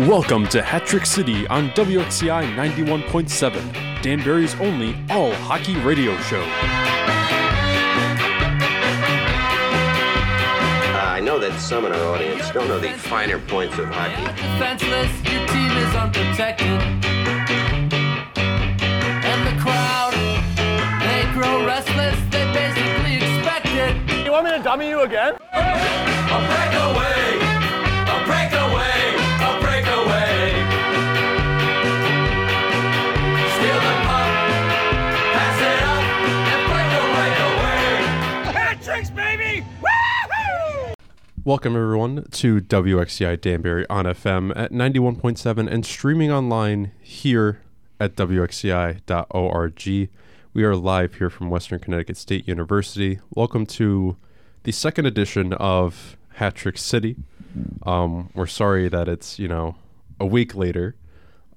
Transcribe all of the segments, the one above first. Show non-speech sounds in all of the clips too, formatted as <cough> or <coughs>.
Welcome to Hat Trick City on WXCI 91.7, Danbury's only all hockey radio show. Uh, I know that some in our audience don't know the finer points of hockey. Defenseless, your team is unprotected. And the crowd, they grow restless, they basically expect it. You want me to dummy you again? A breakaway, Welcome, everyone, to WXCI Danbury on FM at 91.7 and streaming online here at WXCI.org. We are live here from Western Connecticut State University. Welcome to the second edition of Hat Trick City. Um, we're sorry that it's, you know, a week later.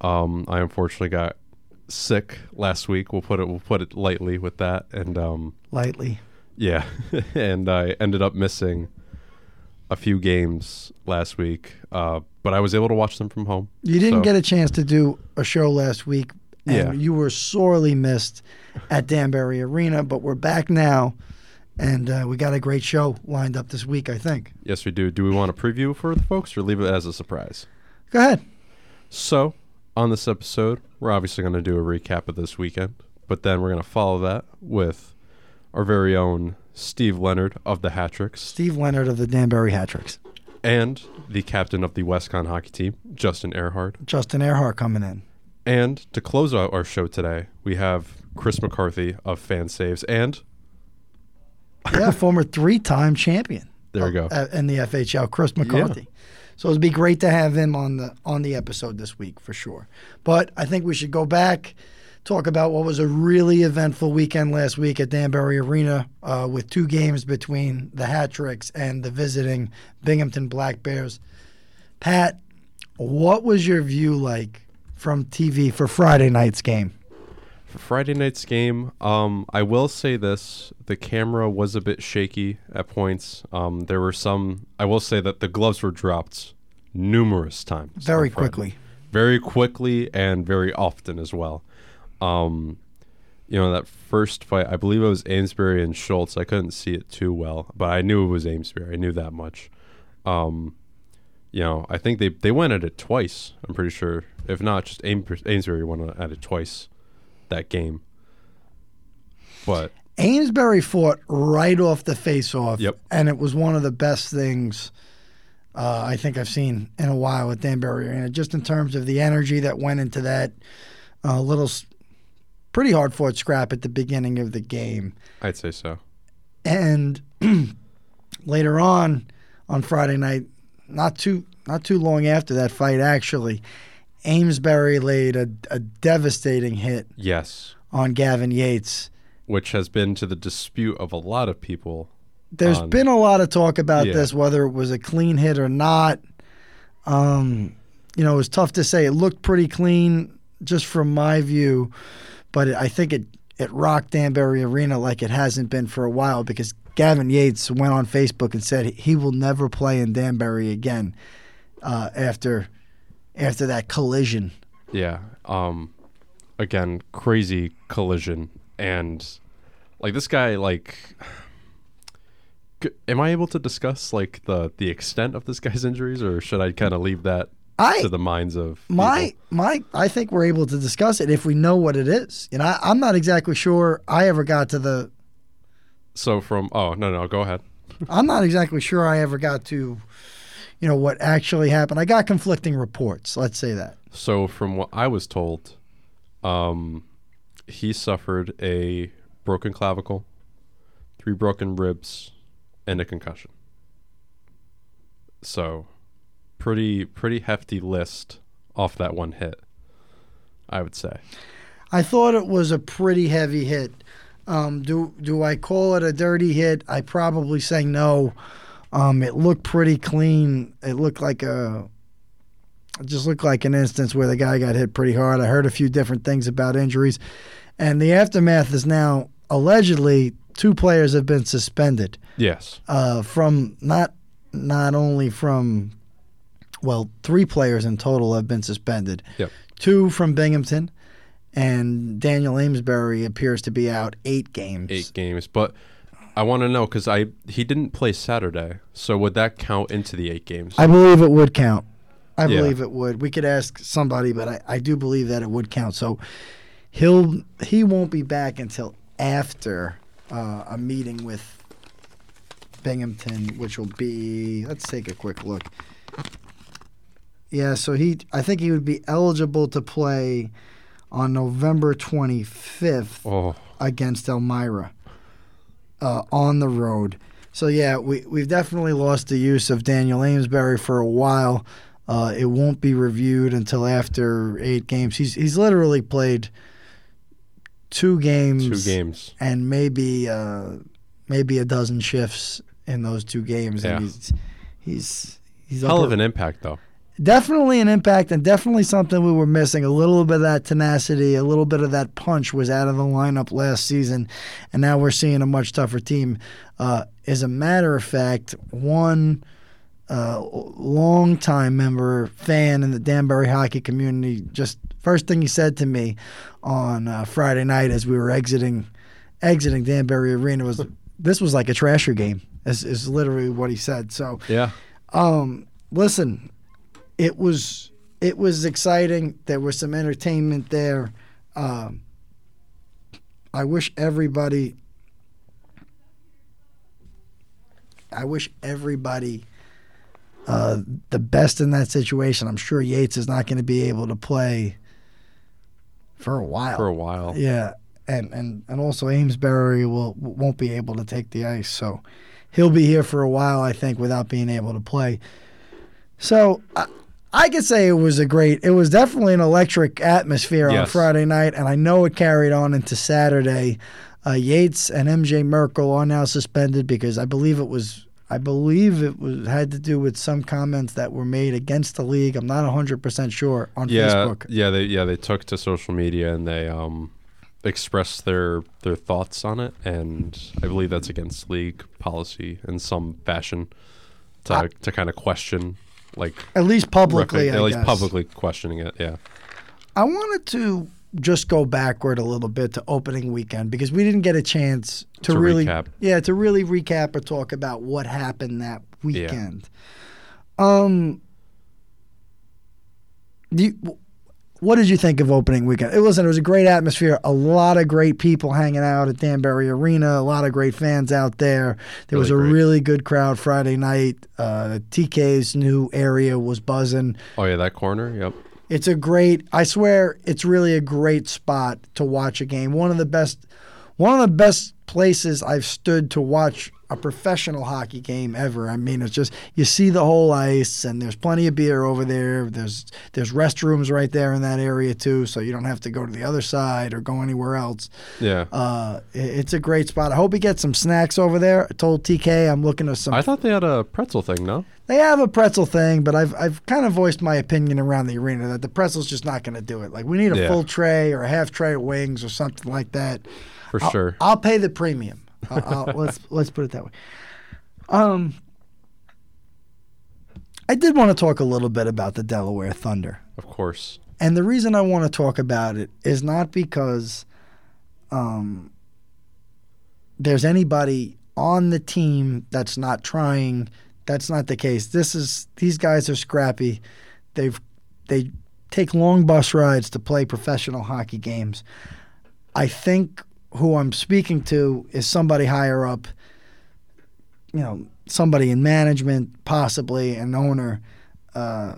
Um, I unfortunately got sick last week. We'll put it we'll put it lightly with that. And um, lightly. yeah, <laughs> and I ended up missing a few games last week, uh, but I was able to watch them from home. You didn't So- get a chance to do a show last week, and Yeah. you were sorely missed at Danbury Arena. But we're back now, and uh, we got a great show lined up this week. I think. Yes, we do. Do we want a preview for the folks or leave it as a surprise? Go ahead. So, on this episode, we're obviously going to do a recap of this weekend, but then we're going to follow that with our very own Steve Leonard of the Hat Tricks Steve Leonard of the Danbury Hat Tricks. and the captain of the WestConn hockey team, Justin Ehrhard. Justin Ehrhard coming in. And to close out our show today, we have Kris McCarthy of FanSaves and <laughs> Yeah, former three-time champion. There we go. uh, in the FHL, Kris McCarthy. So it'd be great to have him on the on the episode this week for sure. But I think we should go back, talk about what was a really eventful weekend last week at Danbury Arena uh, with two games between the Hat Tricks and the visiting Binghamton Black Bears. Pat, what was your view like from TV for Friday night's game? For Friday night's game, um, I will say this: the camera was a bit shaky at points. Um, there were some. I will say that the gloves were dropped numerous times. Very quickly. very quickly, and very often as well. Um, you know that first fight, I believe it was Amesbury and Schultz. I couldn't see it too well, but I knew it was Amesbury. I knew that much. Um, you know, I think they they went at it twice. I'm pretty sure, if not, just Amesbury went at it twice that game. But Amesbury fought right off the face-off, Yep. and it was one of the best things uh, I think I've seen in a while at Danbury Arena, just in terms of the energy that went into that uh, little, pretty hard-fought scrap at the beginning of the game, I'd say so. and <clears throat> later on on Friday night, not too not too long after that fight, actually, Amesbury laid a, a devastating hit Yes, on Gavin Yates. which has been to the dispute of a lot of people. There's on- been a lot of talk about Yeah. this, whether it was a clean hit or not. Um, you know, it was tough to say. It looked pretty clean, just from my view, but it, I think it it rocked Danbury Arena like it hasn't been for a while because Gavin Yates went on Facebook and said he will never play in Danbury again uh, after after that collision. Yeah. Um again, crazy collision and like this guy like am I able to discuss like the the extent of this guy's injuries or should I kind of leave that I- to the minds of My people? my I think we're able to discuss it if we know what it is. Know, I, I'm not exactly sure I ever got to the So from oh, no no, go ahead. <laughs> I'm not exactly sure I ever got to, you know, what actually happened. I got conflicting reports. Let's say that. So from what I was told, um he suffered a broken clavicle, three broken ribs, and a concussion. So pretty pretty hefty list off that one hit. I would say. I thought it was a pretty heavy hit. Um, do do I call it a dirty hit? I probably say no. Um, it looked pretty clean. It looked like a it just looked like an instance where the guy got hit pretty hard. I heard a few different things about injuries, and the aftermath is now allegedly two players have been suspended Yes. uh, from not not only from well, three players in total have been suspended. Yep. Two from Binghamton, and Daniel Amesbury appears to be out eight games. Eight games, but I want to know because I he didn't play Saturday, so would that count into the eight games? I believe it would count. I Yeah. believe it would. We could ask somebody, but I, I do believe that it would count. So he'll he won't be back until after uh, a meeting with Binghamton, which will be. Let's take a quick look. Yeah, so he I think he would be eligible to play on November 25th oh, against Elmira uh, on the road. So yeah, we we've definitely lost the use of Daniel Amesbury for a while. Uh, it won't be reviewed until after eight games. He's he's literally played two games, two games. and maybe uh, maybe a dozen shifts in those two games. Yeah. And he's he's he's Hell up of an impact, though. Definitely an impact and definitely something we were missing. A little bit of that tenacity, a little bit of that punch was out of the lineup last season, and now we're seeing a much tougher team. Uh, as a matter of fact, one uh, longtime member, fan in the Danbury hockey community, just first thing he said to me on uh, Friday night as we were exiting exiting Danbury Arena was, <laughs> "This was like a trasher game." Is, is literally what he said. So. Yeah. Um, listen, it was it was exciting. There was some entertainment there. Um, I wish everybody. I wish everybody uh, the best in that situation. I'm sure Yates is not going to be able to play for a while. For a while. Yeah, and and and also Amesbury will won't be able to take the ice, so he'll be here for a while, I think, without being able to play. So I, I could say it was a great. It was definitely an electric atmosphere on Friday night, and I know it carried on into Saturday. Uh, Yates and MJ Merkel are now suspended because I believe it was. I believe it was had to do with some comments that were made against the league. I'm not 100% sure on Yeah, Facebook. yeah, they yeah they took to social media and they um expressed their their thoughts on it, and I believe that's against league policy in some fashion to I- to kind of question like At least publicly, I at least guess. publicly questioning it. Yeah, I wanted to just go backward a little bit to opening weekend because we didn't get a chance to, To really, recap. yeah, to really recap or talk about what happened that weekend. Um, do you, what did you think of opening weekend? It listen, it was a great atmosphere. A lot of great people hanging out at Danbury Arena. A lot of great fans out there. There was a Really great. really good crowd Friday night. Uh, TK's new area was buzzing. oh yeah, that corner. Yep. It's a great. I swear, it's really a great spot to watch a game. One of the best, one of the best places I've stood to watch a professional hockey game ever. I mean, it's just you see the whole ice, and there's plenty of beer over there. There's there's restrooms right there in that area too, so you don't have to go to the other side or go anywhere else. Yeah. Uh, it's a great spot. I hope he gets some snacks over there. I told TK I'm looking to some I thought they had a pretzel thing. No. they have a pretzel thing, but I've I've kind of voiced my opinion around the arena that the pretzel's just not going to do it. Like we need a Yeah. full tray or a half tray of wings or something like that. For I'll, sure. I'll pay the premium. Let's let's put it that way. Um, I did want to talk a little bit about the Delaware Thunder. Of course. And the reason I want to talk about it is not because um, there's anybody on the team that's not trying. That's not the case. This is these guys are scrappy. They've they take long bus rides to play professional hockey games. I think who I'm speaking to is somebody higher up. You know, somebody in management, possibly an owner. Uh,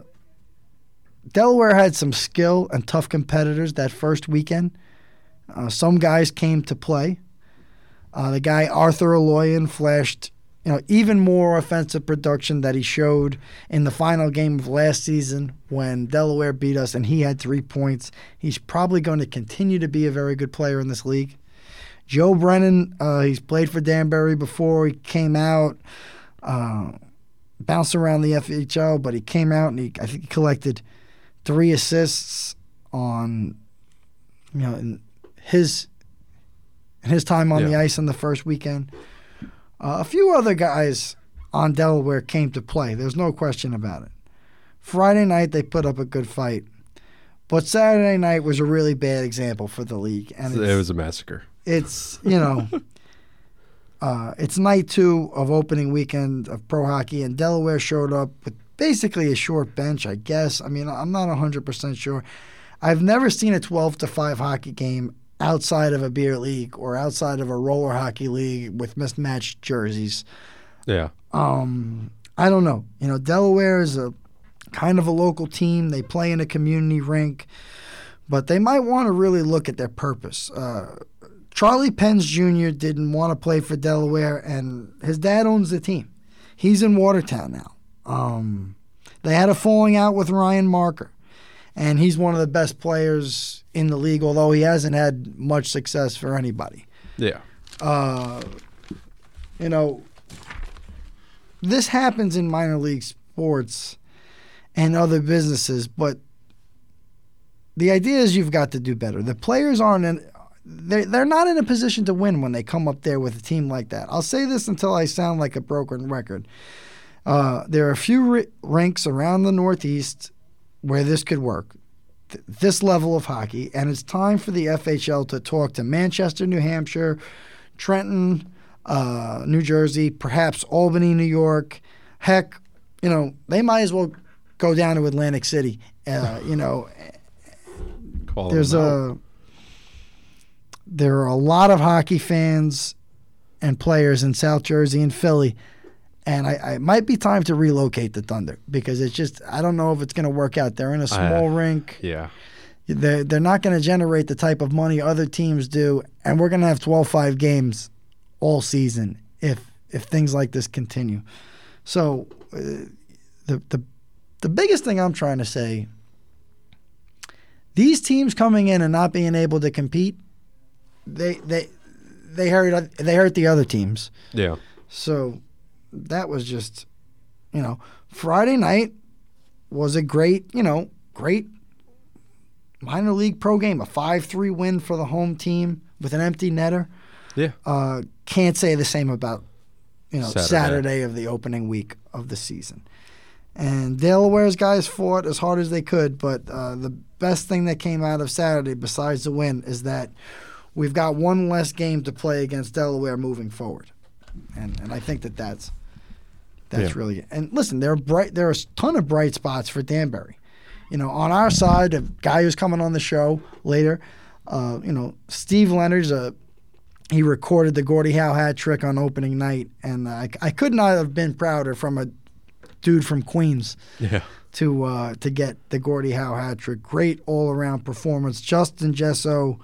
Delaware had some skill and tough competitors that first weekend. Uh, some guys came to play. Uh, the guy Arthur Aloyan flashed, you know, even more offensive production that he showed in the final game of last season when Delaware beat us, and he had three points. He's probably going to continue to be a very good player in this league. Joe Brennan, uh, he's played for Danbury before. He came out, uh, bounced around the FHL, but he came out and he, I think he collected three assists on, you know, in his in his time on the ice in the first weekend. Uh, a few other guys on Delaware came to play. There's no question about it. Friday night they put up a good fight, but Saturday night was a really bad example for the league, and It was a massacre. It's you know. <laughs> Uh, it's night two of opening weekend of pro hockey, and Delaware showed up with basically a short bench, I guess. I mean, I'm not 100% sure. I've never seen a 12 to 5 hockey game outside of a beer league or outside of a roller hockey league with mismatched jerseys. Yeah. Um, I don't know. You know, Delaware is a kind of a local team. They play in a community rink, but they might want to really look at their purpose. Uh, Charlie Pence Jr. didn't want to play for Delaware, and his dad owns the team. He's in Watertown now. Um, they had a falling out with Ryan Marker, and he's one of the best players in the league, although he hasn't had much success for anybody Yeah. uh, you know, this happens in minor league sports and other businesses, but the idea is you've got to do better. The players aren't in. They're, they're not in a position to win when they come up there with a team like that. I'll say this until I sound like a broken record. Uh, there are a few ri- rinks around the Northeast where this could work, th- this level of hockey, and it's time for the FHL to talk to Manchester, New Hampshire, Trenton, uh, New Jersey, perhaps Albany, New York. Heck, you know, they might as well go down to Atlantic City. Uh, you know, Call there's them out. There are a lot of hockey fans and players in South Jersey and Philly, and I, I it might be time to relocate the Thunder because it's just I don't know if it's going to work out. They're in a small rink. Yeah. They're they're not going to generate the type of money other teams do, and we're going to have 12-5 games all season if if things like this continue. So uh, the the the biggest thing I'm trying to say these teams coming in and not being able to compete they they they hurt they hurt the other teams. Yeah. So that was just you know Friday night was a great you know great minor league pro game a 5-3 win for the home team with an empty netter. Yeah. Uh, can't say the same about you know Saturday. Saturday. of the opening week of the season. And Delaware's guys fought as hard as they could, but uh, the best thing that came out of Saturday, besides the win, is that we've got one less game to play against Delaware moving forward, and and I think that that's that's Yeah. really and listen, there are bright there are a ton of bright spots for Danbury. You know, on our side, a guy who's coming on the show later, uh, you know, Steve Leonard's a he recorded the Gordie Howe hat trick on opening night, and I, I could not have been prouder from a dude from Queens Yeah. to uh, to get the Gordie Howe hat trick. Great all around performance. Justin Jesso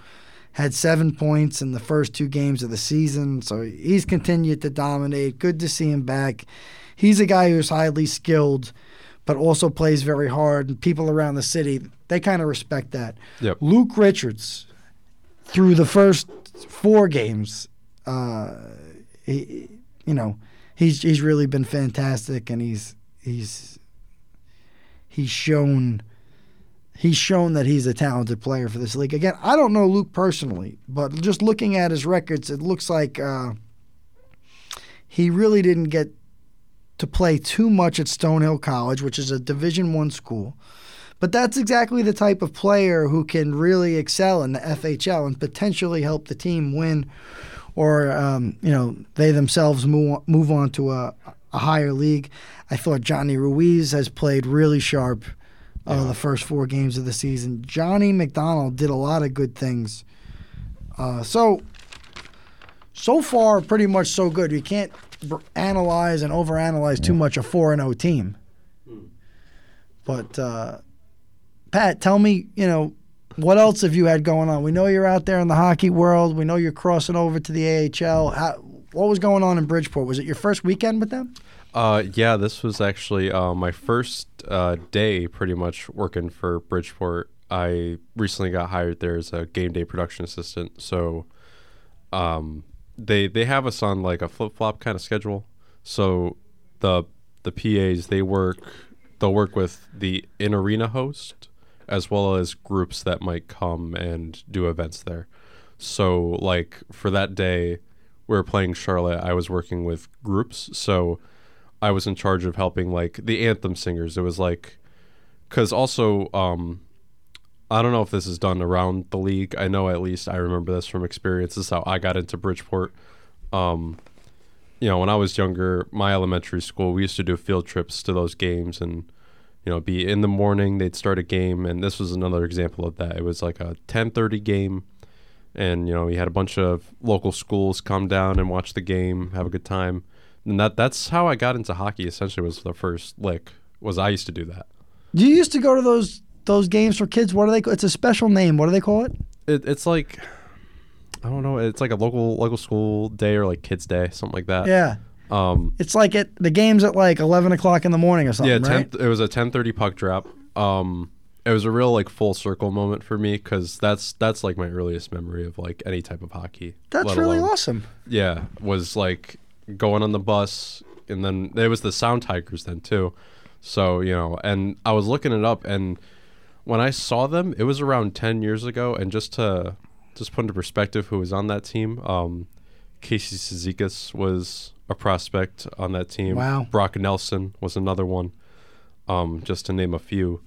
had seven points in the first two games of the season, so he's continued to dominate. Good to see him back. He's a guy who's highly skilled, but also plays very hard. And people around the city they kind of respect that. Yep. Luke Richards, through the first four games, uh, he, you know, he's he's really been fantastic, and he's he's he's shown he's shown that he's a talented player for this league. Again, I don't know Luke personally, but just looking at his records, it looks like uh, he really didn't get to play too much at Stonehill College, which is a Division One school. But that's exactly the type of player who can really excel in the FHL and potentially help the team win, or um, you know they themselves move move on to a, a higher league. I thought Johnny Ruiz has played really sharp uh, the first four games of the season. Johnny McDonald did a lot of good things. Uh, so so far, pretty much so good. You can't br- analyze and overanalyze too much a four and zero team. But uh, Pat, tell me, you know, what else have you had going on? We know you're out there in the hockey world. We know you're crossing over to the AHL. How, what was going on in Bridgeport? Was it your first weekend with them? Uh, yeah, this was actually uh, my first uh, day pretty much working for Bridgeport. I recently got hired there as a game day production assistant. So um, they they have us on like a flip flop kind of schedule. So the the PAs they work they'll work with the in arena host as well as groups that might come and do events there. So like for that day we are playing Charlotte, I was working with groups. So I was in charge of helping like the anthem singers. It was like because also um, I don't know if this is done around the league. I know at least I remember this from experience. This is how I got into Bridgeport. Um, you know, when I was younger, my elementary school, we used to do field trips to those games and, you know, be in the morning, they'd start a game. And this was another example of that. It was like a 1030 game. And, you know, we had a bunch of local schools come down and watch the game, have a good time. And that that's how I got into hockey essentially was the first lick was I used to do that. You used to go to those those games for kids. What do they? It's a special name. What do they call it? It, it's like I don't know. It's like a local local school day or like kids day, something like that. Yeah, Um. it's like at the games at like eleven o'clock in the morning or something. Yeah. 10, right? It was a ten thirty puck drop. Um. It was a real like full circle moment for me because that's that's like my earliest memory of like any type of hockey. That's really alone- awesome. Yeah, was like going on the bus, and then there was the Sound Tigers then too. So you know, and I was looking it up, and when I saw them, it was around ten years ago. And just to just put into perspective, who was on that team? Um, Casey Cizikas was a prospect on that team. Wow. Brock Nelson was another one. Um, just to name a few,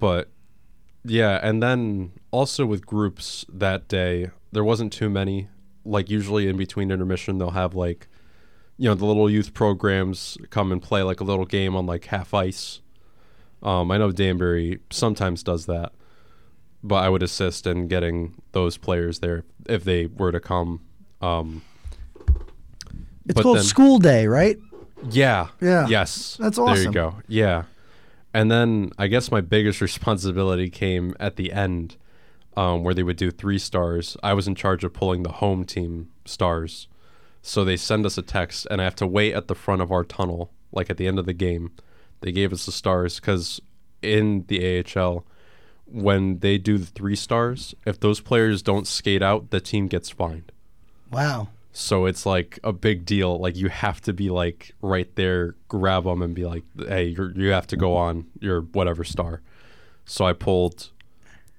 but yeah, and then also with groups that day, there wasn't too many. Like usually in between intermission, they'll have like, you know, the little youth programs come and play like a little game on like half ice. Um, I know Danbury sometimes does that, but I would assist in getting those players there if they were to come. Um, It's called then- School Day, right? yeah. Yeah. Yes. That's awesome. There you go. Yeah. And then I guess my biggest <laughs> responsibility came at the end, um, where they would do three stars. I was in charge of pulling the home team stars. So they send us a text, and I have to wait at the front of our tunnel, like at the end of the game. They gave us the stars because in the AHL, when they do the three stars, if those players don't skate out, the team gets fined. Wow. So it's like a big deal. Like you have to be like right there, grab them, and be like, "Hey, you're, you have to go on your whatever star." So I pulled.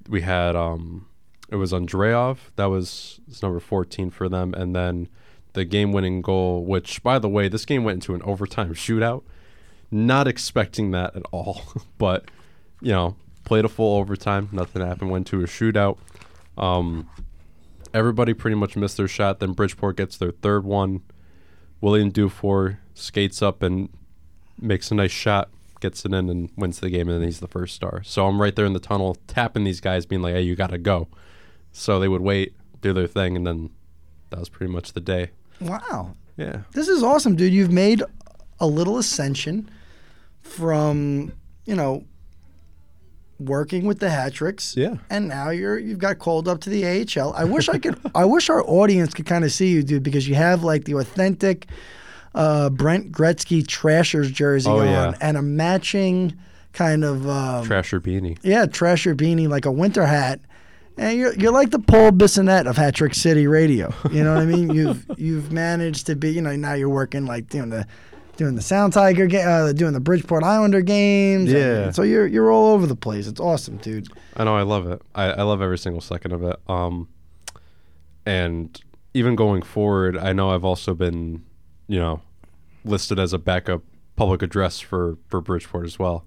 We had um, it was Andreov. That was it's number fourteen for them, and then the game-winning goal. Which, by the way, this game went into an overtime shootout. Not expecting that at all, <laughs> but you know, played a full overtime. Nothing happened. Went to a shootout. Um, everybody pretty much missed their shot. Then Bridgeport gets their third one. William Dufour skates up and makes a nice shot, gets it in, and wins the game. And then he's the first star. So I'm right there in the tunnel, tapping these guys, being like, "Hey, you gotta go." So they would wait, do their thing, and then that was pretty much the day. Wow. Yeah. This is awesome, dude. You've made a little ascension from, you know, working with the hat tricks. Yeah. And now you're you've got called up to the AHL. I wish I could <laughs> I wish our audience could kind of see you, dude, because you have like the authentic uh, Brent Gretzky Trashers jersey Oh, on yeah. and a matching kind of um, Trasher beanie. yeah, Trasher beanie, like a winter hat. And you're, you're like the Paul Bissonnette of Hat Trick City Radio. You know what I mean? <laughs> You've you've managed to be, you know, now you're working like doing the doing the Sound Tiger game, uh, doing the Bridgeport Islander games. and- Yeah. so you're you're all over the place. It's awesome, dude. I know I love it. I, I love every single second of it. Um, and even going forward, I know I've also been, you know, listed as a backup public address for for Bridgeport as well.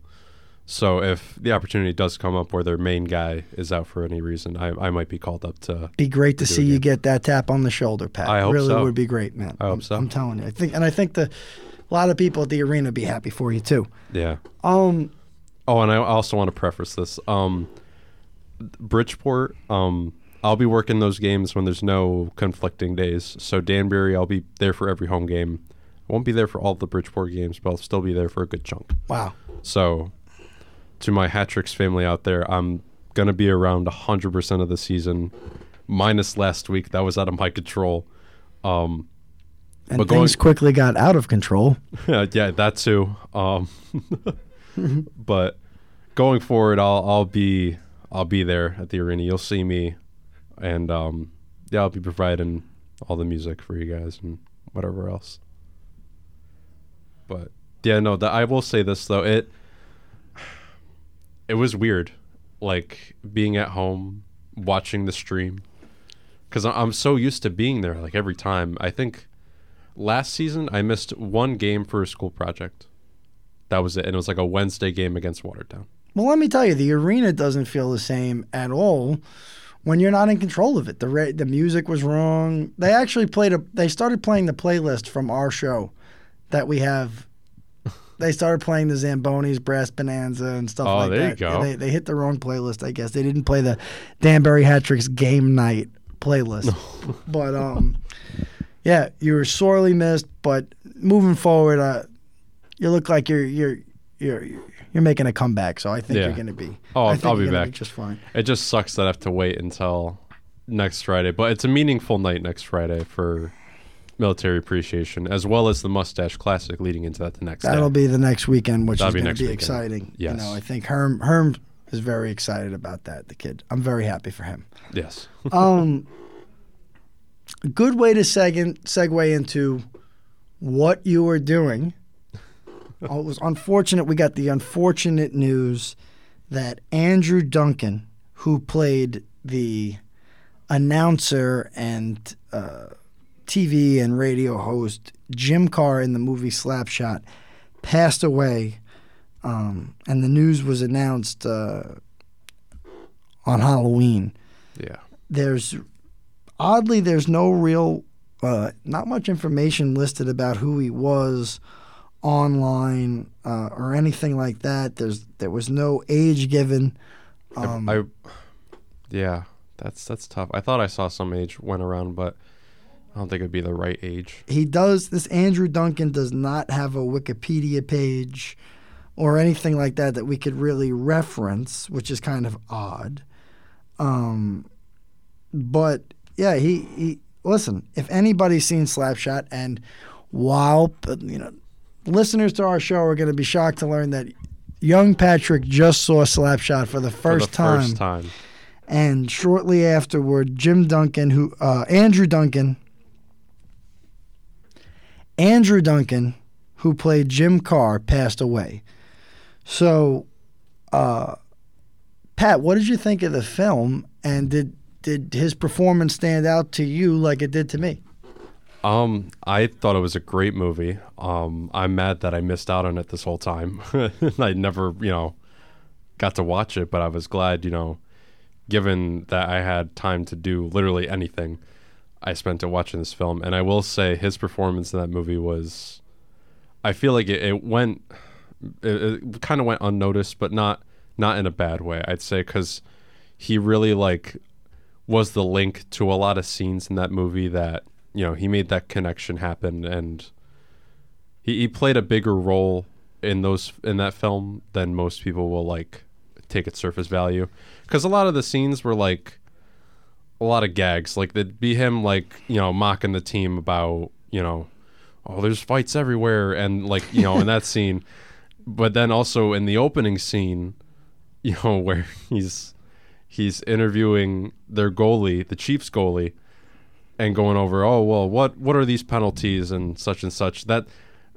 So if the opportunity does come up where their main guy is out for any reason, I, I might be called up to. Be great to see you get that tap on the shoulder, Pat. I hope really so. would be great, man. I hope I'm, so. I'm telling you. I think, and I think the a lot of people at the arena would be happy for you too. Yeah. Um, Oh, and I also want to preface this. Um, Bridgeport, um, I'll be working those games when there's no conflicting days. So Danbury, I'll be there for every home game. I won't be there for all the Bridgeport games, but I'll still be there for a good chunk. wow. So, to my Hat Tricks family out there, I'm gonna be around 100% of the season, minus last week. That was out of my control. Um, And But going- things quickly got out of control. <laughs> yeah, that too. Um, <laughs> but going forward, I'll I'll be I'll be there at the arena. You'll see me, and um, yeah, I'll be providing all the music for you guys and whatever else. But yeah, no, that I will say this though it it was weird, like being at home watching the stream, because I'm so used to being there like every time. I think last season I missed one game for a school project. That was it, and it was like a Wednesday game against Watertown. Well, let me tell you, the arena doesn't feel the same at all when you're not in control of it. The ra- the music was wrong. They actually played a. They started playing the playlist from our show that we have. They started playing the Zambonis, Brass Bonanza, and stuff Oh, like there you that. go. They, they hit the wrong playlist, I guess. They didn't play the Danbury Hat Trick's game night playlist. <laughs> but um, yeah, you were sorely missed. But moving forward, uh, you look like you're you're you're you're making a comeback. So I think Yeah. you're going to be. Oh, I think I'll be back. just fine. It just sucks that I have to wait until next Friday, but it's a meaningful night next Friday for military appreciation, as well as the Mustache Classic leading into that the next That'll day. be the next weekend, which That'll is be going to be weekend. exciting. Yes. You know, I think Herm Herm is very excited about that. The kid, I'm very happy for him. yes. <laughs> Um, good way to seg- segue into what you were doing. Oh, it was unfortunate. We got the unfortunate news that Andrew Duncan, who played the announcer and uh, TV and radio host Jim Carr in the movie Slapshot, passed away. Um, and the news was announced uh, on Halloween yeah. there's oddly there's no real uh, not much information listed about who he was online uh, or anything like that there's there was no age given um, I, yeah, that's that's tough. I thought I saw some age went around, but I don't think it'd be the right age. he does this andrew duncan does not have a wikipedia page or anything like that that we could really reference which is kind of odd um, but yeah he, he listen if anybody's seen slapshot and while you know listeners to our show are going to be shocked to learn that young patrick just saw slapshot for the For first the time First time. and shortly afterward, Jim Duncan, who uh, Andrew Duncan, Andrew Duncan, who played Jim Carr, passed away. So, uh, Pat, what did you think of the film, and did did his performance stand out to you like it did to me? Um, I thought it was a great movie. Um, I'm mad that I missed out on it this whole time. <laughs> I never, you know, got to watch it, but I was glad, you know, given that I had time to do literally anything, I spent it watching this film. And I will say his performance in that movie was, I feel like it, it went, it, it kind of went unnoticed, but not not in a bad way. I'd say because he really like was the link to a lot of scenes in that movie that you know he made that connection happen and he, he played a bigger role in those in that film than most people will like take at surface value because a lot of the scenes were like a lot of gags. Like there'd be him like you know mocking the team about you know oh there's fights everywhere and like you know in that <laughs> scene. But then also in the opening scene <laughs> you know where he's he's interviewing their goalie the chiefs goalie and going over oh well what what are these penalties and such and such. That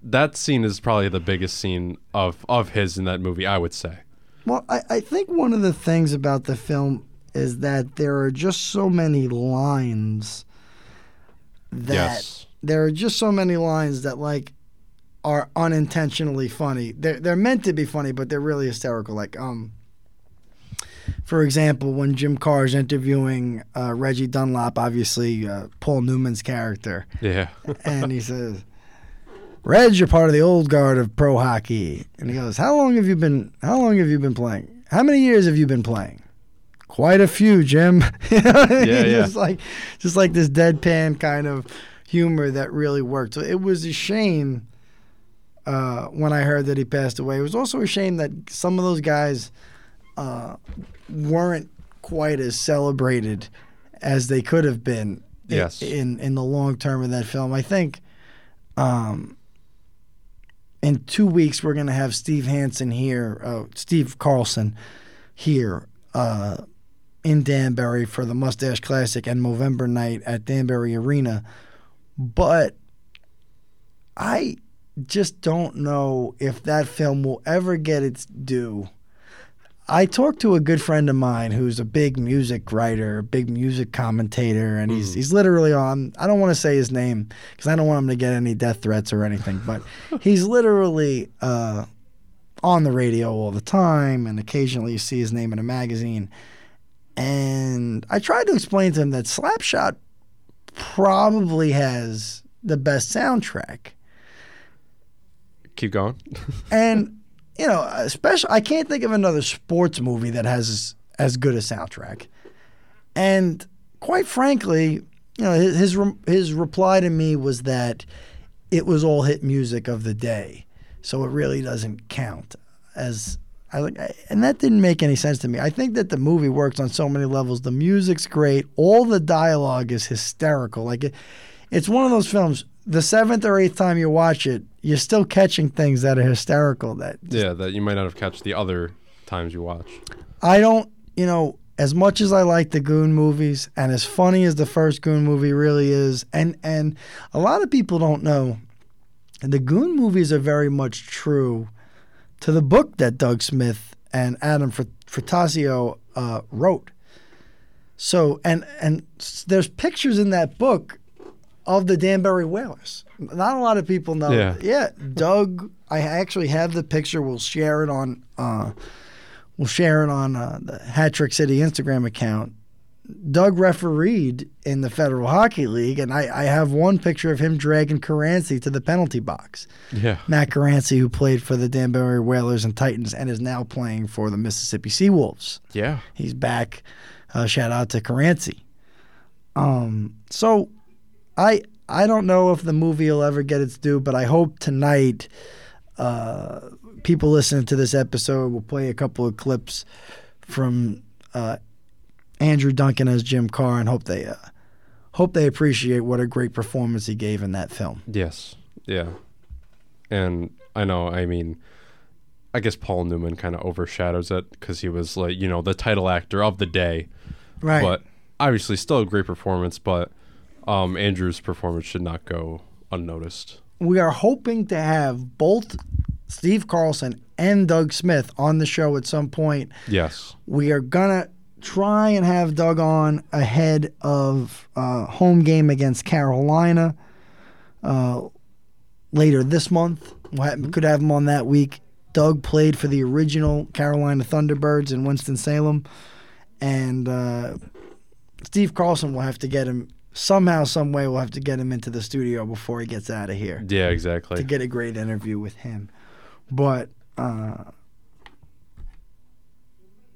that scene is probably the biggest scene of of his in that movie i would say. Well, I, I think one of the things about the film is that there are just so many lines that yes there are just so many lines that like are unintentionally funny. They're they're meant to be funny, but they're really hysterical. Like um, for example, when Jim Carr is interviewing uh, Reggie Dunlop, obviously uh, Paul Newman's character, yeah <laughs> and he says, "Reg, you're part of the old guard of pro hockey." And he goes, "How long have you been? How long have you been playing? How many years have you been playing?" Quite a few, Jim. You know what I mean? Yeah, yeah. Just like, just like this deadpan kind of humor that really worked. So it was a shame uh, when I heard that he passed away. It was also a shame that some of those guys uh, weren't quite as celebrated as they could have been Yes. in in the long term of that film. I think um, in two weeks we're going to have Steve Hansen here, uh, Steve Carlson here uh, in Danbury for the Mustache Classic and Movember night at Danbury Arena. But I just don't know if that film will ever get its due. I talked to a good friend of mine who's a big music writer, a big music commentator, and he's he's literally on. I don't want to say his name because I don't want him to get any death threats or anything, but <laughs> he's literally uh, on the radio all the time, and occasionally you see his name in a magazine. And I tried to explain to him that Slapshot probably has the best soundtrack. Keep going. <laughs> And you know, especially I can't think of another sports movie that has as good a soundtrack. And quite frankly, you know, his his, re- his reply to me was that it was all hit music of the day, so it really doesn't count as. I like, and that didn't make any sense to me. I think that the movie works on so many levels. The music's great. All the dialogue is hysterical. Like, it, it's one of those films. The seventh or eighth time you watch it, you're still catching things that are hysterical. That yeah, that you might not have catch the other times you watch. I don't, you know, as much as I like the Goon movies and as funny as the first Goon movie really is, and and a lot of people don't know, the Goon movies are very much true to the book that Doug Smith and Adam Fr- Frattasio uh, wrote. So and and there's pictures in that book of the Danbury Whalers. Not a lot of people know. Yeah. yeah Doug. I actually have the picture. We'll share it on. Uh, we'll share it on uh, the Hat Trick City Instagram account. Doug refereed in the Federal Hockey League, and I, I have one picture of him dragging Caranci to the penalty box. Yeah. Matt Caranci, who played for the Danbury Whalers and Titans and is now playing for the Mississippi Seawolves. Yeah. He's back. Uh, shout out to Caranci. Um, so I I don't know if the movie will ever get its due, but I hope tonight uh, people listening to this episode will play a couple of clips from uh, Andrew Duncan as Jim Carr and hope they uh, hope they appreciate what a great performance he gave in that film. Yes. Yeah. And I know, I mean, I guess Paul Newman kind of overshadows it because he was like, you know, the title actor of the day. Right. But obviously, still a great performance. But um, Andrew's performance should not go unnoticed. we are hoping to have both Steve Carlson and Doug Smith on the show at some point. Yes. We are gonna try and have Doug on ahead of uh, home game against Carolina uh, later this month. We'll could have him on that week. Doug played for the original Carolina Thunderbirds in Winston Salem, and uh, Steve Carlson will have to get him somehow, some way. We'll have to get him into the studio before he gets out of here Yeah, exactly. to get a great interview with him. But uh,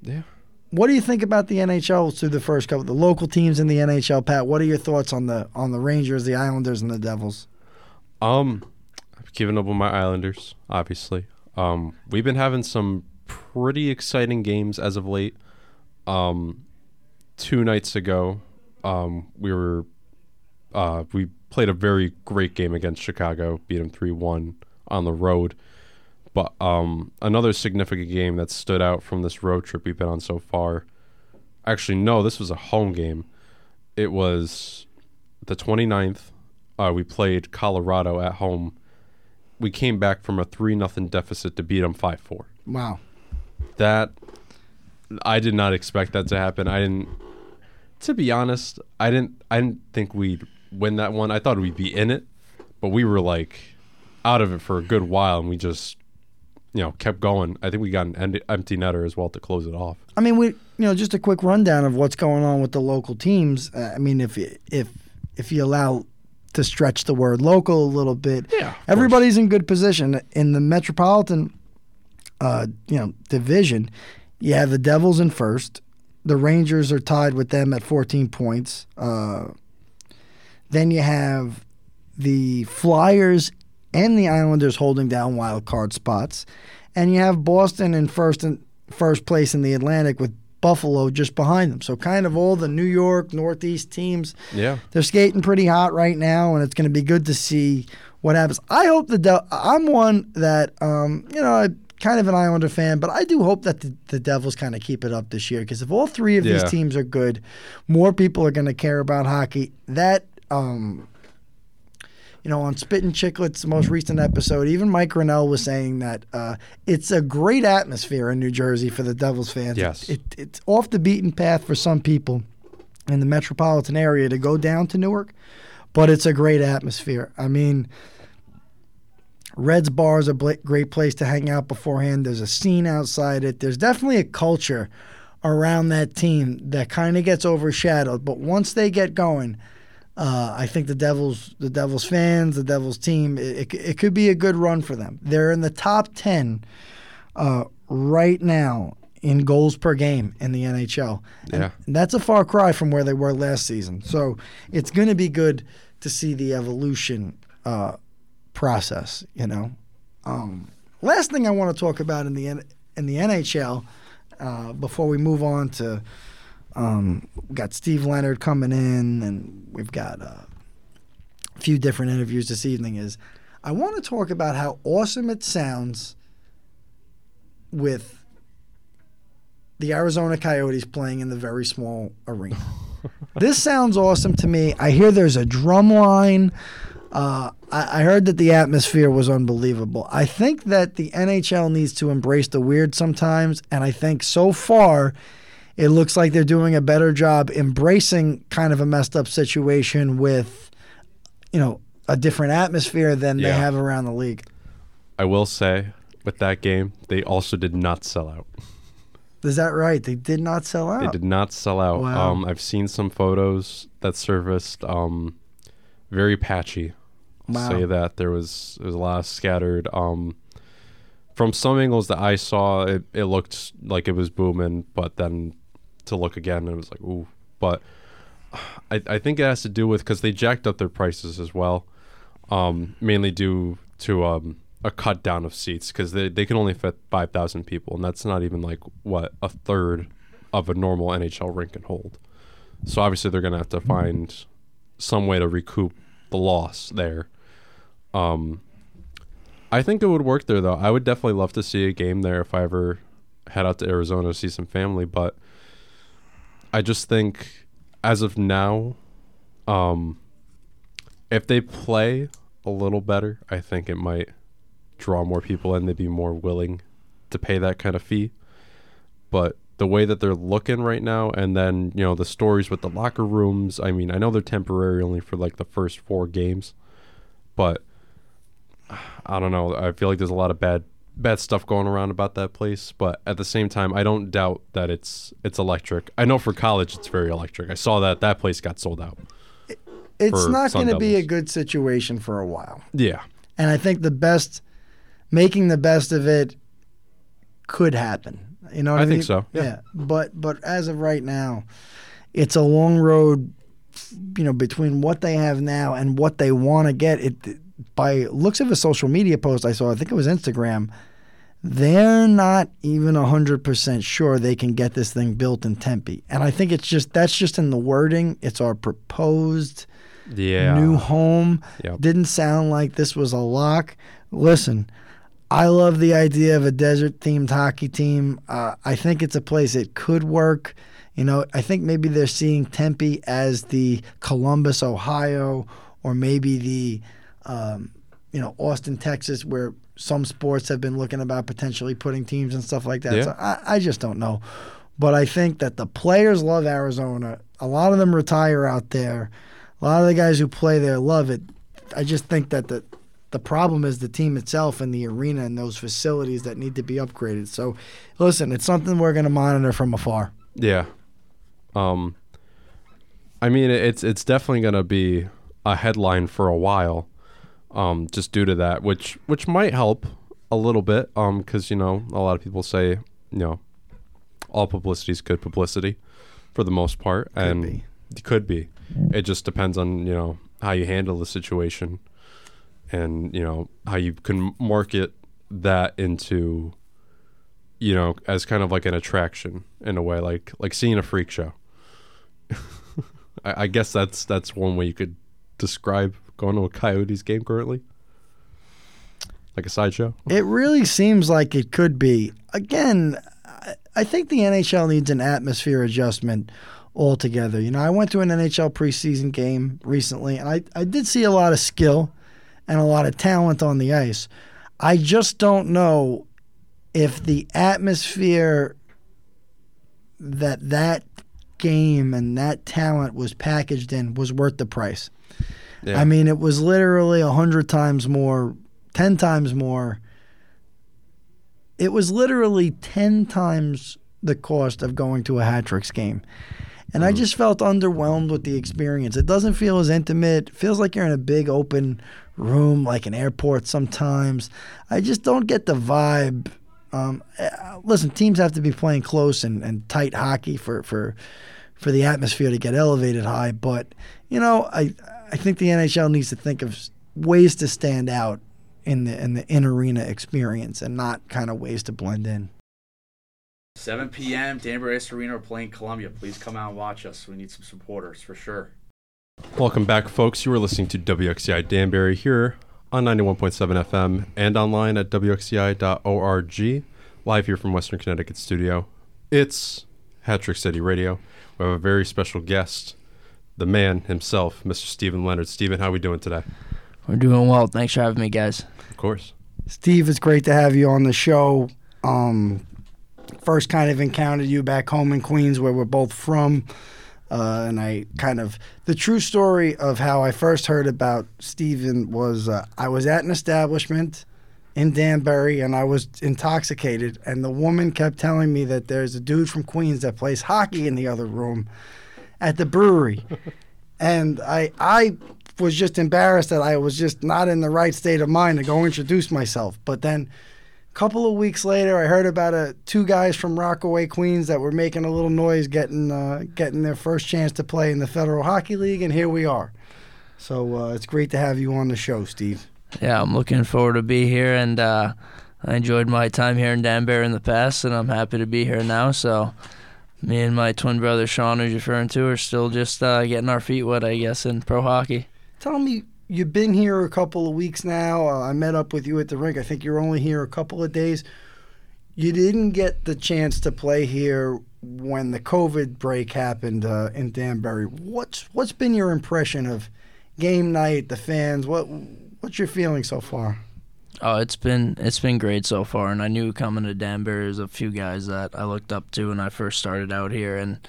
yeah. What do you think about the NHL through the first couple, the local teams in the NHL? Pat, what are your thoughts on the on the Rangers, the Islanders, and the Devils? Um, I've given up on my Islanders, obviously. Um, we've been having some pretty exciting games as of late. Um, two nights ago, um, we were uh, we played a very great game against Chicago, beat them three one on the road. But um, another significant game that stood out from this road trip we've been on so far. Actually, no, this was a home game. It was the 29th. Uh, we played Colorado at home. We came back from a 3 nothing deficit to beat them 5 4. Wow. That, I did not expect that to happen. I didn't, to be honest, I didn't, I didn't think we'd win that one. I thought we'd be in it, but we were like out of it for a good while and we just, you know, kept going. I think we got an end- empty netter as well to close it off. I mean, we you know just a quick rundown of what's going on with the local teams. Uh, I mean, if you, if if you allow to stretch the word local a little bit, Yeah, everybody's in good position in the metropolitan, uh, you know, division. You have the Devils in first. The Rangers are tied with them at 14 points. Uh, then you have the Flyers and the Islanders holding down wild card spots, and you have Boston in first and first place in the Atlantic with Buffalo just behind them. So kind of all the New York Northeast teams Yeah. they're skating pretty hot right now, and it's going to be good to see what happens. I hope the De- I'm one that um, you know I'm kind of an Islander fan, but I do hope that the, the Devils kind of keep it up this year because if all three of Yeah. these teams are good, more people are going to care about hockey. That um, you know, on Spittin' Chiclets, the most recent episode, even Mike Grinnell was saying that uh, it's a great atmosphere in New Jersey for the Devils fans. Yes. It, it's off the beaten path for some people in the metropolitan area to go down to Newark, but it's a great atmosphere. I mean, Reds bar is a bla- great place to hang out beforehand. There's a scene outside it. There's definitely a culture around that team that kind of gets overshadowed. But once they get going, uh, I think the Devils, the Devils fans, the Devils team, it, it, it could be a good run for them. They're in the top ten uh, right now in goals per game in the NHL. And Yeah. that's a far cry from where they were last season. So it's going to be good to see the evolution uh, process. You know. Um, last thing I want to talk about in the in the NHL uh, before we move on to um, we got Steve Leonard coming in, and we've got uh, a few different interviews this evening. Is I want to talk about how awesome it sounds with the Arizona Coyotes playing in the very small arena. <laughs> this sounds awesome to me. I hear there's a drum line. Uh, I, I heard that the atmosphere was unbelievable. I think that the NHL needs to embrace the weird sometimes, and I think so far it looks like they're doing a better job embracing kind of a messed up situation with, you know, a different atmosphere than they have around the league. I will say with that game, they also did not sell out. Is that right? They did not sell out. They did not sell out. Wow. Um, I've seen some photos that surfaced. Um, very patchy. Wow. Say that there was there was a lot of scattered. Um, from some angles that I saw, it, it looked like it was booming, but then to look again, and it was like ooh. But I I think it has to do with because they jacked up their prices as well, um, mainly due to um, a cut down of seats because they they can only fit five thousand people, and that's not even like what a third of a normal NHL rink can hold. So obviously they're gonna have to find some way to recoup the loss there. Um, I think it would work there though. I would definitely love to see a game there if I ever head out to Arizona to see some family, but I just think as of now, um, if they play a little better, I think it might draw more people in. They'd be more willing to pay that kind of fee. But the way that they're looking right now, and then you know the stories with the locker rooms. I mean, I know they're temporary only for like the first four games, but <sighs> I don't know. I feel like there's a lot of bad bad stuff going around about that place. But at the same time, I don't doubt that it's it's electric. I know for college it's very electric. I saw that that place got sold out. it's not going to be a good situation for a while. Yeah, And I think the best, making the best of it, could happen. You know, what I, I think mean? so, yeah. But but as of right now, it's a long road. You know, between what they have now and what they want to get. It by looks of a social media post I saw. I think it was Instagram. They're not even hundred percent sure they can get this thing built in Tempe, and I think it's just that's just in the wording. It's our proposed yeah. new home. Yep. Didn't sound like this was a lock. Listen, I love the idea of a desert themed hockey team. Uh, I think it's a place it could work. You know, I think maybe they're seeing Tempe as the Columbus, Ohio, or maybe the, um, you know, Austin, Texas, where some sports have been looking about potentially putting teams and stuff like that. Yeah. So I, I just don't know. But I think that the players love Arizona. A lot of them retire out there. A lot of the guys who play there love it. I just think that the the problem is the team itself and the arena and those facilities that need to be upgraded. So, listen, it's something we're going to monitor from afar. Yeah. Um I mean it's it's definitely going to be a headline for a while um just due to that which which might help a little bit um cuz you know a lot of people say you know all publicity is good publicity for the most part and be. it could be it just depends on you know how you handle the situation and you know how you can market that into you know as kind of like an attraction in a way like like seeing a freak show <laughs> I, I guess that's that's one way you could describe going to a coyotes game currently like a sideshow It really seems like it could be. Again, I- think the NHL needs an atmosphere adjustment altogether. You know, I went to an NHL preseason game recently, and I, I did see a lot of skill and a lot of talent on the ice. I just don't know if the atmosphere that that game and that talent was packaged in was worth the price. Yeah I mean, it was literally a hundred times more 10 times more. It was literally 10 times the cost of going to a hat tricks game. And I just felt underwhelmed with the experience. It doesn't feel as intimate. It feels like you're in a big open room, like an airport sometimes. I just don't get the vibe. Um, uh, listen, teams have to be playing close and, and tight hockey for, for for the atmosphere to get elevated high. But you know, I I think the NHL needs to think of ways to stand out in the in the in arena experience and not kind of ways to blend in. 7 p.m. Danbury Ice Arena. We're playing Columbia. Please come out and watch us. We need some supporters for sure. Welcome back, folks. You are listening to WXCI Danbury here on 91.7 FM and online at WXCI.org. Live here from Western Connecticut studio. It's Hat Trick City Radio. We have a very special guest, the man himself, Mr. Stephen Leonard. Stephen, how are we doing today? We're doing well. Thanks for having me, guys. Of course. Steve, it's great to have you on the show. Um, first kind of encountered you back home in Queens, where we're both from. Uh, and I kind of, the true story of how I first heard about Steven was uh, I was at an establishment in Danbury and I was intoxicated. And the woman kept telling me that there's a dude from Queens that plays hockey in the other room at the brewery. <laughs> and I, I was just embarrassed that I was just not in the right state of mind to go introduce myself. But then a couple of weeks later, I heard about a, two guys from Rockaway, Queens that were making a little noise, getting uh, getting their first chance to play in the Federal Hockey League, and here we are. So uh, it's great to have you on the show, Steve. Yeah, I'm looking forward to be here, and uh, I enjoyed my time here in Danbury in the past, and I'm happy to be here now. So, me and my twin brother Sean, who's referring to, are still just uh, getting our feet wet, I guess, in pro hockey. Tell me, you've been here a couple of weeks now. Uh, I met up with you at the rink. I think you're only here a couple of days. You didn't get the chance to play here when the COVID break happened uh, in Danbury. What's what's been your impression of game night, the fans? What what's your feeling so far? Oh, it's been it's been great so far, and I knew coming to Danbury there's a few guys that I looked up to when I first started out here, and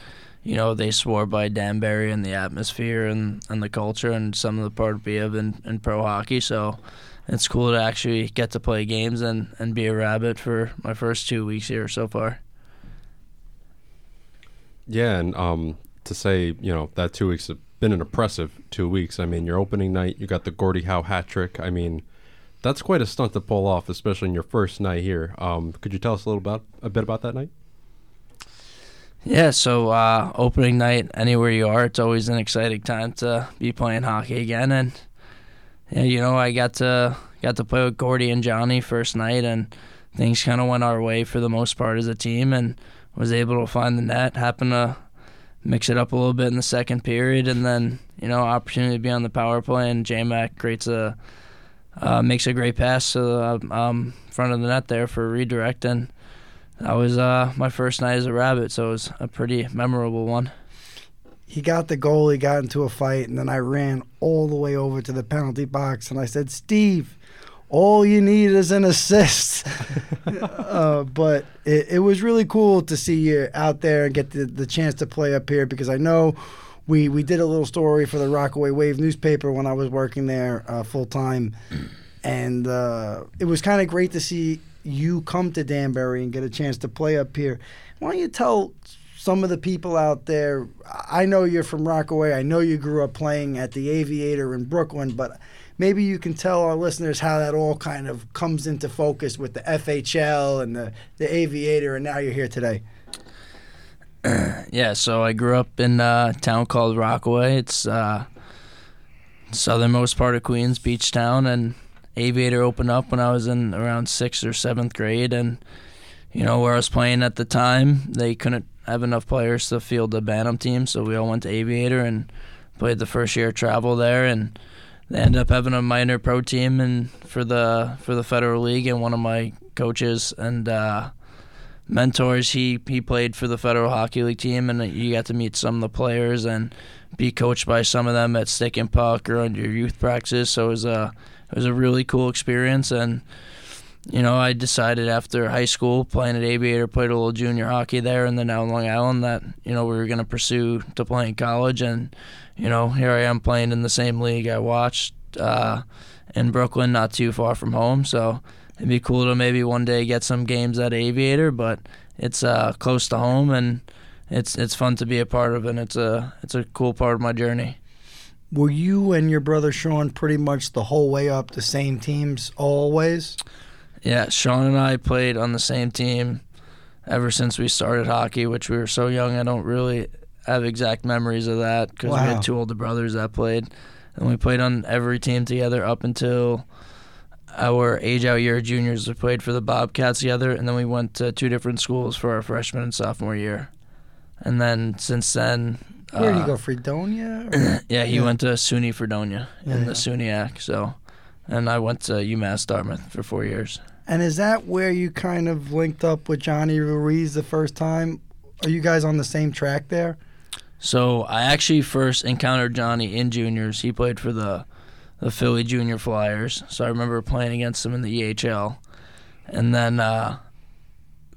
you know they swore by Danbury and the atmosphere and, and the culture and some of the part we have in, in pro hockey. So it's cool to actually get to play games and, and be a rabbit for my first two weeks here so far. Yeah, and um, to say, you know, that two weeks have been an impressive two weeks. I mean, your opening night, you got the Gordie Howe hat trick. I mean, that's quite a stunt to pull off, especially in your first night here. Um, could you tell us a little about a bit about that night? Yeah, so uh, opening night, anywhere you are, it's always an exciting time to be playing hockey again. And yeah, you know, I got to got to play with Gordy and Johnny first night, and things kind of went our way for the most part as a team, and was able to find the net. Happened to mix it up a little bit in the second period, and then you know, opportunity to be on the power play, and J Mac creates a uh, makes a great pass to the um, front of the net there for a redirect, and that was uh, my first night as a rabbit, so it was a pretty memorable one. He got the goal, he got into a fight, and then I ran all the way over to the penalty box and I said, Steve, all you need is an assist. <laughs> uh, but it, it was really cool to see you out there and get the, the chance to play up here because I know we, we did a little story for the Rockaway Wave newspaper when I was working there uh, full time. And uh, it was kind of great to see you come to Danbury and get a chance to play up here. Why don't you tell some of the people out there? I know you're from Rockaway. I know you grew up playing at the Aviator in Brooklyn, but maybe you can tell our listeners how that all kind of comes into focus with the FHL and the, the Aviator, and now you're here today. <clears throat> Yeah, so I grew up in a town called Rockaway. It's uh, southernmost part of Queens, beach town, and Aviator opened up when I was in around sixth or seventh grade, and you know where I was playing at the time, they couldn't have enough players to field the Bantam team, so we all went to Aviator and played the first year of travel there, and they ended up having a minor pro team and for the for the Federal League, and one of my coaches and. Uh, mentors. He he played for the Federal Hockey League team, and you got to meet some of the players and be coached by some of them at stick and puck or your youth practice. So it was a it was a really cool experience, and you know I decided after high school playing at Aviator, played a little junior hockey there, and then in Long Island that you know we were going to pursue to play in college, and you know here I am playing in the same league I watched. Uh, in Brooklyn, not too far from home. So it'd be cool to maybe one day get some games at Aviator, but it's uh, close to home and it's it's fun to be a part of, and it's a it's a cool part of my journey. Were you and your brother Sean pretty much the whole way up the same teams always? Yeah, Sean and I played on the same team ever since we started hockey, which we were so young. I don't really have exact memories of that because we had two older brothers that played, and we played on every team together up until our age out year juniors. We played for the Bobcats together, and then we went to two different schools for our freshman and sophomore year. And then since then, Where did you uh, go, Fredonia? or- <clears throat> Yeah, he Yeah. went to SUNY Fredonia Yeah, in yeah. the SUNYAC. So, and I went to UMass Dartmouth for four years. and is that where you kind of linked up with Johnny Ruiz the first time? Are you guys on the same track there? So I actually first encountered Johnny in juniors. He played for the the Philly Junior Flyers. So I remember playing against them in the EHL. And then uh,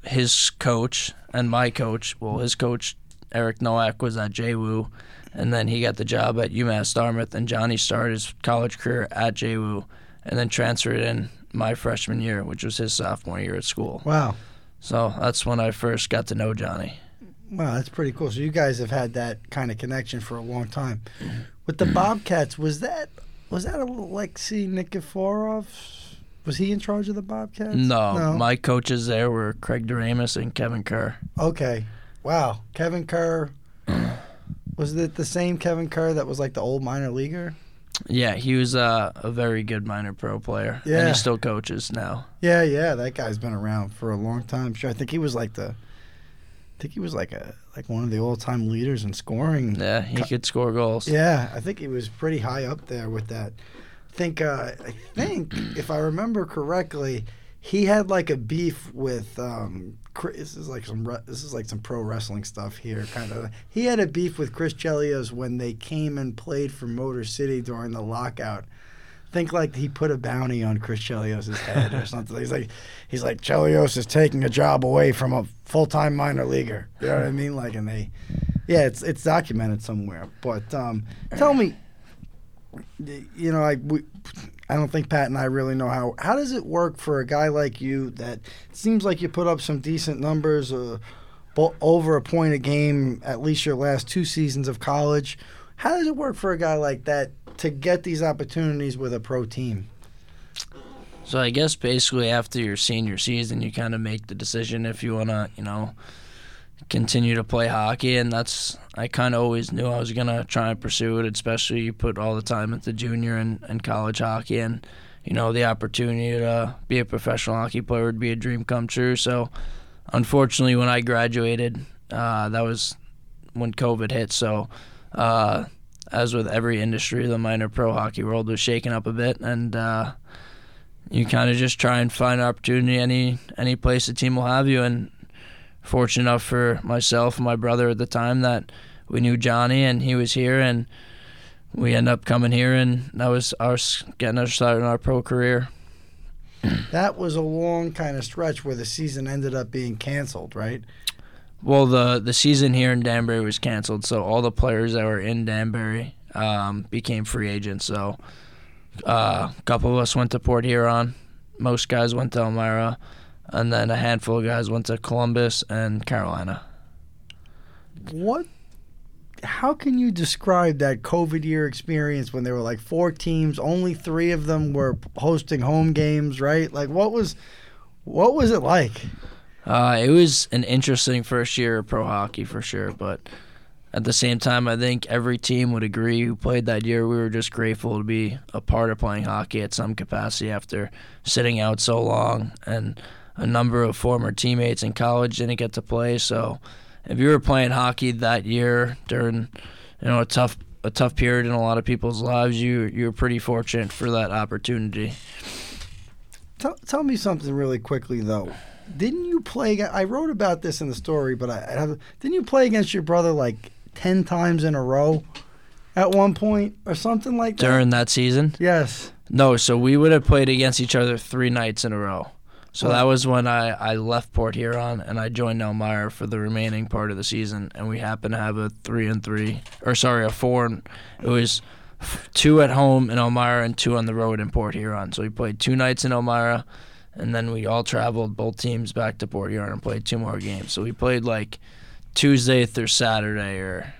his coach and my coach, well, his coach Eric Nowak was at JWU, and then he got the job at UMass Dartmouth. And Johnny started his college career at JWU, and then transferred in my freshman year, which was his sophomore year at school. Wow. So that's when I first got to know Johnny. Wow, that's pretty cool. So you guys have had that kind of connection for a long time. With the Bobcats, was that was that Alexei Nikiforov? Was he in charge of the Bobcats? No, my coaches there were Craig Doremus and Kevin Kerr. Okay. Wow. Kevin Kerr. <sighs> Was it the same Kevin Kerr that was like the old minor leaguer? Yeah, he was uh, a very good minor pro player. And Yeah. he still coaches now. Yeah, yeah, that guy's been around for a long time. Sure, I think he was like the, I think he was like a like one of the all time leaders in scoring. Yeah, he could score goals. Yeah, I think he was pretty high up there with that. I think uh, I think <clears throat> if I remember correctly, he had like a beef with. Um, Chris, this is like some re- this is like some pro wrestling stuff here, kind of. He had a beef with Chris Chelios when they came and played for Motor City during the lockout. Think like he put a bounty on Chris Chelios' head or something. He's like, he's like Chelios is taking a job away from a full time minor leaguer. You know what I mean? Like, and they, yeah, it's it's documented somewhere. But um, tell me, you know, like we, I don't think Pat and I really know how. How does it work for a guy like you that seems like you put up some decent numbers, uh, over a point a game at least your last two seasons of college. How does it work for a guy like that to get these opportunities with a pro team? So I guess basically after your senior season, you kind of make the decision if you want to, you know, continue to play hockey. And that's, I kind of always knew I was to try and pursue it, especially you put all the time into junior and, and college hockey. And, you know, the opportunity to be a professional hockey player would be a dream come true. So unfortunately, when I graduated, uh, that was when COVID hit. So, uh, as with every industry, the minor pro hockey world was shaken up a bit. And, uh, you kind of just try and find opportunity any any place the team will have you. And fortunate enough for myself and my brother at the time that we knew Johnny and he was here, and we end up coming here, and that was our getting us started in our pro career. That was a long kind of stretch where the season ended up being canceled, right? Well, the the season here in Danbury was canceled, so all the players that were in Danbury um, became free agents. So uh, a couple of us went to Port Huron, most guys went to Elmira, and then a handful of guys went to Columbus and Carolina. What? How can you describe that COVID year experience when there were like four teams, only three of them were hosting home games, right? Like, what was, what was it like? Uh, it was an interesting first year of pro hockey for sure, but at the same time, I think every team would agree who played that year. We were just grateful to be a part of playing hockey at some capacity after sitting out so long, and a number of former teammates in college didn't get to play. So, if you were playing hockey that year during, you know, a tough a tough period in a lot of people's lives, you you were pretty fortunate for that opportunity. Tell, tell me something really quickly though. Didn't you play? I wrote about this in the story, but I, I didn't you play against your brother like ten times in a row at one point or something like that? During that season, yes. No, so we would have played against each other three nights in a row. So that was when I, I left Port Huron and I joined Elmira for the remaining part of the season, and we happened to have a three and three, or sorry, a four. And, it was two at home in Elmira and two on the road in Port Huron. So we played two nights in Elmira, and then we all traveled both teams back to Port Huron and played two more games. So we played like Tuesday through Saturday or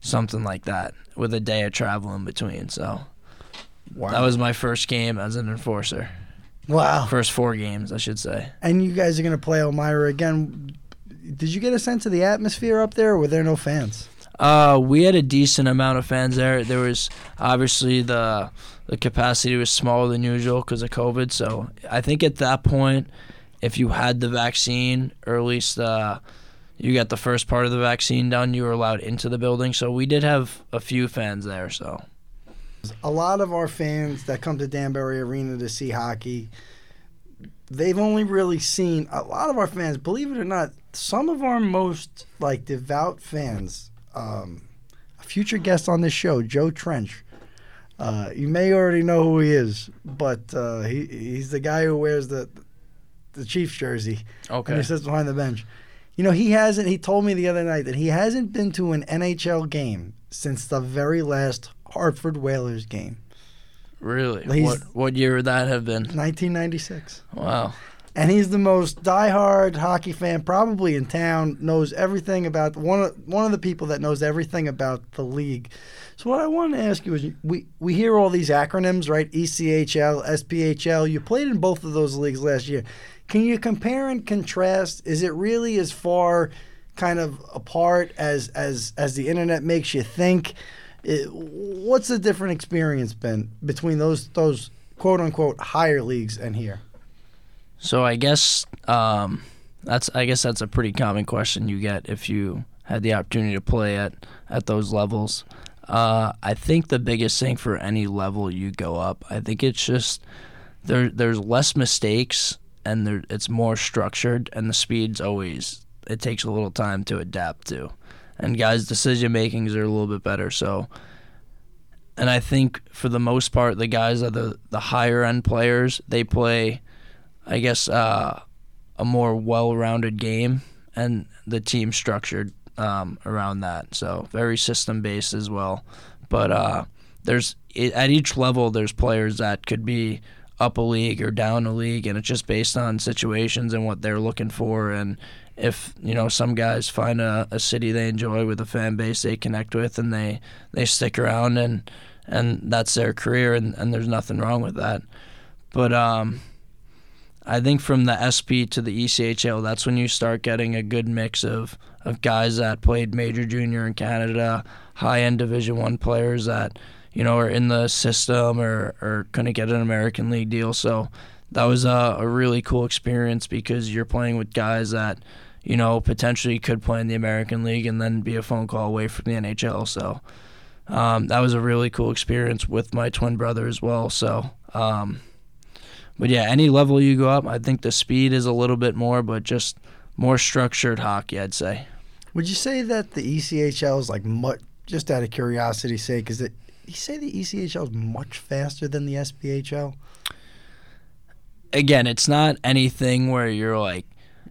something like that with a day of travel in between. So Wow. that was my first game as an enforcer. wow. First four games, I should say. And you guys are going to play Elmira again. Did you get a sense of the atmosphere up there, or were there no fans? Uh, we had a decent amount of fans there. There was obviously the the capacity was smaller than usual because of COVID. So I think at that point, if you had the vaccine or at least uh, you got the first part of the vaccine done, you were allowed into the building. So we did have a few fans there. So a lot of our fans that come to Danbury Arena to see hockey, they've only really seen a lot of our fans. Believe it or not, some of our most like devout fans. Um, a future guest on this show, Joe Trench. Uh, you may already know who he is, but uh, he he's the guy who wears the the Chiefs jersey Okay. and he sits behind the bench. You know, he hasn't. He told me the other night that he hasn't been to an NHL game since the very last Hartford Whalers game, really, He's- what what year would that have been? 1996. Wow. And he's the most diehard hockey fan probably in town. Knows everything about one of one of the people that knows everything about the league. So what I wanted to ask you is, we we hear all these acronyms, right? ECHL, SPHL. You played in both of those leagues last year. Can you compare and contrast? Is it really as far kind of apart as as as the internet makes you think? It, what's the different experience been between those those quote unquote higher leagues and here? So I guess um, that's I guess that's a pretty common question you get if you had the opportunity to play at at those levels. Uh, I think the biggest thing for any level you go up, I think it's just there there's less mistakes and there it's more structured and the speed's always it takes a little time to adapt to, and guys' decision makings are a little bit better. So and I think for the most part, the guys are the the higher end players. They play, I guess, uh, a more well-rounded game, and the team structured um, around that. So very system based as well. But uh, there's at each level, there's players that could be up a league or down a league, and it's just based on situations and what they're looking for. And if you know some guys find a, a city they enjoy with a fan base they connect with, and they they stick around and and that's their career, and, and there's nothing wrong with that. But um, I think from the SP to the ECHL, that's when you start getting a good mix of, of guys that played major junior in Canada, high end Division One players that you know are in the system or, or couldn't get an American League deal. So that was a, a really cool experience because you're playing with guys that you know potentially could play in the American League and then be a phone call away from the NHL. So um, that was a really cool experience with my twin brother as well. So. Um, but yeah, any level you go up, I think the speed is a little bit more, but just more structured hockey, I'd say. Would you say that the ECHL is like much? Just out of curiosity's sake, is it? You say the ECHL is much faster than the SPHL? Again, it's not anything where you're like,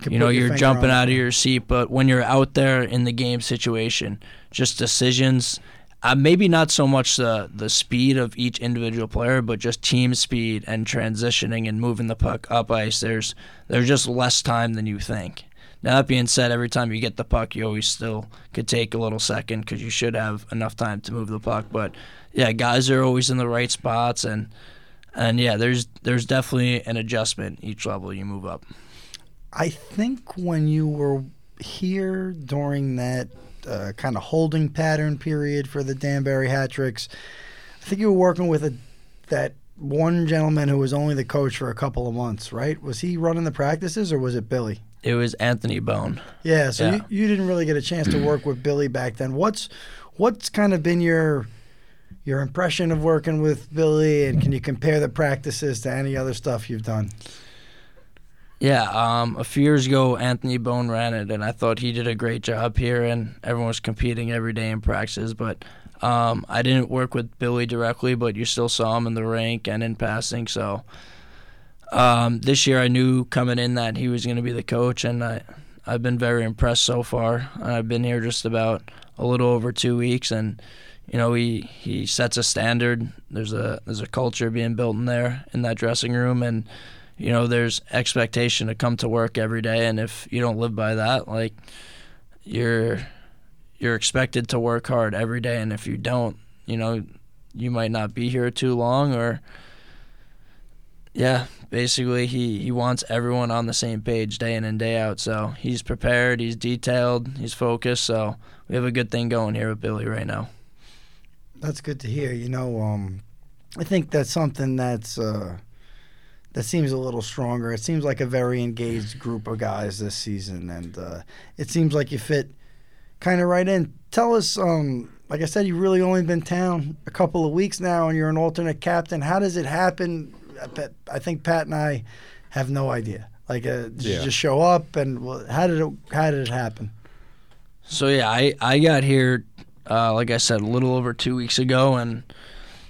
you know, your you're jumping out of your seat, but when you're out there in the game situation, just decisions. Uh, maybe not so much the the speed of each individual player, but just team speed and transitioning and moving the puck up ice. There's there's just less time than you think. Now that being said, every time you get the puck, you always still could take a little second because you should have enough time to move the puck. But yeah, guys are always in the right spots, and and yeah, there's there's definitely an adjustment each level you move up. I think when you were here during that uh, kind of holding pattern period for the Danbury hat tricks, I think you were working with a that one gentleman who was only the coach for a couple of months, right? Was he running the practices or was it Billy? It was Anthony Bone. Yeah, so Yeah. You, you didn't really get a chance to work with Billy back then. What's what's kind of been your your impression of working with Billy, and can you compare the practices to any other stuff you've done? Yeah, um, a few years ago, Anthony Bone ran it, and I thought he did a great job here, and everyone was competing every day in practice. But um, I didn't work with Billy directly, but you still saw him in the rink and in passing. So um, this year, I knew coming in that he was going to be the coach, and I, I've been very impressed so far. I've been here just about a little over two weeks, and you know, he he sets a standard. There's a there's a culture being built in there in that dressing room, and you know, there's expectation to come to work every day. And if you don't live by that, like you're you're expected to work hard every day, and if you don't, you know, you might not be here too long, or yeah, basically he he wants everyone on the same page day in and day out. So he's prepared, he's detailed, he's focused. So we have a good thing going here with Billy right now. That's good to hear. You know, um, I think that's something that's uh, that seems a little stronger. It seems like a very engaged group of guys this season, and uh, it seems like you fit kind of right in. Tell us, um, like I said, you've really only been town a couple of weeks now, and you're an alternate captain. How does it happen? I think Pat and I have no idea. Like, uh, did you just show up, and well, how did it how did it happen? So yeah, I I got here, uh, like I said, a little over two weeks ago, and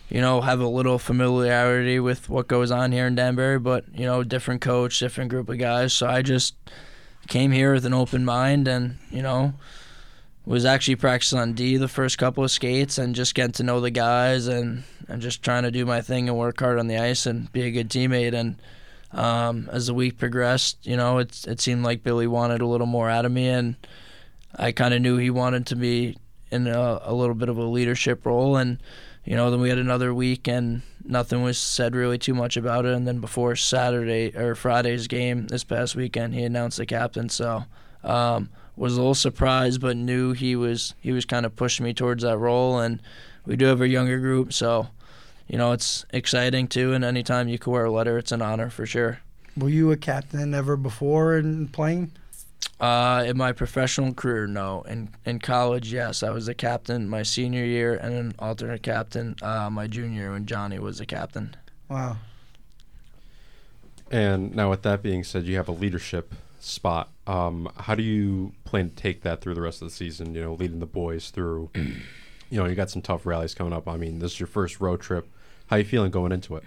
you know have a little familiarity with what goes on here in Danbury, but you know different coach, different group of guys. So I just came here with an open mind, and you know was actually practicing on D the first couple of skates, and just getting to know the guys, and and just trying to do my thing and work hard on the ice and be a good teammate. And um, as the week progressed, you know it it seemed like Billy wanted a little more out of me, and I kind of knew he wanted to be in a, a little bit of a leadership role, and you know, then we had another week and nothing was said really too much about it. And then before Saturday or Friday's game this past weekend, he announced the captain. So um, was a little surprised, but knew he was he was kind of pushing me towards that role. And we do have a younger group, so you know it's exciting too. And anytime you can wear a letter, it's an honor for sure. Were you a captain ever before in playing? Uh, in my professional career, no. In in college, yes, I was a captain my senior year and an alternate captain uh, my junior year when Johnny was a captain. Wow. And now, with that being said, you have a leadership spot. Um, how do you plan to take that through the rest of the season? You know, leading the boys through. <clears throat> You know, you got some tough rallies coming up. I mean, this is your first road trip. How you feeling going into it?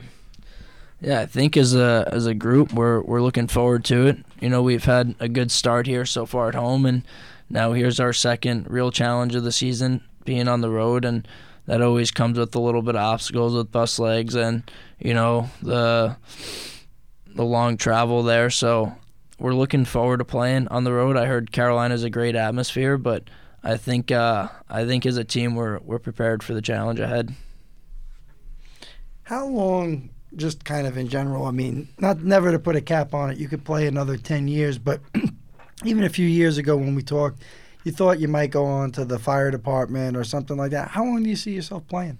Yeah, I think as a as a group, we're we're looking forward to it. You know, we've had a good start here so far at home, and now here's our second real challenge of the season, being on the road, and that always comes with a little bit of obstacles with bus legs and you know the the long travel there. So we're looking forward to playing on the road. I heard Carolina's a great atmosphere, but I think uh, I think as a team we're we're prepared for the challenge ahead. How long, just kind of in general, I mean, not never to put a cap on it, you could play another 10 years, but <clears throat> even a few years ago when we talked, you thought you might go on to the fire department or something like that. How long do you see yourself playing?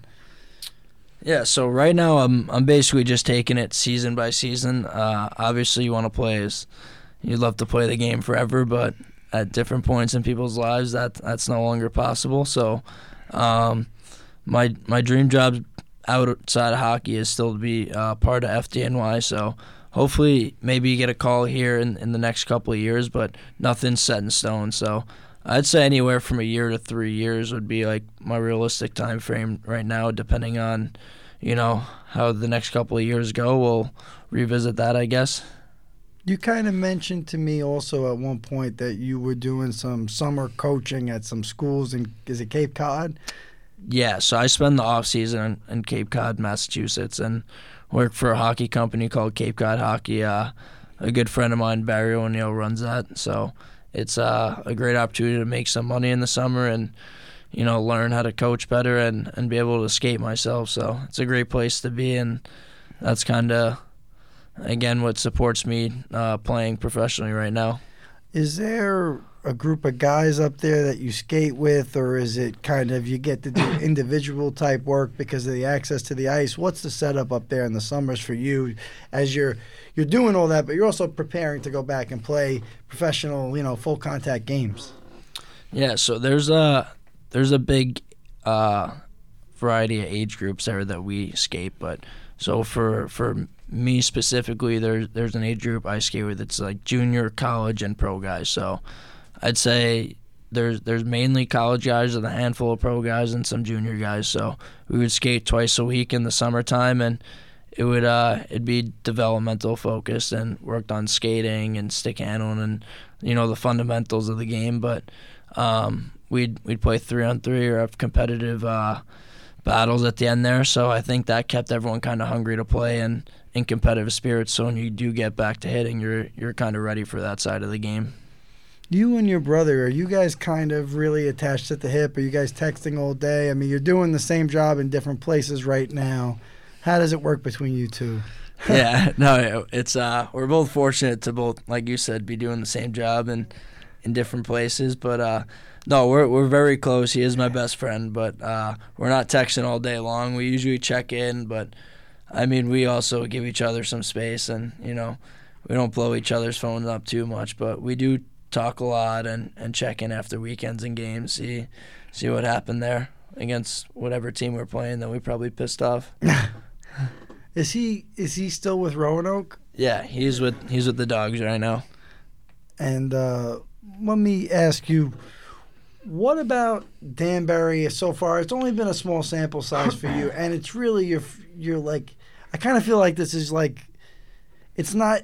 Yeah, so right now I'm I'm basically just taking it season by season. Uh, obviously, you want to play as you'd love to play the game forever, but at different points in people's lives, that that's no longer possible. So, um, my my dream job outside of hockey is still to be uh, part of FDNY. So hopefully, maybe you get a call here in, in the next couple of years, but nothing's set in stone. So I'd say anywhere from a year to three years would be like my realistic time frame right now, depending on, you know, how the next couple of years go. We'll revisit that, I guess. You kind of mentioned to me also at one point that you were doing some summer coaching at some schools in is it Cape Cod? Yeah, so I spend the off season in, Cape Cod, Massachusetts, and work for a hockey company called Cape Cod Hockey. Uh, a good friend of mine, Barry O'Neill, runs that. So it's uh, a great opportunity to make some money in the summer and you know learn how to coach better and, and be able to skate myself. So it's a great place to be, and that's kind of again what supports me uh, playing professionally right now. Is there a group of guys up there that you skate with, or is it kind of you get to do <coughs> individual type work because of the access to the ice? What's the setup up there in the summers for you as you're you're doing all that, but you're also preparing to go back and play professional, you know, full contact games? Yeah, so there's a there's a big uh, variety of age groups there that we skate, but so for for me specifically, there's there's an age group I skate with. It's like junior, college, and pro guys. So I'd say there's there's mainly college guys and a handful of pro guys and some junior guys. So we would skate twice a week in the summertime, and it would uh it'd be developmental focused and worked on skating and stick handling and you know the fundamentals of the game. But um, we'd we'd play three on three or have competitive uh, battles at the end there. So I think that kept everyone kind of hungry to play and in competitive spirits. So when you do get back to hitting, you're you're kind of ready for that side of the game. You and your brother, are you guys kind of really attached at the hip? Are you guys texting all day? I mean, you're doing the same job in different places right now. How does it work between you two? <laughs> yeah, no, it's uh, we're both fortunate to both, like you said, be doing the same job and in different places. But uh, no, we're we're very close. He is my best friend, but uh, we're not texting all day long. We usually check in, but I mean, we also give each other some space, and you know, we don't blow each other's phones up too much, but we do talk a lot and, and check in after weekends and games, see see what happened there against whatever team we're playing that we probably pissed off. <laughs> Is he is he still with Roanoke? Yeah, he's with he's with the dogs right now. And uh, let me ask you, what about Danbury so far? It's only been a small sample size for you, and it's really you're you're like, I kind of feel like this is like, it's not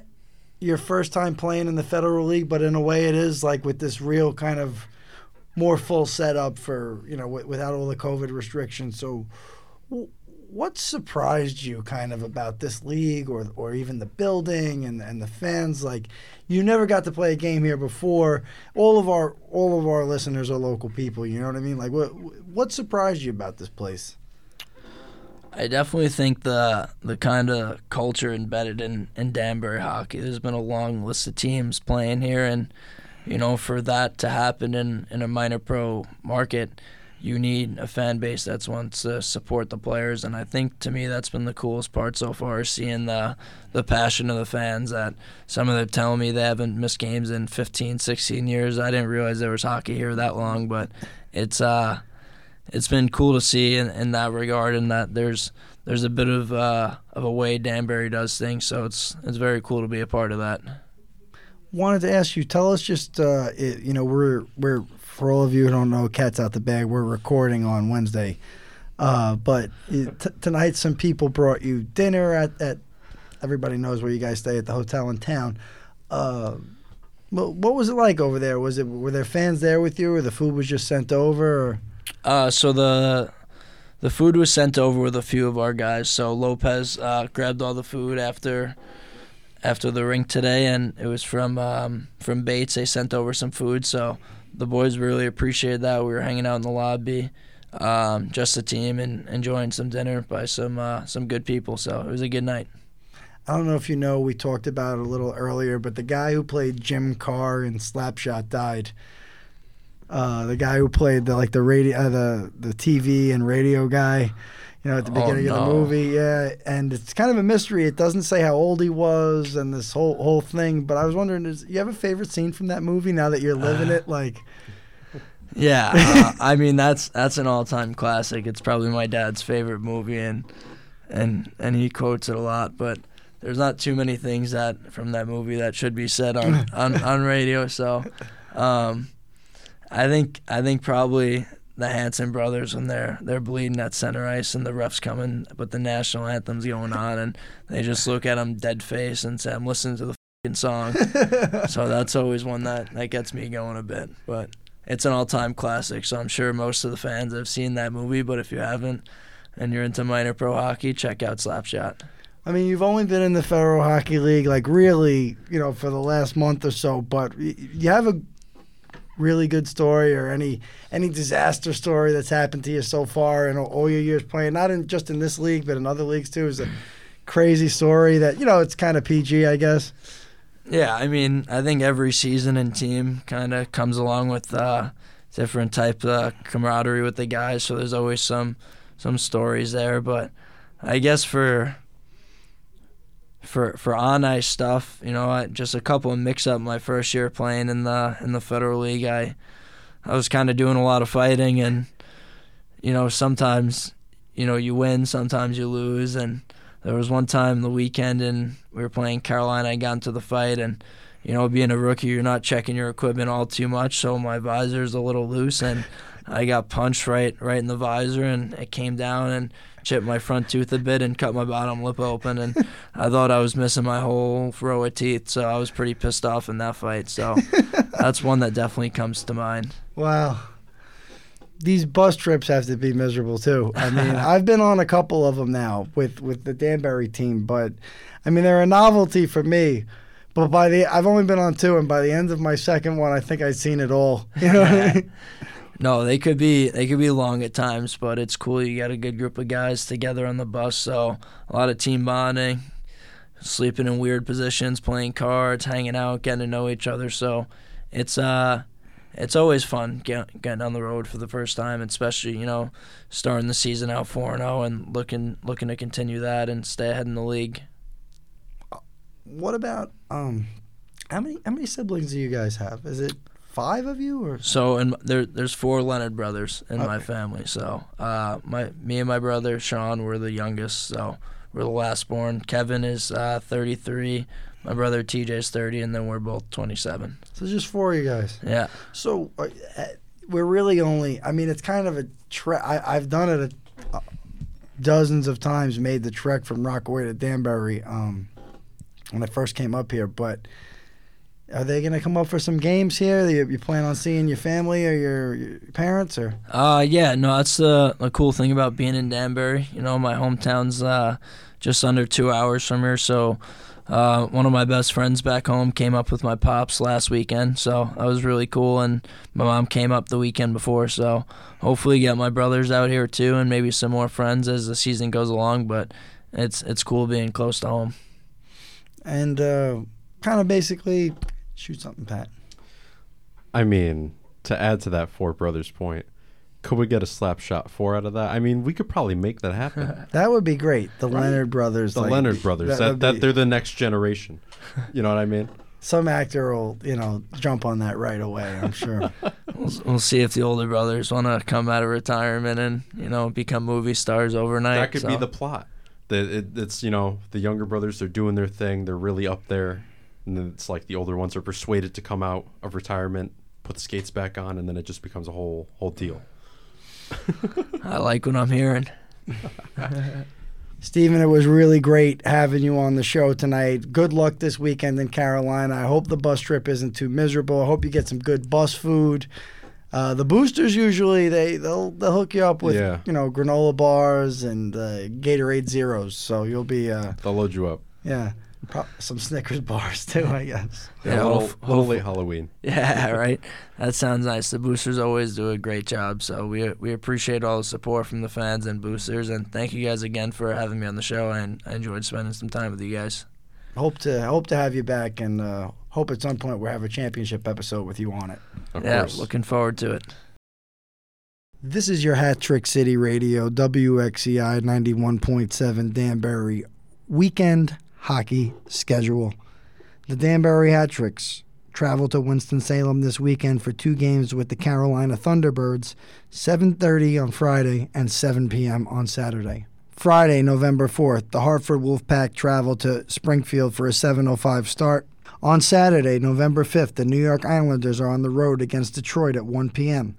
your first time playing in the Federal League, but in a way it is like with this real kind of more full setup for you know w- without all the COVID restrictions. So, w- what surprised you kind of about this league, or or even the building and and the fans? Like, you never got to play a game here before. All of our all of our listeners are local people. You know what I mean? Like, what what surprised you about this place? I definitely think the the kind of culture embedded in, in Danbury hockey. There's been a long list of teams playing here, and you know for that to happen in, in a minor pro market, you need a fan base that's wants to support the players. And I think to me that's been the coolest part so far, seeing the the passion of the fans. That some of them telling me they haven't missed games in 15, 16 years. I didn't realize there was hockey here that long, but it's uh it's been cool to see in, in that regard, and that there's there's a bit of uh, of a way Danbury does things. So it's it's very cool to be a part of that. Wanted to ask you, tell us just uh, it, you know we're we're for all of you who don't know, cats out the bag. We're recording on Wednesday, uh, but it, t- tonight some people brought you dinner at, at everybody knows where you guys stay at the hotel in town. Uh, what, was it like over there? Was it were there fans there with you, or the food was just sent over? Or? Uh, so the the food was sent over with a few of our guys. So Lopez uh, grabbed all the food after after the rink today, and it was from um, from Bates. They sent over some food, so the boys really appreciated that. We were hanging out in the lobby, um, just a team, and enjoying some dinner by some uh, some good people. So it was a good night. I don't know if you know, we talked about it a little earlier, but the guy who played Jim Carr in Slapshot died. Uh, the guy who played the like the radio, uh, the the TV and radio guy, you know, at the Oh, beginning of the movie, yeah. And it's kind of a mystery. It doesn't say how old he was and this whole whole thing. But I was wondering, is you have a favorite scene from that movie now that you're living it? Like, Yeah, <laughs> uh, I mean that's that's an all-time classic. It's probably my dad's favorite movie, and and and he quotes it a lot. But there's not too many things that from that movie that should be said on <laughs> on, on radio. So, um, I think I think probably the Hanson brothers when they're they're bleeding at center ice and the refs coming, but the national anthem's going on, and they just look at him dead face and say, "I'm listening to the fing song." <laughs> so that's always one that that gets me going a bit, but it's an all-time classic. So I'm sure most of the fans have seen that movie, but if you haven't and you're into minor pro hockey, check out Slapshot. I mean, you've only been in the Federal Hockey League, like really, you know, for the last month or so. But you have a really good story, or any any disaster story that's happened to you so far in all- your years playing, not in just in this league, but in other leagues too. Is a crazy story that you know it's kind of PG, I guess. Yeah, I mean, I think every season and team kind of comes along with uh, different type of camaraderie with the guys. So there's always some some stories there. But I guess for for for on ice stuff, you know, I, just a couple of mix up my first year playing in the in the federal league. I I was kind of doing a lot of fighting, and you know, sometimes you know you win, sometimes you lose, and there was one time the weekend and we were playing Carolina. I got into the fight and you know, being a rookie, you're not checking your equipment all too much, so my visor's a little loose and I got punched right right in the visor and it came down and chipped my front tooth a bit and cut my bottom lip open and I thought I was missing my whole row of teeth, so I was pretty pissed off in that fight. So <laughs> that's one that definitely comes to mind. Wow. these bus trips have to be miserable too. I mean, <laughs> I've been on a couple of them now with with the Danbury team, but I mean they're a novelty for me. But by the I've only been on two, and by the end of my second one, I think I'd seen it all. <laughs> You know what I mean? No, they could be they could be long at times, but it's cool. You got a good group of guys together on the bus, so a lot of team bonding, sleeping in weird positions, playing cards, hanging out, getting to know each other. So it's uh it's always fun get, getting on the road for the first time, especially you know starting the season out four and zero and looking looking to continue that and stay ahead in the league. What about um, how many how many siblings do you guys have? Is it five of you or? So and there there's four Leonard brothers in my family. So uh, my me and my brother Sean were the youngest. So we're the last born. Kevin is uh, 33. My brother TJ's 30, and then we're both 27. So just four of you guys. Yeah. So uh, uh, we're really only. I mean, it's kind of a trek. I've done it a, uh, dozens of times. Made the trek from Rockaway to Danbury um, when I first came up here. But are they going to come up for some games here? You, you plan on seeing your family or your, your parents or? Uh, yeah. No, that's the the cool thing about being in Danbury. You know, my hometown's uh, just under two hours from here, so. Uh, one of my best friends back home came up with my pops last weekend, so that was really cool. And my mom came up the weekend before, so hopefully get my brothers out here too, and maybe some more friends as the season goes along. But it's it's cool being close to home. And uh, kind of basically shoot something, Pat. I mean, to add to that four brothers point, could we get a slap shot four out of that? I mean, we could probably make that happen. <laughs> That would be great. The Leonard brothers. the like, Leonard brothers, that that, would that, be- they're the next generation. You know what I mean? some actor will, you know, jump on that right away. I'm sure. <laughs> We'll, we'll see if the older brothers want to come out of retirement and you know become movie stars overnight. that could be the plot. That it, it's you know the younger brothers they're doing their thing. They're really up there, and then it's like the older ones are persuaded to come out of retirement, put the skates back on, and then it just becomes a whole whole deal. <laughs> I like what I'm hearing. <laughs> Stephen, it was really great having you on the show tonight. Good luck this weekend in Carolina. I hope the bus trip isn't too miserable. I hope you get some good bus food. Uh, the boosters usually they they'll they'll hook you up with Yeah. you know granola bars and uh, Gatorade zeros, so you'll be uh, They'll load you up. yeah pro- some Snickers bars too, I guess. Yeah, Yeah, a little, hope- little late Halloween. Yeah, <laughs> right. That sounds nice. The boosters always do a great job, so we we appreciate all the support from the fans and boosters, and thank you guys again for having me on the show. And I enjoyed spending some time with you guys. Hope to hope to have you back and uh, hope at some point we'll have a championship episode with you on it. Of yeah, course. looking forward to it. This is your Hat Trick City Radio, WXCI 91.7 Danbury weekend hockey schedule. The Danbury Hat Tricks travel to Winston-Salem this weekend for two games with the Carolina Thunderbirds, 7:30 on Friday and 7 p.m. on Saturday. Friday, November 4th, the Hartford Wolfpack travel to Springfield for a 7:05 start. On Saturday, November 5th, the New York Islanders are on the road against Detroit at 1 p.m.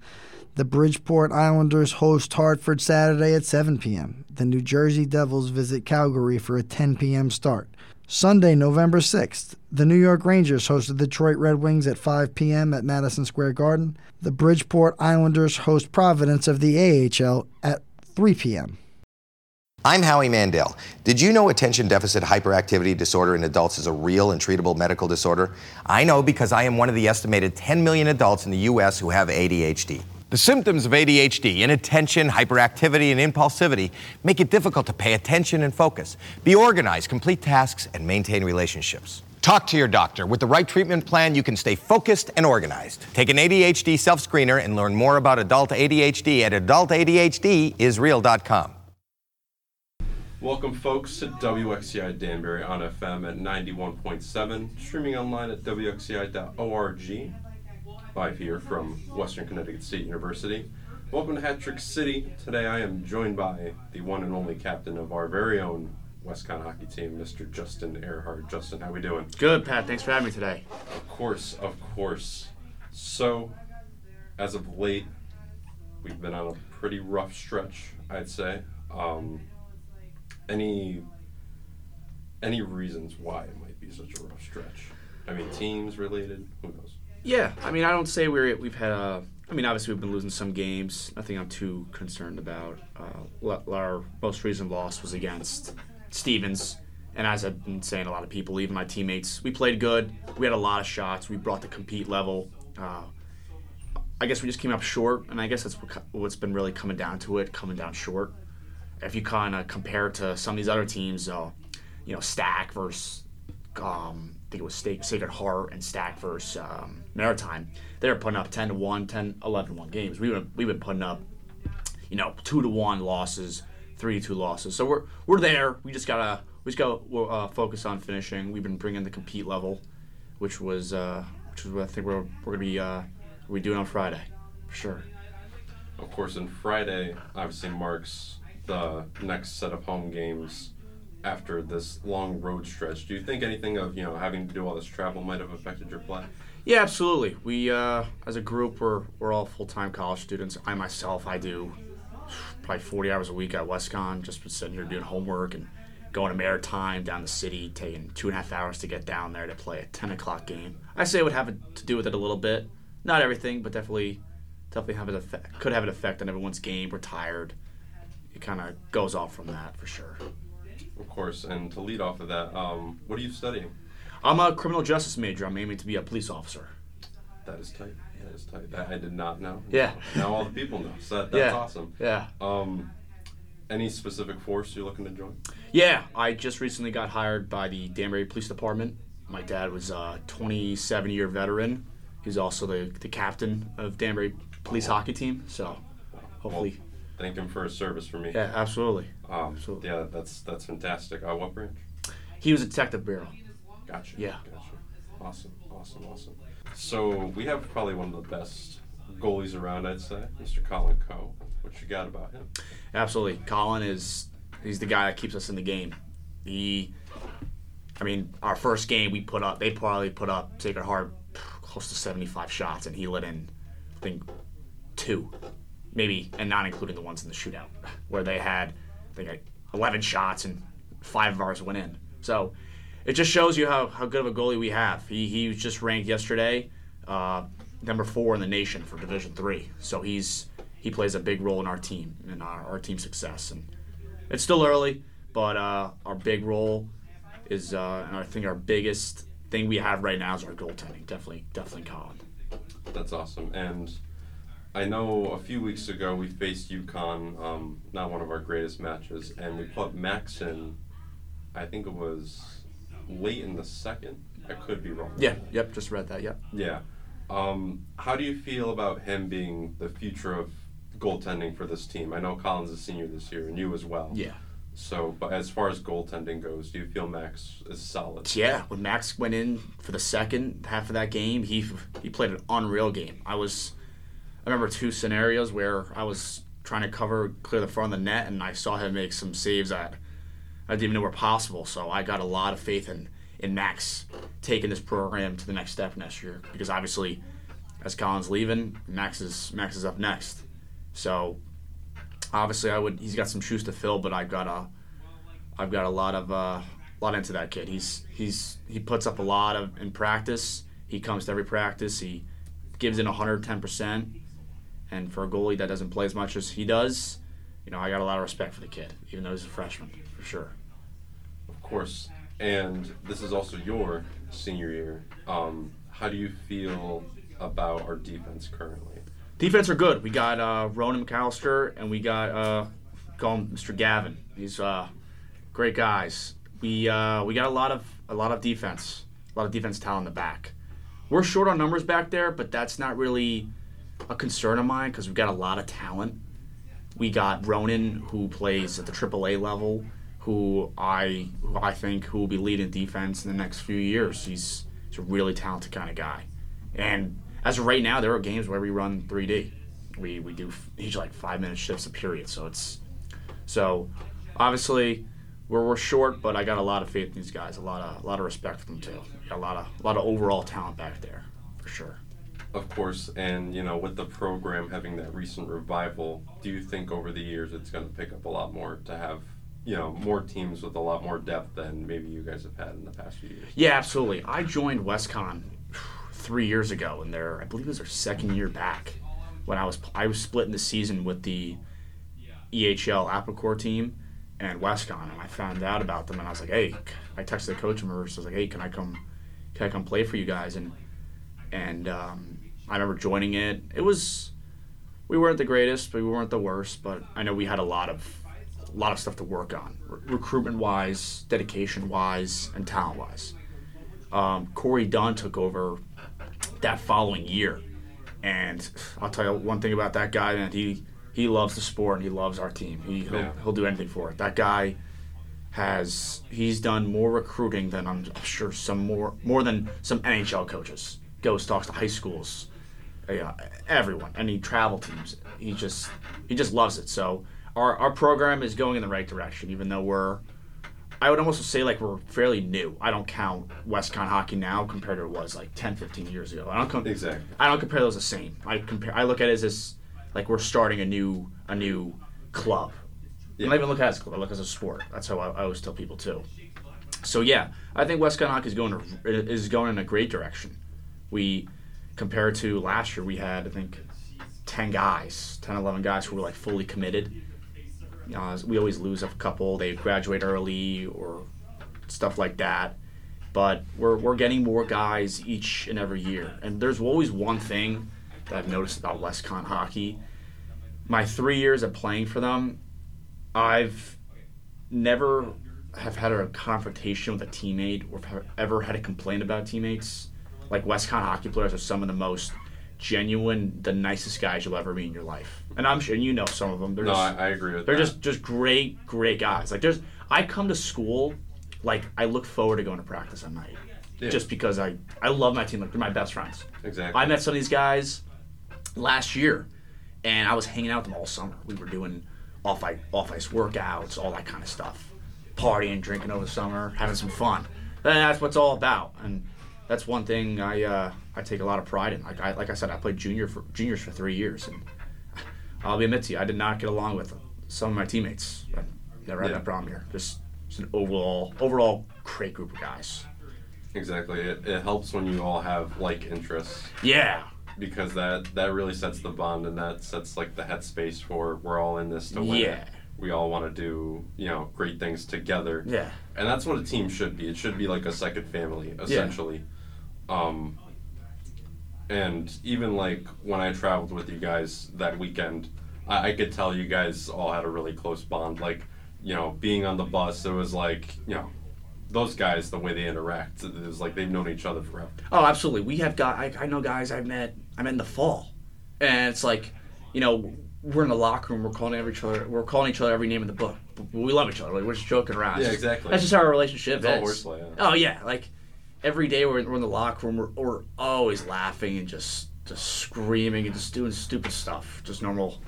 The Bridgeport Islanders host Hartford Saturday at 7 p.m. The New Jersey Devils visit Calgary for a 10 p.m. start. Sunday, November 6th, the New York Rangers host the Detroit Red Wings at 5 p.m. at Madison Square Garden. The Bridgeport Islanders host Providence of the AHL at 3 p.m. I'm Howie Mandel. Did you know attention deficit hyperactivity disorder in adults is a real and treatable medical disorder? I know because I am one of the estimated 10 million adults in the U.S. who have ADHD. The symptoms of ADHD, inattention, hyperactivity, and impulsivity, make it difficult to pay attention and focus, be organized, complete tasks, and maintain relationships. Talk to your doctor. With the right treatment plan, you can stay focused and organized. Take an ADHD self screener and learn more about adult ADHD at adultadhdisreal.com. Welcome, folks, to WXCI Danbury on FM at 91.7, streaming online at WXCI.org. Live here from Western Connecticut State University. Welcome to Hat Trick City. Today I am joined by the one and only captain of our very own WestConn hockey team, Mr. Justin Ehrhard. Justin, how are we doing? Good, Pat. Thanks for having me today. Of course, of course. So, as of late, we've been on a pretty rough stretch, I'd say. Um, any any reasons why it might be such a rough stretch? I mean, teams related. Who knows? Yeah, I mean, I don't say we're we've had a I mean, obviously we've been losing some games. Nothing I'm too concerned about. Uh, our most recent loss was against Stevens, and as I've been saying, a lot of people, even my teammates, we played good. We had a lot of shots. We brought the compete level. Uh, I guess we just came up short, and I guess that's what, what's been really coming down to it, coming down short. If you kind of compare to some of these other teams, uh, you know, Stack versus, um, I think it was Sta- Sacred Heart and Stack versus um, Maritime, they were putting up 10 to 1, 10, 11 to 1 games. We've been, we've been putting up, you know, 2 to 1 losses, 3 to 2 losses. So we're, we're there. We just got to we just got to uh, focus on finishing. We've been bringing the compete level, which was, uh, which is what I think we're, we're going to be, uh, we doing on Friday, for sure. Of course, on Friday, obviously marks the next set of home games after this long road stretch. Do you think anything of you know having to do all this travel might have affected your play? Yeah, absolutely. We, uh, as a group, we're, we're all full time college students. I myself, I do probably 40 hours a week at WestConn, just been sitting here doing homework and going to Maritime down the city, taking two and a half hours to get down there to play a 10 o'clock game. I say it would have to do with it a little bit. Not everything, but definitely, definitely have an effect. Could have an effect on everyone's game. We're tired. It kind of goes off from that for sure. Of course, and to lead off of that, um, what are you studying? I'm a criminal justice major. I'm aiming to be a police officer. That is tight. That is tight. That I did not know. Yeah. Now all the people know. So that, that's Yeah. awesome. Yeah. Um, any specific force you're looking to join? Yeah, I just recently got hired by the Danbury Police Department. My dad was a 27 year veteran. He's also the, the captain of Danbury Police Hockey Team. So hopefully, Thank him for his service for me. yeah, absolutely. Um, absolutely. Yeah, that's that's fantastic. Uh, what branch? He was a detective bureau. Gotcha. Yeah. Gotcha. Awesome. Awesome. Awesome. So we have probably one of the best goalies around, I'd say, Mr. Colin Coe. What you got about him? Absolutely. Colin is he's the guy that keeps us in the game. He I mean, our first game we put up they probably put up Sacred Heart close to 75 shots and he let in I think two. Maybe and not including the ones in the shootout where they had I think 11 shots and 5 of ours went in. So it just shows you how, how good of a goalie we have. He, he was just ranked yesterday uh, number four in the nation for Division Three. So he's he plays a big role in our team and our, our team success. And it's still early, but uh, our big role is, uh, and I think our biggest thing we have right now is our goaltending. Definitely, definitely Colin. That's awesome. And I know a few weeks ago we faced UConn, um, not one of our greatest matches, and we put Max in. I think it was late in the second. I could be wrong. Yeah, yep, just read that. Yep. Yeah. Um, how do you feel about him being the future of goaltending for this team? I know Collins is senior this year, and you as well. Yeah. So, but as far as goaltending goes, do you feel Max is solid? Yeah, when Max went in for the second half of that game, he he played an unreal game. I was, I remember two scenarios where I was trying to cover clear the front of the net, and I saw him make some saves that I didn't even know were possible. So I got a lot of faith in in Max taking this program to the next step next year because obviously, as Colin's leaving, Max is Max is up next. So obviously, I would he's got some shoes to fill, but I've got a I've got a lot of uh, lot into that kid. He's he's he puts up a lot of in practice. He comes to every practice. He gives in 110 percent. And for a goalie that doesn't play as much as he does, you know, I got a lot of respect for the kid, even though he's a freshman, for sure. Of course. And this is also your senior year. Um, how do you feel about our defense currently? Defense are good. We got uh, Ronan McAllister and we got uh, call him Mr. Gavin. He's uh, great guys. We uh, we got a lot of a lot of defense, a lot of defense talent in the back. We're short on numbers back there, but that's not really a concern of mine because we've got a lot of talent. We got Ronan who plays at the AAA level, who I who I think who will be leading defense in the next few years. He's he's a really talented kind of guy, and as of right now, there are games where we run 3D. We we do each like five minute shifts a period, so it's so obviously we're, we're short, but I got a lot of faith in these guys, a lot of a lot of respect for them too. A lot of a lot of overall talent back there, for sure. Of course, and you know, with the program having that recent revival, do you think over the years it's going to pick up a lot more to have, you know, more teams with a lot more depth than maybe you guys have had in the past few years? Yeah, absolutely. I joined WestConn three years ago, and they're I believe it was their second year back. when I was I was splitting the season with the EHL Applecore team and WestConn, and I found out about them, and I was like, hey, I texted the coach and I was like, hey, can I come, can I come play for you guys? And and um, I remember joining it. It was we weren't the greatest, but we weren't the worst. But I know we had a lot of a lot of stuff to work on, re- recruitment wise, dedication wise, and talent wise. Um, Corey Dunn took over that following year, and I'll tell you one thing about that guy, man. He he loves the sport and he loves our team. He he'll, Yeah. he'll do anything for it. That guy has he's done more recruiting than I'm sure some more more than some NHL coaches. Goes talks to high schools, yeah, everyone, any travel teams. He just he just loves it. So our our program is going in the right direction, even though we're I would almost say like we're fairly new. I don't count WestConn hockey now compared to what it was like 10, 15 years ago. I don't com- Exactly. I don't compare those the same. I compare. I look at it as this, like we're starting a new a new club. I don't even look at it as a club. I look at it as a sport. That's how I, I always tell people too. So yeah, I think WestConn hockey is going to, is going in a great direction. We compared to last year, we had I think ten guys, 10, 11 guys who were like fully committed. You know, we always lose a couple. They graduate early or stuff like that. But we're, we're getting more guys each and every year. And there's always one thing that I've noticed about WestConn hockey. My three years of playing for them, I've never have had a confrontation with a teammate or ever had a complaint about teammates. Like WestConn hockey players are some of the most genuine, the nicest guys you'll ever meet in your life. And I'm sure and you know some of them. They're No, just, I, I agree with they're that. just just great, great guys. Like there's, I come to school, like I look forward to going to practice at night, Yeah. just because I I love my team. Like they're my best friends. exactly. I met some of these guys last year, and I was hanging out with them all summer. We were doing off ice off ice workouts, all that kind of stuff, partying, drinking over the summer, having some fun. And that's what it's all about. And that's one thing I uh, I take a lot of pride in. Like I like I said, I played junior for juniors for three years, and I'll be admit to you, I did not get along with some of my teammates. I never had Yeah. that problem here. Just, just an overall overall great group of guys. exactly. It, it helps when you all have like interests Yeah. because that that really sets the bond and that sets like the headspace for we're all in this to win. Yeah. We all want to do you know great things together. Yeah. And that's what a team should be. It should be like a second family, essentially. Um, and even like when I traveled with you guys that weekend, I, I could tell you guys all had a really close bond. Like, you know, being on the bus, it was like, you know, those guys, the way they interact, it was like they've known each other forever. Oh, absolutely. We have got I, I know guys I've met. I met in the fall, and it's like, you know, we're in the locker room. We're calling every each other. We're calling each other every name in the book. We love each other. Like, we're just joking around. Yeah, exactly. That's just how our relationship It's all is. horseplay, yeah. Oh yeah, like every day we're, we're in the locker room. We're, we're always laughing and just just screaming and just doing stupid stuff. Just normal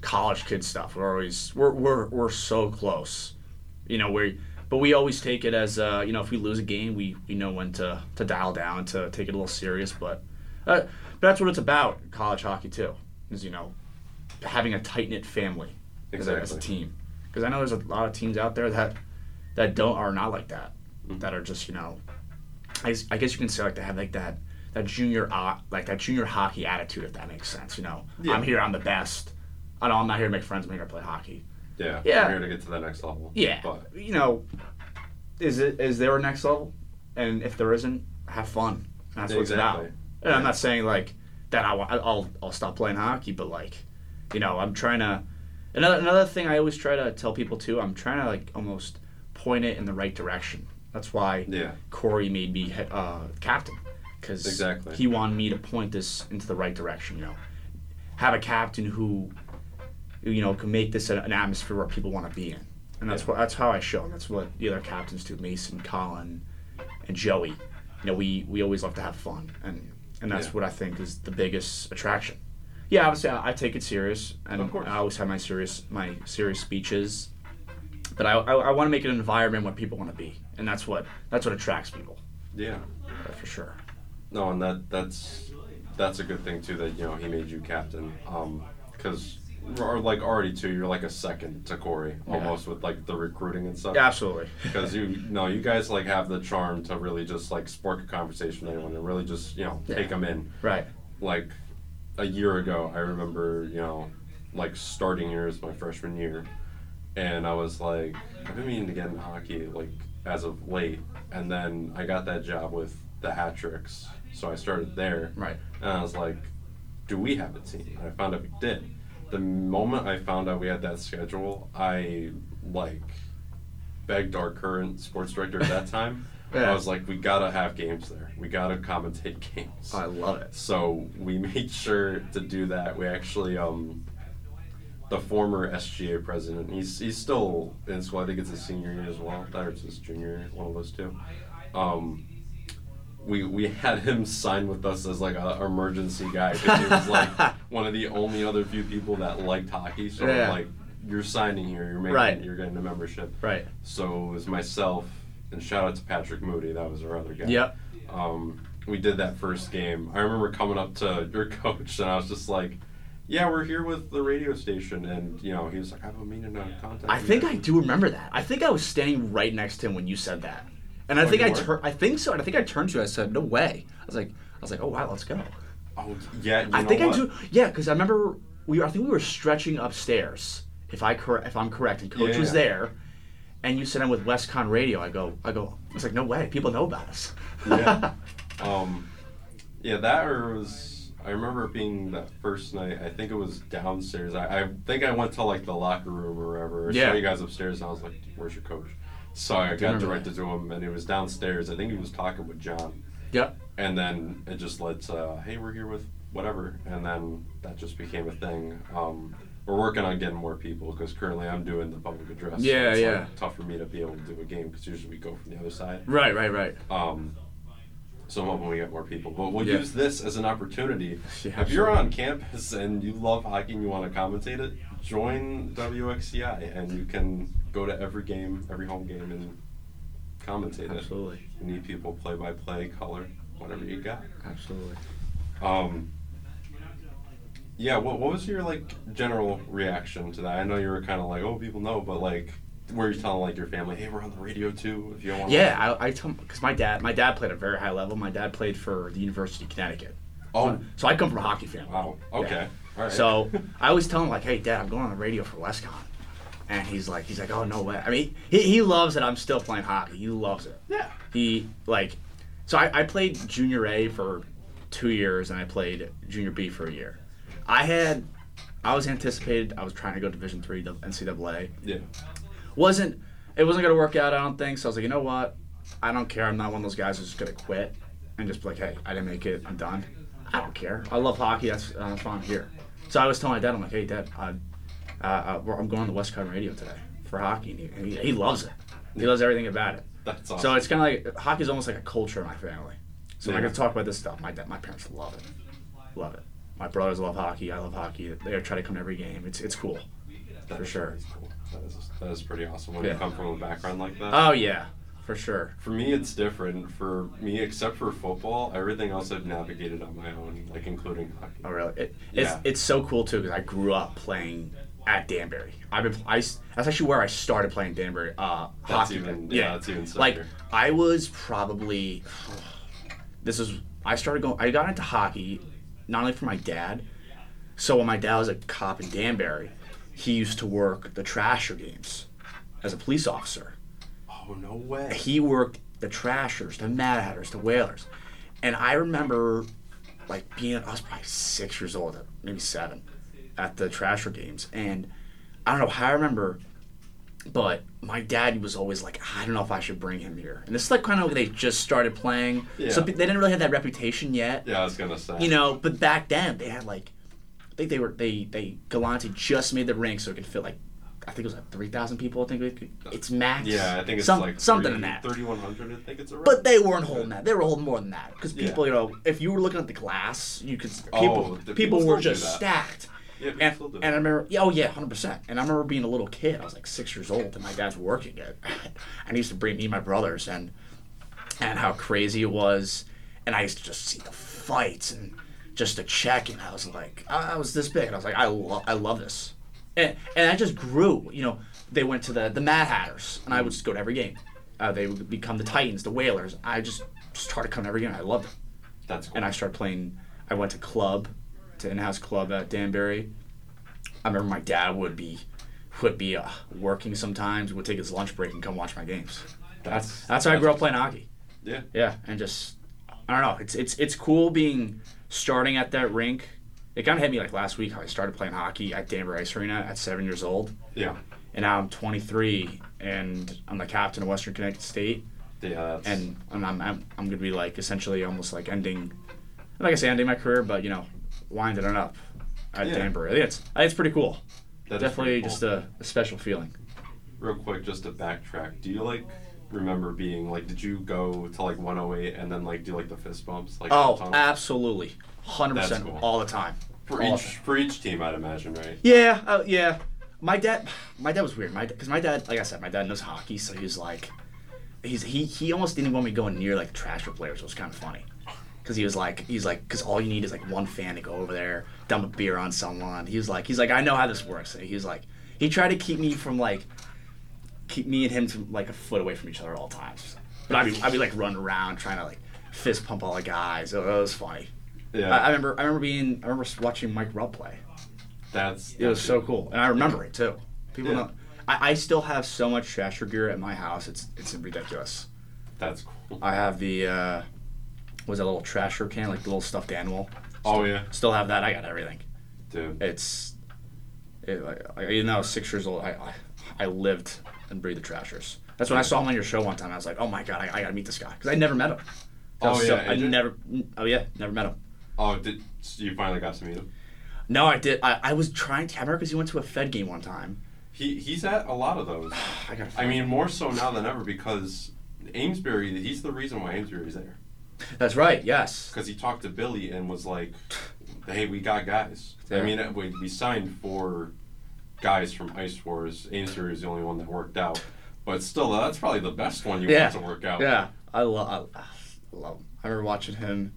college kid stuff. We're always we're we're we're so close. You know we. But we always take it as uh, you know if we lose a game we, we know when to, to dial down to take it a little serious but uh, but that's what it's about college hockey too is you know having a tight knit family as, a, as a team because I know there's a lot of teams out there that that don't are not like that that are just you know I, I guess you can say like they have like that that junior uh, like that junior hockey attitude if that makes sense you know Yeah. I'm here I'm the best I know I'm not here to make friends I'm here to play hockey Yeah. Yeah. I'm here to get to the next level. yeah, But you know, is it is there a next level? And if there isn't, have fun. That's what it's Exactly. about. And I'm not saying like that. I, I'll I'll stop playing hockey, but like, you know, I'm trying to. Another another thing I always try to tell people too. I'm trying to like almost point it in the right direction. That's why Yeah. Corey made me uh, captain because Exactly. he wanted me to point this into the right direction. You know, have a captain who you know can make this an, atmosphere where people want to be in, and that's Yeah. what that's how I show. And That's what the other captains do. Mason, Colin, and Joey. You know, we we always love to have fun, and and that's Yeah. what I think is the biggest attraction. Yeah, obviously I, I take it serious, and Of course. I always have my serious my serious speeches. But I, I, I want to make an environment where people want to be, and that's what that's what attracts people, yeah. for sure. No, and that that's that's a good thing too that you know he made you captain. Um, because or like already too, you're like a second to Corey almost with like the recruiting and stuff. Absolutely. <laughs> Because you no, you guys like have the charm to really just like spark a conversation with anyone and really just you know Yeah. take them in. Right. Like a year ago, I remember, you know, like starting here as my freshman year, and I was like, I've been meaning to get into hockey like as of late, and then I got that job with the Hat Tricks, so I started there. Right. And I was like, do we have a team? And I found out we did. The moment I found out we had that schedule, I like begged our current sports director at that time. I was like, we gotta have games there. We gotta commentate <laughs> games. I love it. So we <laughs> made sure to do that. We actually, um, the former SGA president, he's he's still in school. I think it's his senior year as well. Or it's his junior year, one of those two. Um, we we had him <laughs> sign with us as like an emergency guy because he was like one of the only other few people that liked hockey. So Yeah. like, you're signing here, you're making, Right. you're getting a membership. Right. So it was myself, and shout out to Patrick Moody. That was our other guy. Yep. Um, we did that first game. I remember coming up to <laughs> your coach, and I was just like, "Yeah, we're here with the radio station," and you know, he was like, "I've been meaning to contact." I think guys." I do remember that. I think I was standing right next to him when you said that, and I Oh, think I were? turned. I think so. And I think I turned to you. I said, "No way." I was like, I was like, "Oh wow, let's go." Oh yeah, you I know think what? I do. Yeah, because I remember we. I think we were stretching upstairs. If I cor- if I'm correct, and Coach Yeah, was yeah. there, and you said I'm with WestConn Radio. I go. I go. It's like, "No way, people know about us." yeah. <laughs> Um, yeah, that or was. I remember it being that first night. I think it was downstairs. I, I think I went to like the locker room or wherever. I Yeah. saw you guys upstairs, and I was like, "Where's your coach?" So I got remember directed to him, and it was downstairs. I think he was talking with John. Yep. and then it just led to hey we're here with whatever and then that just became a thing um, we're working on getting more people because currently i'm doing the public address so Yeah, it's yeah. like tough for me to be able to do a game because usually we go from the other side Right. Right. Right. um, so i'm hoping we get more people but we'll Yeah. use this as an opportunity <laughs> Yeah, if you're absolutely. on campus and you love hockey and you want to commentate it join wxci and you can go to every game every home game and commentate it Absolutely. we need people play by play color whatever you got Absolutely. um, yeah, what, what was your like general reaction to that? I know you were kind of like, oh, people know, but like, were you telling like your family, hey, we're on the radio too? If you don't want, Yeah, I, I tell because my dad, my dad played at a very high level. My dad played for the University of Connecticut. Oh, So I come from a hockey family. wow. Okay. All right. So <laughs> I always tell him like, "Hey, Dad, I'm going on the radio for WestConn," and he's like, "He's like, oh no way." I mean, he, he loves that I'm still playing hockey. He loves it. yeah. He like, so I, I played Junior A for two years, and I played Junior B for a year. I had, I was anticipated. I was trying to go Division three NCAA. Yeah. wasn't it wasn't gonna work out. I don't think so. I was like, you know what? I don't care. I'm not one of those guys who's just gonna quit and just be like, hey, I didn't make it. I'm done. I don't care. I love hockey. That's uh, that's why I'm here. So I was telling my dad, I'm like, hey, Dad, uh, uh, uh, I'm going to the WestConn radio today for hockey, and he, and he, loves it. He loves everything about it. That's awesome. So it's kind of like hockey's almost like a culture in my family. So I Yeah. get to talk about this stuff, my dad, my parents love it, love it. My brothers love hockey. I love hockey. They try to come to every game. It's it's cool, That for sure. cool. That is that is pretty awesome when Yeah. you come from a background like that. Oh yeah, for sure. for me, it's different. For me, except for football, everything else I've navigated on my own, like including hockey. Oh really? It, it's Yeah. it's so cool too because I grew up playing at Danbury. I've been I that's actually where I started playing Danbury uh, That's hockey. even- yeah, that's even like. I was probably <sighs> this is I started going I got into hockey not only for my dad. So when my dad was a cop in Danbury, he used to work the Trasher games as a police officer Oh no way. he worked the Trashers, the Mad Hatters, the Whalers, and I remember like being I was probably six years old, maybe seven, at the Trasher games, and I don't know how I remember, but my dad was always like, I don't know if I should bring him here, and this is like kind of when they just started playing, so they didn't really have that reputation yet, Yeah, I was gonna say. you know. But back then they had like, I think they were they they Galante just made the rink so it could fit like. I think it was like three thousand people. I think it could, uh, it's max. Yeah, I think it's Some- like something 30 in that. 3,100. I think it's around. But they weren't holding that. They were holding more than that because Yeah. people, you know, if you were looking at the glass, you could Oh, people people, people were just stacked. Yeah, And, still do and. I remember, yeah, oh yeah, hundred percent. And I remember being a little kid. I was like six years old, and my dad's working it. <laughs> and he used to bring me and my brothers, and and how crazy it was. And I used to just see the fights and just to check, and I was like, I I was this big, and I was like, I love, I love this. And and I just grew. You know, they went to the the Mad Hatters, and I would just go to every game. Uh, they would become the Titans, the Whalers. I just started coming every game. I loved it That's cool. and I started playing. I went to club to in-house club at Danbury. I remember my dad would be would be uh, working sometimes. Would take his lunch break and come watch my games. That's that's how I grew up playing hockey. Yeah. Yeah, and just I don't know. It's it's it's cool being starting at that rink. It kind of hit me like last week how I started playing hockey at Danbury Ice Arena at seven years old, Yeah. and now I'm 23 and I'm the captain of Western Connecticut State, Yeah. And I'm I'm, I'm, I'm gonna be like essentially almost like ending, like I say, ending my career, but you know, winding it up at Yeah. Danbury. I think it's I think it's pretty cool. that Definitely pretty just cool. a, a special feeling. Real quick, just to backtrack, do you like remember being like? Did you go to like 108 and then like do like the fist bumps? Like Oh, absolutely, hundred That's percent cool. all the time. for all each for each team, I'd imagine, right? Yeah, uh, yeah. My dad, my dad was weird. My because my dad, like I said, my dad knows hockey, so he was like, he's he he almost didn't want me going near like Trasher players. It was kind of funny. Cause he was like, he's like, cause all you need is like one fan to go over there, dump a beer on someone. He was like, he's like, I know how this works. And was like, he tried to keep me from like, keep me and him to like a foot away from each other at all times. But I'd be, I'd be like running around trying to like fist pump all the guys. It, it was funny. Yeah. I, I remember, I remember being, I remember watching Mike Rupp play. that's It was so cool, and I remember it too. People Yeah. know. I, I still have so much Trasher gear at my house. It's it's ridiculous. That's cool. I have the uh, was that little Trasher can, like the little stuffed animal. Oh yeah, Still have that. I got everything. dude. It's it, like, even though I was six years old, I, I I lived and breathed the Trashers. That's when I saw him on your show one time. I was like, oh my god, I, I gotta meet this guy because I never met him. Oh, was so- yeah, I never. Oh yeah, never met him. Oh, did so you finally got to meet him? No, I did. I, I was trying to. I remember because he went to a Fed game one time. He he's at a lot of those. <sighs> I got. I mean, more so now than ever because Amesbury. He's the reason why Amesbury's there. That's right. Yes. Because he talked to Billy and was like, "Hey, we got guys. I mean, uh, we, we signed four guys from Ice Wars. Amesbury is the only one that worked out, but still, that's probably the best one you Yeah. want to work out. Yeah, I love, I, love. I remember watching him,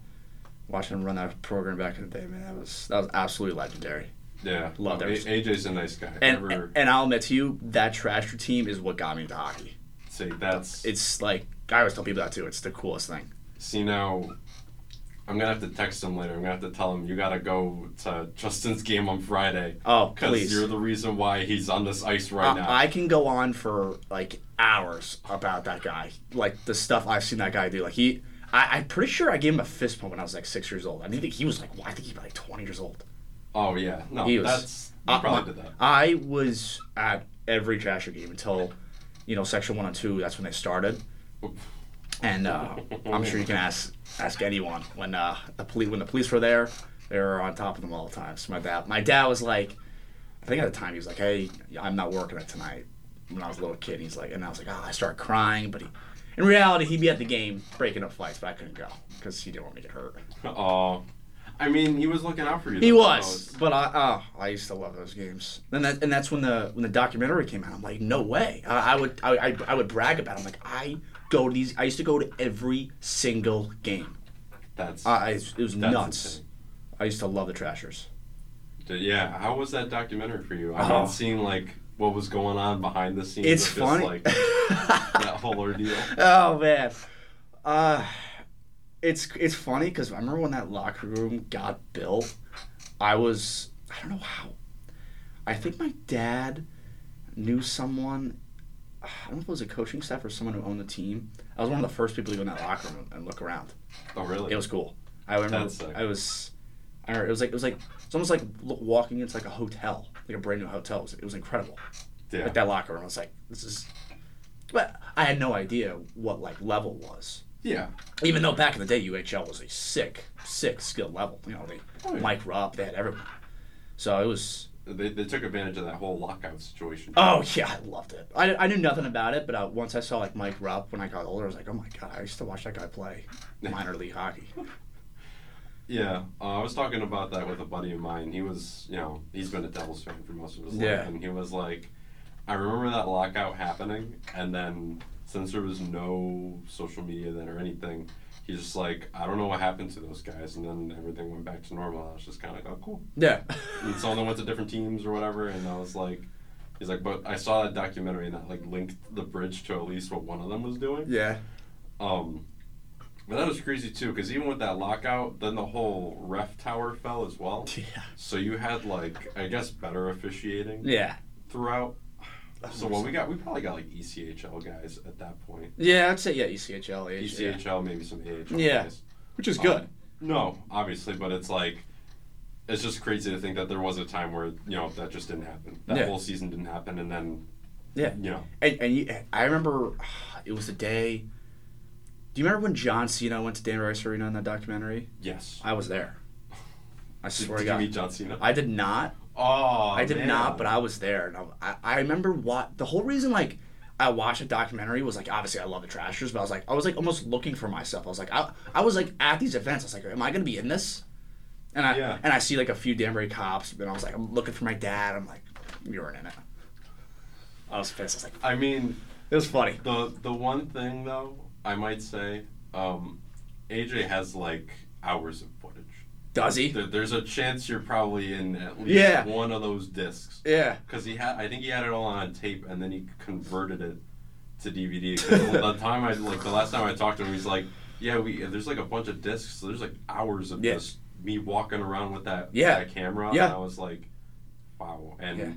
watching him run that program back in the day. Man, that was that was absolutely legendary. yeah. Love no, theirs. A- AJ's a nice guy. And Never- and I'll admit to you, that Trasher team is what got me into hockey. see that's It's like I always tell people that too. It's the coolest thing. See now, I'm gonna have to text him later. I'm gonna have to tell him you gotta go to Justin's game on Friday. Oh, because you're the reason why he's on this ice right now. I, can go on for like hours about that guy. Like the stuff I've seen that guy do. Like he, I, I'm pretty sure I gave him a fist pump when I was like six years old. I think he was like. I think he was like 20 years old. oh yeah, no, He was- that's Uh, probably my- did that. I was at every Trasher game until, you know, section one and two. That's when they started. And uh, I'm sure you can ask ask anyone when uh, the police when the police were there, they were on top of them all the time. So my dad, my dad was like, I think at the time he was like, "Hey, I'm not working it tonight." When I was a little kid, he's like, and I was like, "Oh," I started crying, but he, in reality, he'd be at the game breaking up fights, but I couldn't go because he didn't want me to get hurt. Oh, I mean, he was looking out for you. He was, but I oh, I used to love those games. And that and that's when the when the documentary came out. I'm like, no way. I, I would I, I, I would brag about. It. I'm like, I go to these. I used to go to every single game. That's I, it was nuts. insane. I used to love the Trashers. yeah. How was that documentary for you? I Oh. mean, seeing like what was going on behind the scenes. It's just, funny. like <laughs> that whole ordeal. Oh man, uh, it's it's funny because I remember when that locker room got built. I was I don't know how. I think my dad knew someone. I don't know if it was a coaching staff or someone who owned the team. I was one of the first people to go in that locker room and look around. Oh really? It was cool. I remember. I was. I remember, it was like it was like it's almost like walking into like a hotel, like a brand new hotel. It was, it was incredible. yeah. Like that locker room, I was like, this is. But I had no idea what like level was. yeah. Even though back in the day UHL was a sick, sick skill level. You know, they Oh, yeah. Mike Rupp, they had everyone. So it was. They, they took advantage of that whole lockout situation. Oh yeah, I loved it. I, I knew nothing about it, but uh, once I saw like Mike Rupp when I got older, I was like, oh my god, I used to watch that guy play <laughs> minor league hockey. Yeah, uh, I was talking about that with a buddy of mine. He was, you know, he's been a Devils fan for most of his Yeah. life, and he was like, I remember that lockout happening, and then since there was no social media then or anything, he's just like, I don't know what happened to those guys, and then everything went back to normal. I was just kind of like, oh, cool. Yeah. And some of them went to different teams or whatever, and I was like, he's like, but I saw that documentary and that like linked the bridge to at least what one of them was doing. yeah. Um, But that was crazy too, because even with that lockout, then the whole ref tower fell as well. <laughs> Yeah. So you had like, I guess, better officiating Yeah. throughout. So what we got, we probably got like ECHL guys at that point. Yeah, I'd say yeah, ECHL, AHL. ECHL, maybe some AHL Yeah. guys. which is good. Um, no, obviously, but it's like, it's just crazy to think that there was a time where you know that just didn't happen. That Yeah. whole season didn't happen, and then yeah. you know, And, and you, I remember <sighs> it was the day. Do you remember when John Cena went to Danbury Ice Arena in that documentary? yes. I was there. I swear did to you meet John Cena? I did not. Oh, I did man. not, but I was there, and I, I, remember what the whole reason like I watched a documentary was like obviously I love the Trashers, but I was like I was like almost looking for myself. I was like I, I was like at these events. I was like, am I gonna be in this? And I Yeah. and I see like a few Danbury cops, and I was like, I'm looking for my dad. I'm like, you weren't in it. I was pissed. I was like, I mean, it was funny. the the one thing though, I might say, um, AJ has like hours of. Does he? There, there's a chance you're probably in at least Yeah. one of those discs. Yeah. Because he had, I think he had it all on tape, and then he converted it to DVD. <laughs> the time I like the last time I talked to him, he's like, "Yeah, we there's like a bunch of discs. So there's like hours of Yeah. just me walking around with that, Yeah. that camera." Yeah. And I was like, "Wow!" And Yeah.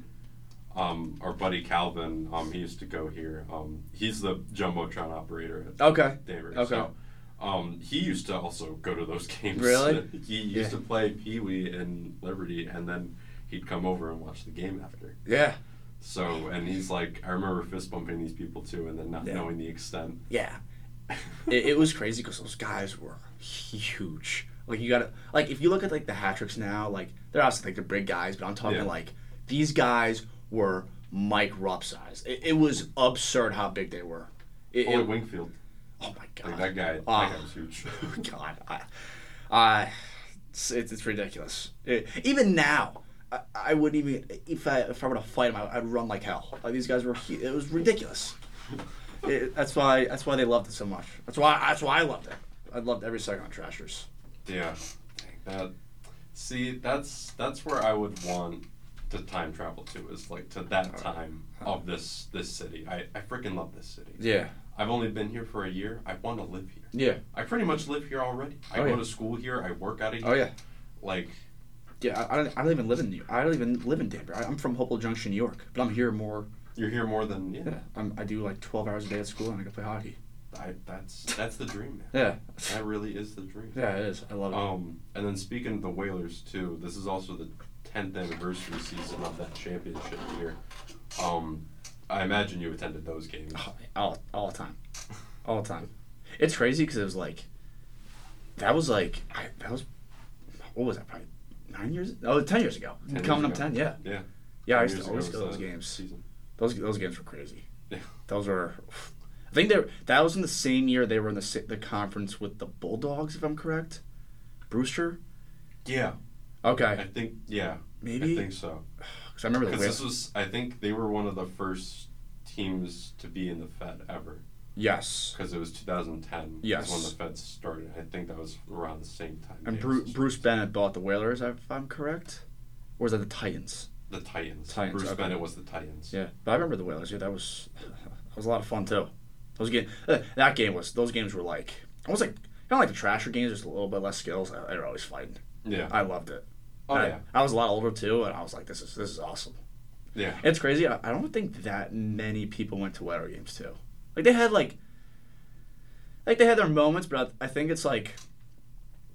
um, our buddy Calvin, um, he used to go here. Um, he's the jumbotron operator at Okay. Okay. So, um, he used to also go to those <laughs> games. Really? he used Yeah. to play Pee Wee and Liberty, and then he'd come over and watch the game after. Yeah. So, and he's like, I remember fist bumping these people too, and then not Yeah. knowing the extent. Yeah. <laughs> it, it was crazy because those guys were huge. Like you gotta like if you look at like the hat tricks now, like they're obviously like the big guys, but I'm talking Yeah. like these guys were Mike Rupp size. It, it was absurd how big they were. It, it- Wingfield, oh my god, like that guy, Ah. that guy was huge. <laughs> God, I, I it's, it's, it's ridiculous. It- even now, I, I wouldn't even if I if I were to fight them, I, I'd run like hell. Like these guys were, it was ridiculous. <laughs> It, that's why that's why they loved it so much. That's why that's why I loved it. I loved every second on Trashers. yeah, that. See, that's that's where I would want to time travel to is like to that time of this this city. I I freaking love this city. Yeah, I've only been here for a year. I want to live here. yeah, I pretty much live here already. I Oh, go yeah. to school here. I work out of here. oh yeah, Like, yeah. I, I, don't, I don't even live in New. I don't even live in Danbury. I, I'm from Hopewell Junction, New York, but I'm here more. you're here more than yeah. Yeah, I'm, I do like 12 hours a day at school, and I go play hockey. I, that's that's the dream, man. Yeah, That really is the dream. yeah, it is. I love it. Um, and then speaking of the Whalers too, this is also the 10th anniversary season of that championship year. Um, I imagine you attended those games. Oh, all, all the time, all the time. It's crazy because it was like, that was like, I, that was, what was that? Probably nine years? Oh, 10 years ago. 10 Coming up ago. ten, yeah, Yeah. yeah. I used to always go to those games. Season. Those those games were crazy. Yeah. Those were. I think they were, that was in the same year they were in the the conference with the Bulldogs, if I'm correct. Brewster. Yeah. Okay, I think yeah. Maybe? I think so. Because I remember the Because this was, I think they were one of the first teams to be in the Fed ever. yes, Because it was 2010. Yes. When the Fed started. I think that was around the same time. and Bru- Bruce Bennett bought the Whalers, if I'm correct, or was that the Titans? The Titans. Titans, Bruce okay. Bennett was the Titans. Yeah, but I remember the Whalers. Yeah, that was <laughs> that was a lot of fun too. Those game uh, that game was those games were like almost like kind of like the Trasher games, just a little bit less skills. They were always fighting. Yeah. I loved it. Oh I, yeah. I was a lot older too, and I was like, this is this is awesome. Yeah. It's crazy. I, I don't think that many people went to Whaler games too. Like they had like, like they had their moments, but I, I think it's like,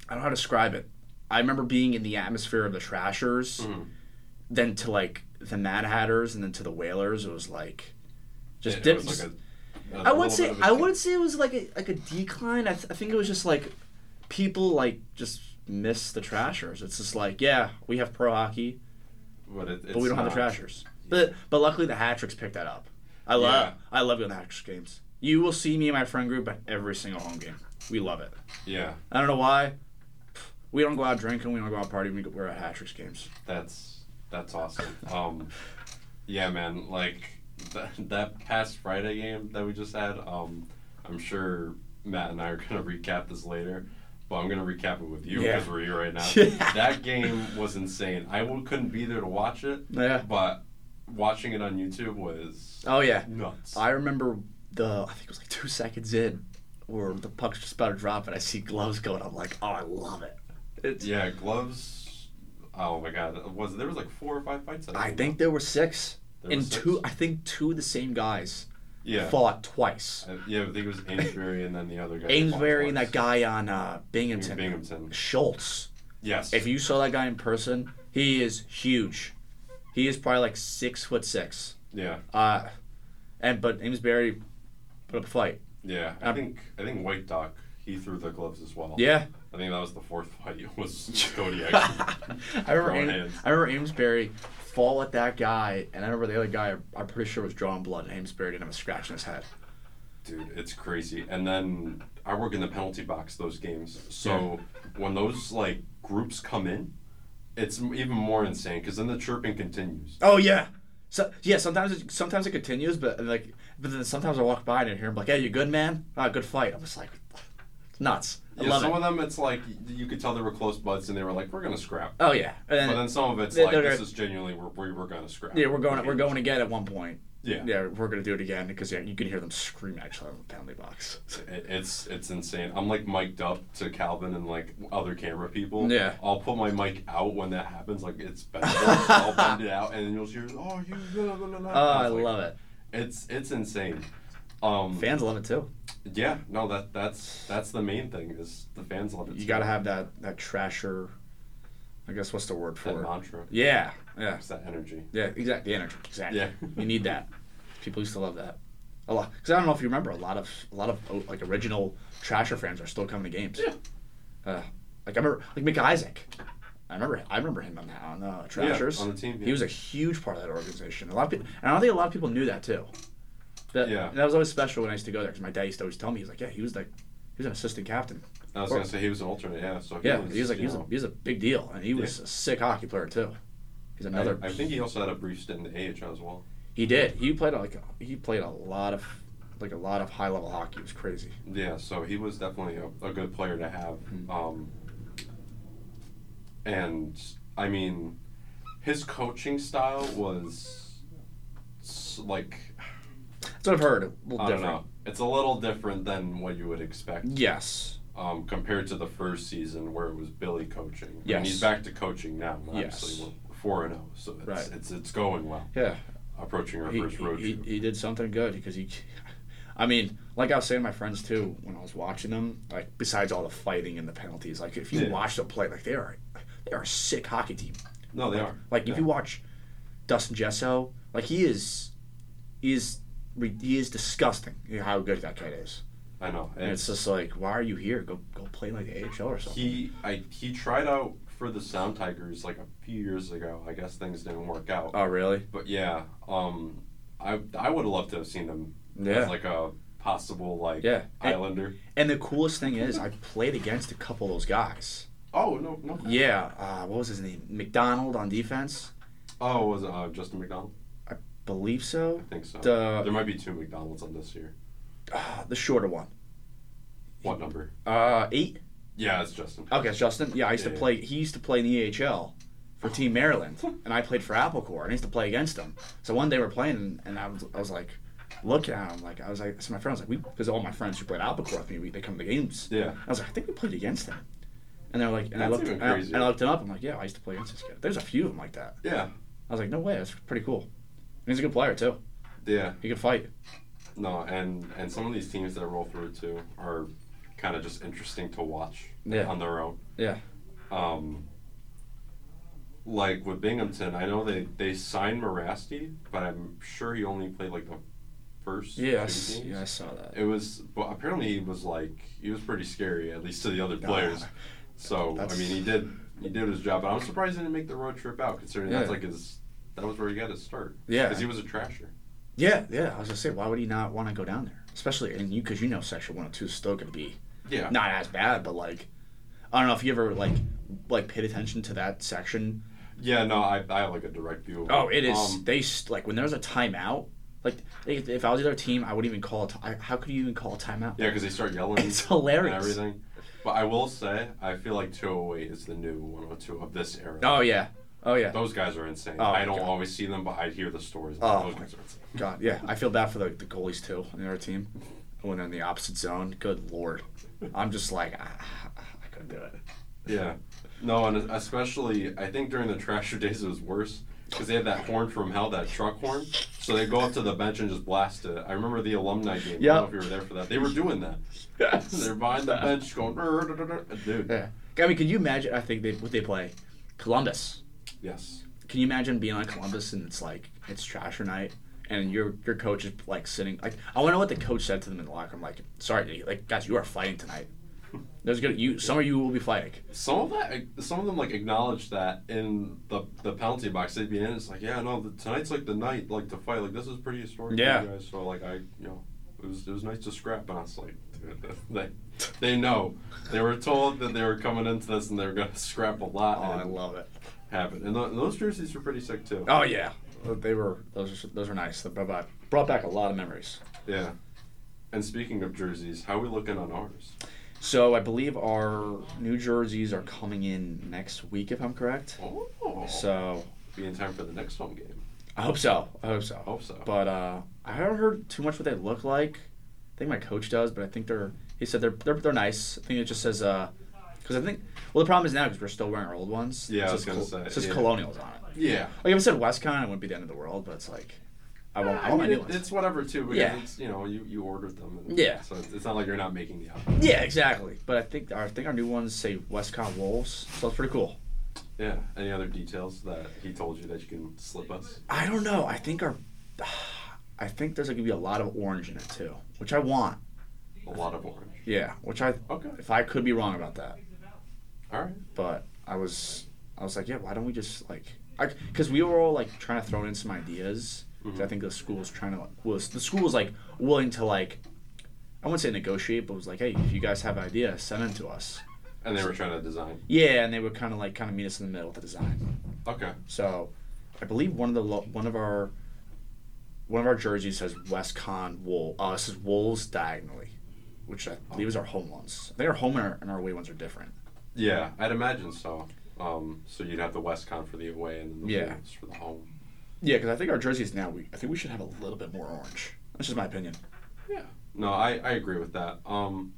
I don't know how to describe it. I remember being in the atmosphere of the Trashers, Mhm. then to like the Mad Hatters, and then to the Whalers. It was like, just It- dip. like I wouldn't say bit of a I wouldn't say it was like a like a decline. I, th- I think it was just like people like just miss the Trashers. It's just like yeah, we have pro hockey, But, it, but we don't have the not- Trashers. But but luckily the hat tricks picked that up. I love Yeah. I love going to hat tricks games. You will see me and my friend group at every single home game. We love it. Yeah. I don't know why. We don't go out drinking. We don't go out partying. We go, we're at hat tricks games. That's that's awesome. Um, yeah, man. Like that, that past Friday game that we just had. Um, I'm sure Matt and I are gonna recap this later, but I'm gonna recap it with you Yeah. because we're here right now. <laughs> Yeah. That game was insane. I couldn't be there to watch it, Yeah. but watching it on YouTube was Oh yeah. nuts. I remember the I think it was like two seconds in where the puck's just about to drop, and I see gloves going. I'm like, oh, I love it. It's, Yeah, gloves. Oh my god, was there was like four or five fights? I think there were six, There and six? two. I think two of the same guys yeah. fought twice. Uh, yeah, I think it was Amesbury and then the other guy. Amesbury and that guy on uh, Binghamton, Binghamton. Schultz. Yes. If you saw that guy in person, he is huge. He is probably like six foot six. Yeah. Uh, and but Amesbury put up a fight. Yeah. I think I think White Doc he threw the gloves as well. Yeah, I think that was the fourth fight. <laughs> It was <laughs> Cody actually. I remember. Throwing Am- I remember Amesbury fall at that guy, and I remember the other guy. I'm pretty sure was drawing blood, and Amesbury didn't have a scratch in his head. Dude, it's crazy. And then I work in the penalty box those games. So when those like groups come in, it's even more insane because then the chirping continues. Oh yeah. So yeah, sometimes it, sometimes it continues, but like, but then sometimes I walk by and I hear him like, "Hey, you good, man? Ah, good fight." I'm just like, nuts. I Yeah, love some it. of them it's like you could tell they were close buds and they were like, "We're gonna scrap." oh yeah, and But then some of it's They're- like, they're- "This is genuinely we're, we're, we're gonna scrap." yeah, we're going we're going again at one point. Yeah. Yeah, we're gonna do it again because yeah, you can hear them scream actually on the penalty box. It- It's it's insane. I'm like mic'd up to Calvin and like other camera people. Yeah. I'll put my mic out when that happens. Like it's <laughs> better. I'll bend it out and then you'll hear, "Oh, you." Blah, blah, blah, blah." Oh, I like- love it. It's it's insane. Um, Fans love it too. yeah, no, that that's that's the main thing is the fans love it. You too. gotta have that that trasher. I guess what's the word for that it? mantra. Yeah, yeah, It's that energy. yeah. Exactly. The energy. Exactly. Yeah. <laughs> you need that. People used to love that. A lot. Because I don't know if you remember, a lot of a lot of oh, like original Trasher fans are still coming to games. Yeah. Uh, like I remember, like Mick Isaac. I remember, I remember him on the on the Trashers. on the team, yeah. He was a huge part of that organization. A lot of people, and I don't think a lot of people knew that too. That, Yeah. That was always special when I used to go there because my dad used to always tell me, he's like, yeah, he was like, he was an assistant captain. I was gonna say he was an alternate. Yeah, so he Yeah, was, he was like, he was, a, he was a big deal, and he was Yeah. a sick hockey player too. He's another. I think he also had a brief stint in the AHL as well. He did. He played like he played a lot of like a lot of high level hockey. It was crazy. Yeah, so he was definitely a, a good player to have. Hmm. Um, and I mean, his coaching style was like That's what I've heard. I don't know. It's a little different than what you would expect. Yes. Um, compared to the first season where it was Billy coaching. Yes. And he's back to coaching now. and Yes. We're four and zero, so it's, Right. it's it's going well. Yeah. Approaching our He, first road he, trip. he did something good because he. <laughs> I mean, like I was saying to my friends too when I was watching them. Like besides all the fighting and the penalties, like if you Yeah. watch them play, like they are, they are a sick hockey team. no, they like, are. Like Yeah. if you watch Dustin Jesso, like he is, he is, he is disgusting. How good that kid is. I know. And it's just like, why are you here? Go go play like the AHL or something. He I he tried out for the Sound Tigers like a few years ago. I guess things didn't work out. oh really? But yeah, um, I I would have loved to have seen him Yeah. as like a possible like Yeah. And- Islander. And the coolest thing is, I played against a couple of those guys. Oh no no. Yeah, uh, what was his name? McDonald on defense. Oh, was it uh, Justin McDonald? Believe so. I think so. The- there might be two McDonald's on this year. Uh, the shorter one. What number? Uh, eight. Yeah, it's Justin. Okay, it's Justin. Yeah, I used Yeah, to yeah. play. He used to play in the EHL for Team <laughs> Maryland, and I played for Apple Core, and I used to play against him. So one day we're playing, and, I was, I was like, looking at him, like I was like, so my friends like, we, because all my friends who played Apple Core with me, we, they come to games. Yeah. I was like, I think we played against them. And they're like, and I looked, and I, and I looked him up. I'm like, yeah, I used to play against this kid. There's a few of them like that. Yeah. I was like, no way, that's pretty cool. He's a good player too. Yeah. He can fight. No, and and some of these teams that roll through too are kind of just interesting to watch Yeah. on their own. Yeah. Um, like with Binghamton, I know they they signed Morasti, but I'm sure he only played like the first Yeah, I, games. yeah, I saw that. It was, but apparently he was like he was pretty scary, at least to the other players. So I mean, he did he did his job, but I'm surprised he didn't make the road trip out, considering that's like his that was where he got his start. Yeah. because he was a trasher. Yeah, yeah. I was gonna say, why would he not want to go down there? Especially, and you, because you know, Section 102 is still gonna be Yeah, not as bad, but like, I don't know if you ever like, like paid attention to that section. yeah. No, I I have like a direct view. Of Oh, it is. Um, they like when there's a timeout. Like, if, if I was the other team, I wouldn't even call it. How could you even call a timeout? yeah, because they start yelling. It's hilarious. and everything. But I will say, I feel like 208 is the new 102 of this era. Oh yeah. Oh yeah. Those guys are insane. Oh, I don't God. always see them, but I hear the stories. Oh, Those guys are insane. God, yeah. I feel bad for the, the goalies too the other team. when they're in the opposite zone. Good lord, I'm just like I, I couldn't do it. Yeah. No, and especially I think during the Trasher days it was worse because they had that horn from hell, that truck horn. So they go up to the bench and just blast it. I remember the alumni game. I Yeah. don't know if you were there for that. They were doing that. <laughs> They're behind the bench going, dude. Yeah. I mean, can you imagine? I think they what they play, Columbus. Yes. Can you imagine being on Columbus and it's like it's trasher night and your your coach is like sitting like I want to know what the coach said to them in the locker room. Like, sorry, like guys, you are fighting tonight. <laughs> There's gonna you some of you will be fighting. Some of that, some of them like acknowledged that in the the penalty box. They'd be in. It's like, yeah, no, the, tonight's like the night, like to fight. Like this is pretty historic. for Yeah. you guys. So like I, you know, it was it was nice to scrap. And I was like, dude, <laughs> they they know. They were told that they were coming into this and they were gonna <laughs> scrap a lot. Oh, I love it. It. And, tho- and those jerseys were pretty sick too. Oh yeah, they were those are those are nice. They brought back, brought back a lot of memories. Yeah. And speaking of jerseys, how are we looking on ours? So I believe our new jerseys are coming in next week, if I'm correct. Oh, So be in time for the next home game. I hope so. I hope so. I Hope so. But uh, I haven't heard too much what they look like. I think my coach does, but I think they're. He said they're they're, they're nice. I think it just says uh, because I think well the problem is now because we're still wearing our old ones. Yeah, I was gonna say, it says yeah. colonials on it. Yeah. Like if it said WestConn, it wouldn't be the end of the world, but it's like I want, I I mean, new it, it's whatever too because Yeah. it's you know you, you ordered them. And Yeah. So it's, it's not like you're not making the album. Yeah, exactly. But I think our, I think our new ones say WestConn Wolves, so it's pretty cool. Yeah. Any other details that he told you that you can slip us? I don't know. I think our I think there's gonna be a lot of orange in it too, which I want. A lot of orange. Yeah, which I Okay. if I could be wrong about that, All right. but I was I was like, yeah, why don't we just like because we were all like trying to throw in some ideas. 'cause I think the school was trying to like, was the school was like willing to like I wouldn't say negotiate, but was like, hey, if you guys have ideas, send them to us. And they were trying to design. Yeah, and they were kind of like kind of meet us in the middle with the design. Okay. So, I believe one of the lo- one of our one of our jerseys says WestConn Wool. Uh, it says Wolves diagonally, which I believe is our home ones. I think our home and our, and our away ones are different. Yeah, I'd imagine so. Um, so you'd have the WestConn for the away and then the Yeah. Wolves for the home. Yeah, because I think our jerseys now we I think we should have a little bit more orange. That's just my opinion. Yeah. No, I, I agree with that. Um,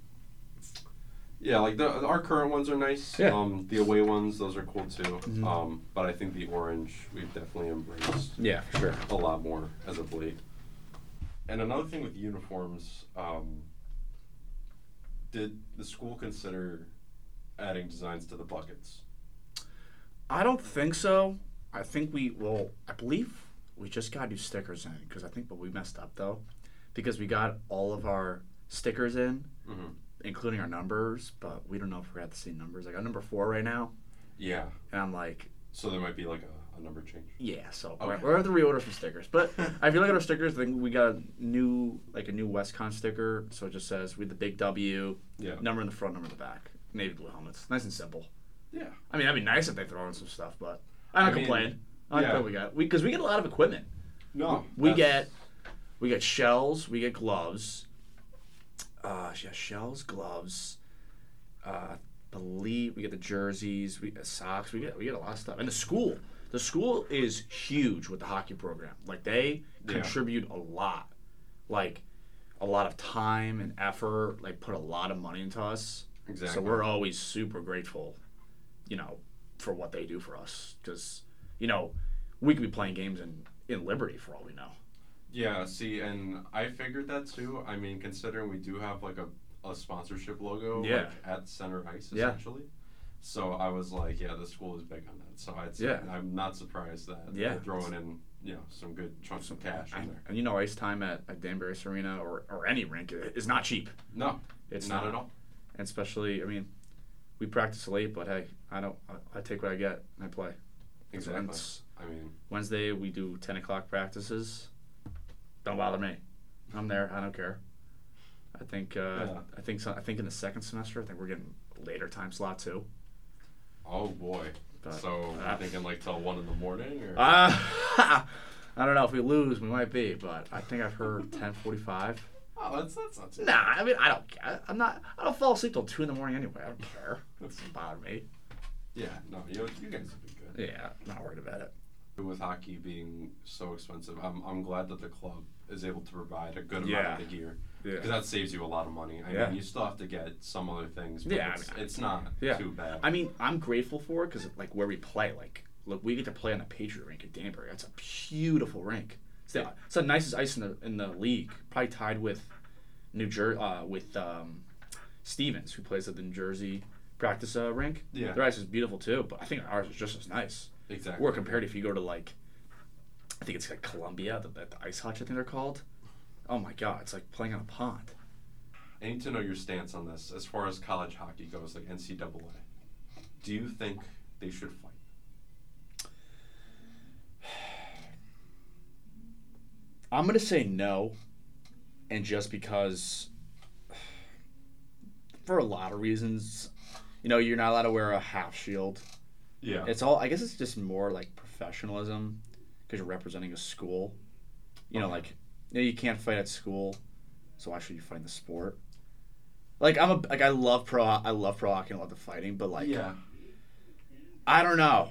yeah, like the our current ones are nice. Yeah. Um, the away ones, those are cool too. Um, but I think the orange we've definitely embraced Yeah, for sure. a lot more as of late. And another thing with uniforms, um, did the school consider adding designs to the buckets? I don't think so. I think we well, I believe we just got new stickers in because I think, but we messed up though, because we got all of our stickers in, Mhm. including our numbers, but we don't know if we're at the same numbers. I got number four right now, Yeah. and I'm like, So there might be like a, a number change. yeah. So Okay. we're, we're at the reorder some stickers, but I feel like our stickers. I think we got a new like a new WestConn sticker, so it just says with the big W, Yeah. number in the front, number in the back, navy blue helmets, nice and simple. Yeah. I mean, that'd be nice if they throw in some stuff, but I don't I mean, complain. I like yeah. we got. We because we get a lot of equipment. No. We get we get shells, we get gloves. Uh, yeah, shells, gloves. Uh, believe we get the jerseys, we get socks, we get we get a lot of stuff. And the school, the school is huge with the hockey program. Like they Yeah. contribute a lot, like a lot of time and effort. Like put a lot of money into us. Exactly. So we're always super grateful, you know, for what they do for us. Because you know, we could be playing games in in Liberty for all we know. Yeah, see, and I figured that too. I mean, considering we do have like a, a sponsorship logo Yeah. like at center ice Yeah. essentially. So I was like, yeah, the school is big on that. So I'd say Yeah. I'm not surprised that Yeah. they're throwing in, you know, some good chunks of cash in And, there. and you know, ice time at, at Danbury Arena or, or any rink is not cheap. No, It's not, not. at all. And especially, I mean, we practice late, but hey, I don't. I, I take what I get and I play. Exactly. I mean, Wednesday we do ten o'clock practices. Don't bother me. I'm there. I don't care. I think. Uh, Yeah. I think. So, I think in the second semester, I think we're getting later time slot too. oh boy. But, so uh, thinking like till one in the morning, or Uh, <laughs> I don't know if we lose, we might be, but I think I've heard ten forty-five. Oh, that's that's not too. Nah, I mean I don't. care. I'm not. I don't fall asleep till two in the morning anyway. I don't care. It doesn't bother me. Yeah, no, you you guys will be good. Yeah, I'm not worried about it. with hockey being so expensive, I'm I'm glad that the club is able to provide a good amount Yeah. of the gear Yeah. because that saves you a lot of money. I Yeah. mean, you still have to get some other things, but Yeah, I it's, mean, it's not Yeah. too bad. I mean, I'm grateful for it because like where we play, like look, we get to play on the Patriot rink at Danbury. That's a beautiful rink. It's the, it's the nicest ice in the in the league, probably tied with New Jersey uh, with um, Stevens, who plays at the New Jersey practice uh, rink. Yeah. their ice is beautiful too, but I think ours is just as nice. exactly. Or compared if you go to like, I think it's like Columbia, the, the, ice hutch, I think they're called. Oh my god, it's like playing on a pond. I need to know your stance on this as far as college hockey goes, like NCAA. Do you think they should fight? I'm gonna say no, and just because, for a lot of reasons, you know, you're not allowed to wear a half shield. Yeah. It's all. I guess it's just more like professionalism, because you're representing a school. You know, Okay. like you, know, you can't fight at school, so why should you fight in the sport? Like I'm a like I love pro I love pro hockey and I love the fighting, but like yeah. I don't know.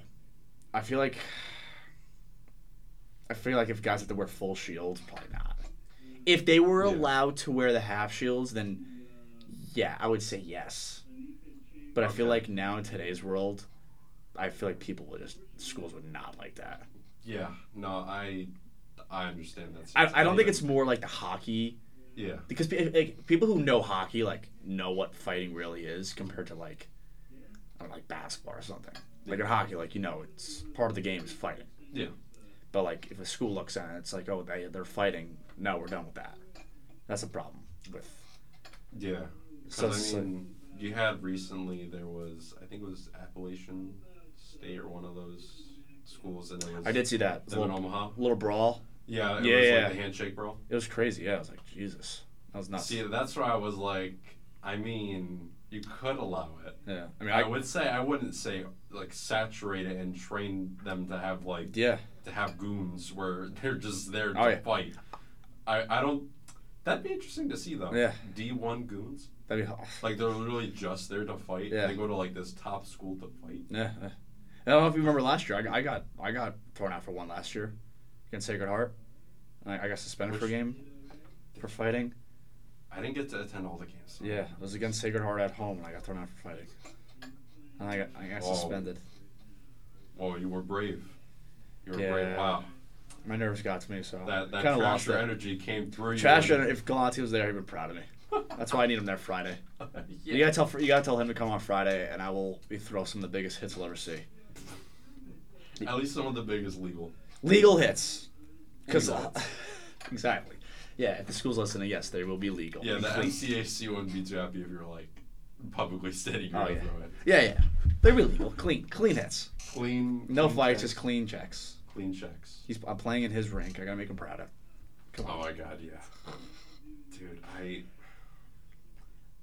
I feel like I feel like if guys have to wear full shields, probably not. If they were Yeah. allowed to wear the half shields, then yeah, I would say yes. But I feel like now in today's world, I feel like people would just schools would not like that. Yeah. No, I I understand that. I, I don't think it's more like the hockey Yeah. because like, people who know hockey like know what fighting really is compared to like I don't know, like basketball or something. Like in hockey, like you know, it's part of the game is fighting. Yeah. But like, if a school looks at it, it's like, oh, they they're fighting. No, we're done with that. That's a problem with. Yeah. So I like- you had recently there was I think it was Appalachian State or one of those schools, and it was I did see that them in little, Omaha. little brawl. Yeah. It Yeah, was yeah. like the handshake, bro. It was crazy. Yeah, I was like, Jesus, that was nuts. See, that's where I was like, I mean, you could allow it. yeah, I mean, I I, would say I wouldn't say like saturate it and train them to have like yeah, to have goons where <laughs> they're just there oh, to Oh, yeah. fight. I I don't. That'd be interesting to see though. Yeah. D one goons. that'd be Like they're literally just there to fight. Yeah. They go to like this top school to fight. yeah. yeah. I don't know if you remember last year. I, got- I got I got thrown out for one last year against Sacred Heart. I, I got suspended for a game for fighting. I didn't get to attend all the games. Yeah, it was against Sacred Heart at home, and I got thrown out for fighting. And I got I got Oh. suspended. Oh, you were brave. You were Yeah. brave. Wow. My nerves got to me, so That that kind of lost it. energy came through. Trash. you. If Galati was there, he'd been proud of me. <laughs> That's why I need him there Friday. yeah. <laughs> You gotta tell you gotta tell him to come on Friday, and I will be throw some of the biggest hits he'll ever see. At least some of the biggest legal. Legal hits, because hits. <laughs> exactly. Yeah, if the school's listening, yes, they will be legal. Yeah, the. NCAC wouldn't be too happy if you're like publicly stating you're Oh, yeah. Yeah, yeah, they're legal, clean, clean hits. Clean. No clean fights, checks. just clean checks. Clean checks. He's I'm playing in his rink. I gotta make him proud of. Come Oh on. my god, yeah. Dude, I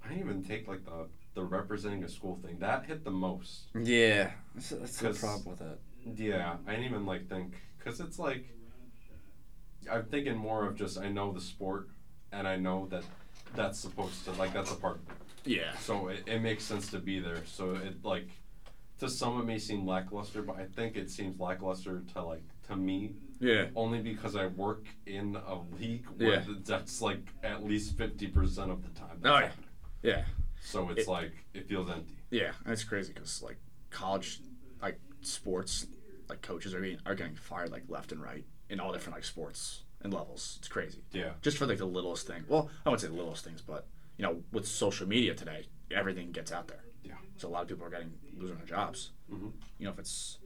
I didn't even take like the the representing a school thing. That hit the most. Yeah, that's, that's the problem with it. Yeah, I didn't even like think cuz it's like I'm thinking more of just I know the sport and I know that that's supposed to like that's a part. Yeah. So it, it makes sense to be there. So it like to some it may seem lackluster, but I think it seems lackluster to like to me Yeah. only because I work in a league where Yeah. that's like at least fifty percent of the time. Oh, yeah. happening. Yeah. So it's It- like it feels empty. Yeah, and it's crazy because like college, like sports, like coaches are getting are getting fired like left and right in all different like sports and levels. It's crazy. Yeah. Just for like the littlest thing. Well, I wouldn't say the littlest things, but you know, with social media today, everything gets out there. So a lot of people are getting losing their jobs. Mhm. You know, if it's,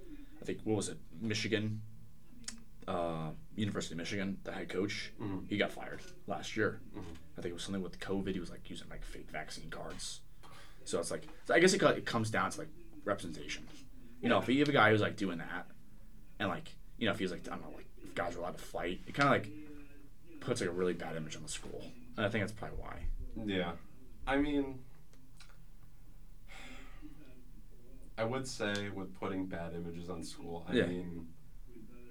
I think what was it, Michigan, uh, University of Michigan, the head coach, Mhm. he got fired last year. Mm-hmm. I think it was something with COVID. He was like using like fake vaccine cards. So it's like, so I guess it, it comes down to like representation. You know, if you have a guy who's like doing that, and like, you know, if he's like, I don't know, like if guys are allowed to fight, it kind of like puts like a really bad image on the school. And I think that's probably why. Yeah. I mean I would say with putting bad images on school, I Yeah. mean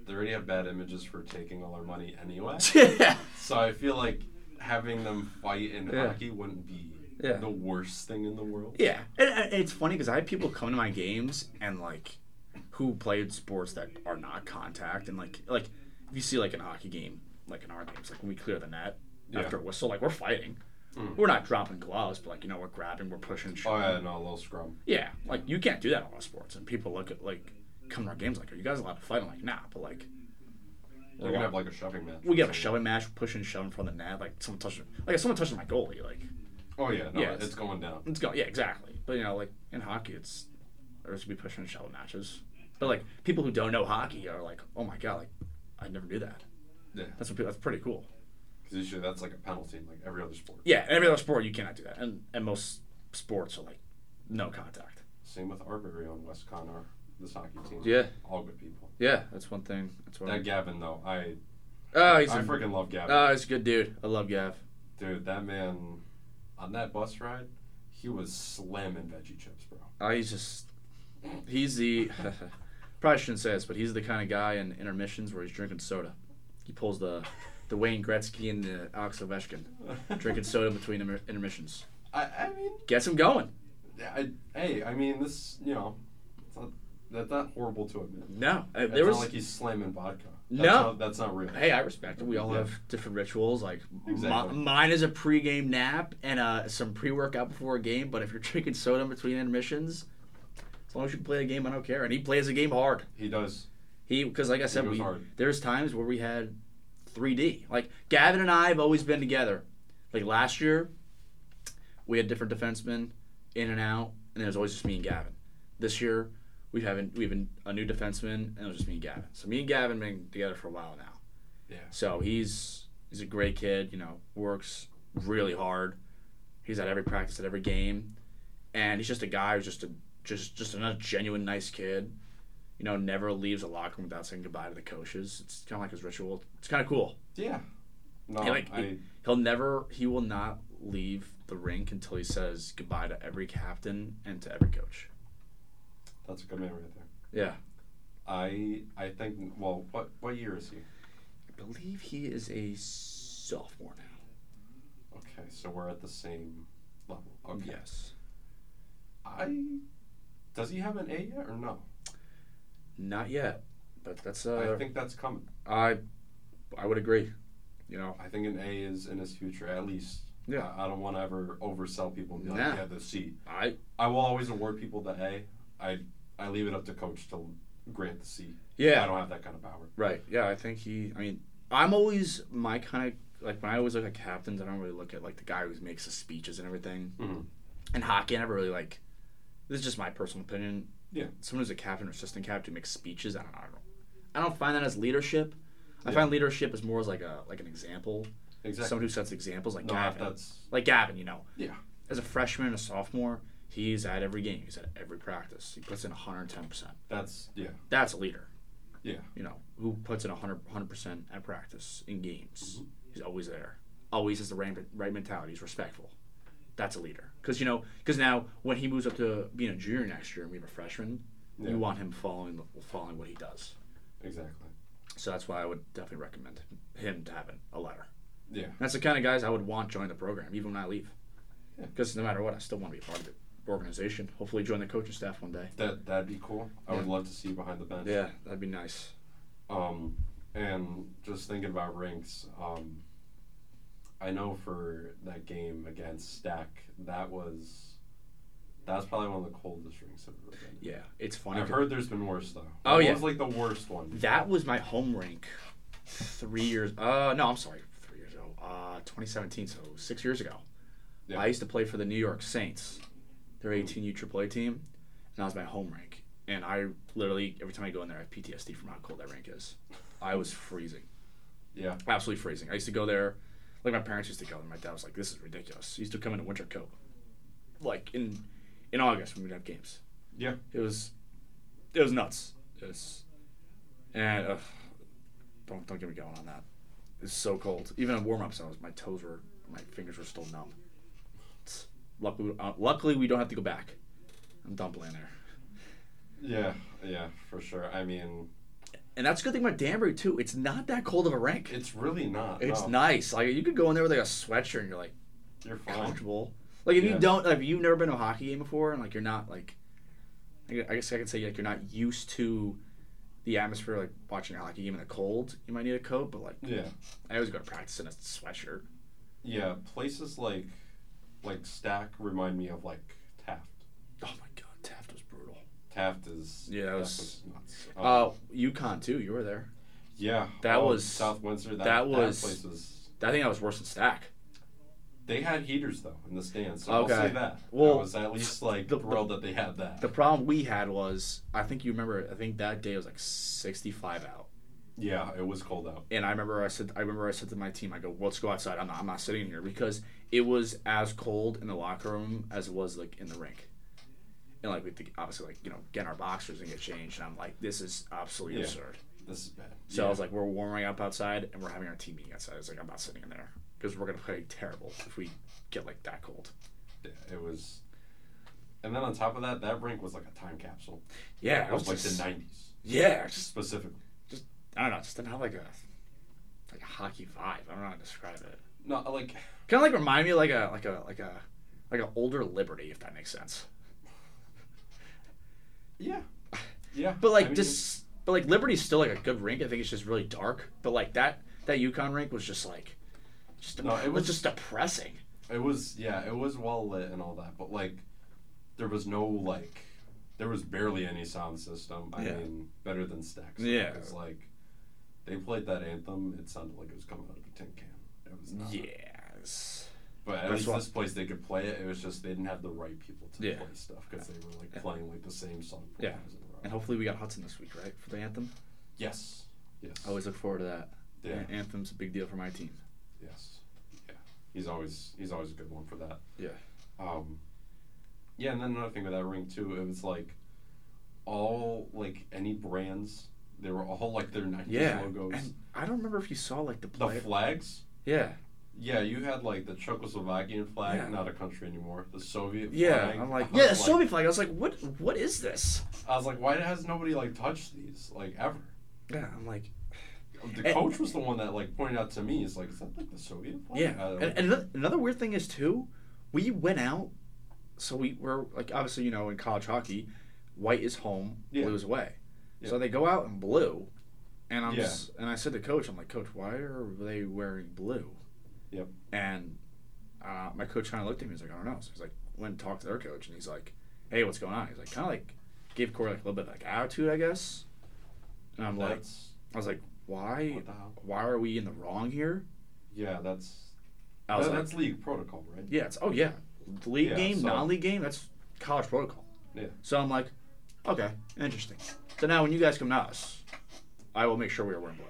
they already have bad images for taking all our money anyway. <laughs> yeah. so I feel like having them fight in Yeah. hockey wouldn't be Yeah. the worst thing in the world. Yeah, and, and it's funny because I have people come to my games and like, who played sports that are not contact and like like if you see like in a hockey game, like in our games, like when we clear the net Yeah. after a whistle, like we're fighting. Mm. We're not dropping gloves, but like you know we're grabbing, we're pushing. Oh yeah, no, a little scrum. Yeah, like you can't do that in a lot of sports, and people look at like come to our games like, are you guys allowed to fight? I'm like, nah, but like We're gonna have like a shoving match. we have a shoving match, pushing and shoving from the net, like someone touching, like if someone touching my goalie, like Oh yeah, no, Yeah, it's, it's- going down. it's going, yeah, exactly. But you know, like in hockey, it's there's gonna be pushing and shoving matches. But like people who don't know hockey are like, oh my god, like I never knew that. Yeah, That's what, that's pretty cool. Because usually that's like a penalty in like every other sport. Yeah, every other sport you cannot do that, and and most sports are like no contact. Same with Arbery on WestConn, our this hockey team. Yeah. all good people. Yeah, that's one thing. That's what. That Gavin though, I oh, he's I a, freaking love Gavin. oh, he's a good dude. I love Gav. Dude, that man on that bus ride, he was slamming veggie chips, bro. Oh, he's just he's the <laughs> probably shouldn't say this, but he's the kind of guy in intermissions where he's drinking soda. He pulls the the Wayne Gretzky and the Alex Ovechkin, <laughs> drinking soda between inter- intermissions. I, I mean, Gets him going. I, hey, I mean this, you know, it's not, that's not horrible to admit. No, uh, It's there was not like he's slamming vodka. That's No. not, that's not real. Hey, I respect it. We all Yeah. have different rituals. Like Exactly. mine is a pre-game nap and uh, some pre-workout before a game. But if you're <laughs> drinking soda between intermissions, as long as you can play the game, I don't care. And he plays the game hard. He does. He because like I said, we, there's times where we had 3D. Like Gavin and I have always been together. Like last year, we had different defensemen in and out, and it was always just me and Gavin. This year, we haven't we have an- a new defenseman, and it was just me and Gavin. So me and Gavin been together for a while now. Yeah. So he's he's a great kid. You know, works really hard. He's at every practice, at every game, and he's just a guy who's just a just just a genuine nice kid. You know, never leaves a locker room without saying goodbye to the coaches. It's kind of like his ritual. It's kind of cool. Yeah. No, He, like, I, He'll never, he will not leave the rink until he says goodbye to every captain and to every coach. that's a good man right there. Yeah. I I think. Well, what what year is he? I believe he is a sophomore now. Okay, so we're at the same level. Okay. Yes. I does he have an A yet or no? Not yet, but that's uh, I think that's coming. I, I would agree. You know, I think an A is in his future at least. Yeah. I, I don't want to ever oversell people and be like, Nah. yeah, the C. I I will always award people the A. I I leave it up to coach to grant the C. Yeah. I don't have that kind of power. right. Yeah, I think he. I mean, I'm always my kind of like when I always look at captains. I don't really look at like the guy who makes the speeches and everything. Mhm. In hockey, I never really like. This is just my personal opinion. Yeah. someone who's a captain or assistant captain who makes speeches. I don't, I don't, I don't find that as leadership. I Yeah. find leadership as more as like a like an example. Exactly. Someone who sets examples, like no, Gavin. that's Like Gavin, you know, yeah. as a freshman and a sophomore, he's at every game. He's at every practice. He puts in 110. percent That's yeah. That's a leader. Yeah. You know, who puts in 100 percent at practice in games. Mm-hmm. He's always there. Always has the right, right mentality. He's respectful. That's a leader. Because you know, because now when he moves up to being a junior next year and being a freshman, Yeah. you want him following following what he does. Exactly. So that's why I would definitely recommend him to have a letter. Yeah. That's the kind of guys I would want join the program, even when I leave. Yeah. Because no matter what, I still want to be a part of the organization. Hopefully, join the coaching staff one day. That that'd be cool. I would love to see you behind the bench. Yeah, that'd be nice. Um, and just thinking about rinks, um, I know for that game against Stack, that was that was probably one of the coldest rinks I've ever been. Yeah, it's funny. I've heard there's been worse though. Oh, What yeah. was like the worst one? that was my home rink three years. Uh, no, I'm sorry, three years ago. Uh, 2017, so six years ago. Yeah. I used to play for the New York Saints, their 18U AAA team, and that was my home rink. And I literally every time I go in there, I have PTSD from how cold that rink is. I was freezing. Yeah. absolutely freezing. I used to go there, like my parents used to go, and my dad was like, "This is ridiculous." He used to come in a winter coat, like in in August when we'd have games. Yeah. It was it was nuts. It was, and uh, don't don't get me going on that. It's so cold. Even in warm ups, I was my toes were my fingers were still numb. It's, luckily, uh, luckily we don't have to go back. I'm done playing there. Yeah. Yeah. For sure. I mean, And that's a good thing about Danbury too. It's not that cold of a rink. it's really not. It's no. nice. Like you could go in there with like a sweatshirt and you're like You're fine. comfortable. Like if Yeah. you don't, like, if you've never been to a hockey game before, and like you're not like I I guess I could say like you're not used to the atmosphere, like watching a hockey game in the cold. You might need a coat, but like Yeah. I always go to practice in a sweatshirt. Yeah, places like like Stack remind me of like Taft. Oh my god, Taft was brutal. Taft is Yeah, that was- nuts. Uh, UConn too. You were there. yeah, that oh, was- South Windsor. That, that was- place was. I think that was worse than Stack. They had heaters though in the stands, so Okay. I'll say that. Well, I was at least like the- thrilled that they had that. The problem we had was I think you remember. I think that day was like 65 out. yeah, it was cold out. And I remember I said I remember I said to my team, I go, let's go outside. I'm not I'm not sitting here because it was as cold in the locker room as it was like in the rink. And like we to obviously like, you know, get our boxers and get changed. And I'm like, this is absolutely Yeah. absurd. This is bad. So yeah. I was like, we're warming up outside and we're having our team meeting outside. I was like, I'm not sitting in there because we're gonna play terrible if we get like that cold. Yeah, it was. And then on top of that, that rink was like a time capsule. Yeah, It it was like just, the '90s yeah, specifically. just. I don't know, just didn't have like a like a hockey vibe. I don't know how to describe it. No, like Kind of like remind me of like a like a like a like an older Liberty, if that makes sense. Yeah, <sighs> yeah. But like I mean, this, but like Liberty's still like a good rink. I think it's just really dark. But like that that UConn rink was just like, just No, it was- just depressing. It was yeah, it was well lit and all that, but like there was no like there was barely any sound system. I Yeah. mean, better than Stacks. Yeah. It's like they played that anthem, it sounded like it was coming out of a tin can. It was not. Yes. But at That's least this place they could play it. It was just they didn't have the right people to Yeah. play stuff because they were like Yeah. playing like the same song four Yeah. times in a row. And hopefully we got Hudson this week, right, for the anthem. yes. Yes. I always look forward to that. Yeah. An- Anthem's a big deal for my team. Yes. Yeah. He's always he's always a good one for that. Yeah. Um, yeah, and then another thing with that ring too, it was like all like any brands, they were all like their Nike Yeah. logos. And I don't remember if you saw like the the flags, yeah. Yeah, you had like the Czechoslovakian flag, Yeah. not a country anymore. The Soviet Yeah. flag. I'm like, yeah, the was Soviet flag. I was like, what? What is this? I was like, why has nobody like touched these like ever? Yeah. I'm like, The And- coach was the one that like pointed out to me. Is like, is that like the Soviet flag? Yeah, and, and another, another weird thing is too, we went out, so we were like obviously you know in college hockey, white is home, Yeah. blue is away, Yeah. so they go out in blue, and I'm Yeah. s- and I said to coach, I'm like, coach, why are they wearing blue? Yep. And uh, my coach kind of looked at me, and he's like, I don't know. So he's like, went and talked to their coach, and he's like, hey, what's going on? He's like, kind of like gave Corey like a little bit of like attitude, I guess. And I'm like, I was like, why? what the hell? Why are we in the wrong here? Yeah, that's that- like, that's league protocol, right? Yeah, it's oh yeah, league Yeah, game, so- non-league game. That's college protocol. Yeah. So I'm like, okay, interesting. So now when you guys come to us, I will make sure we are wearing blue.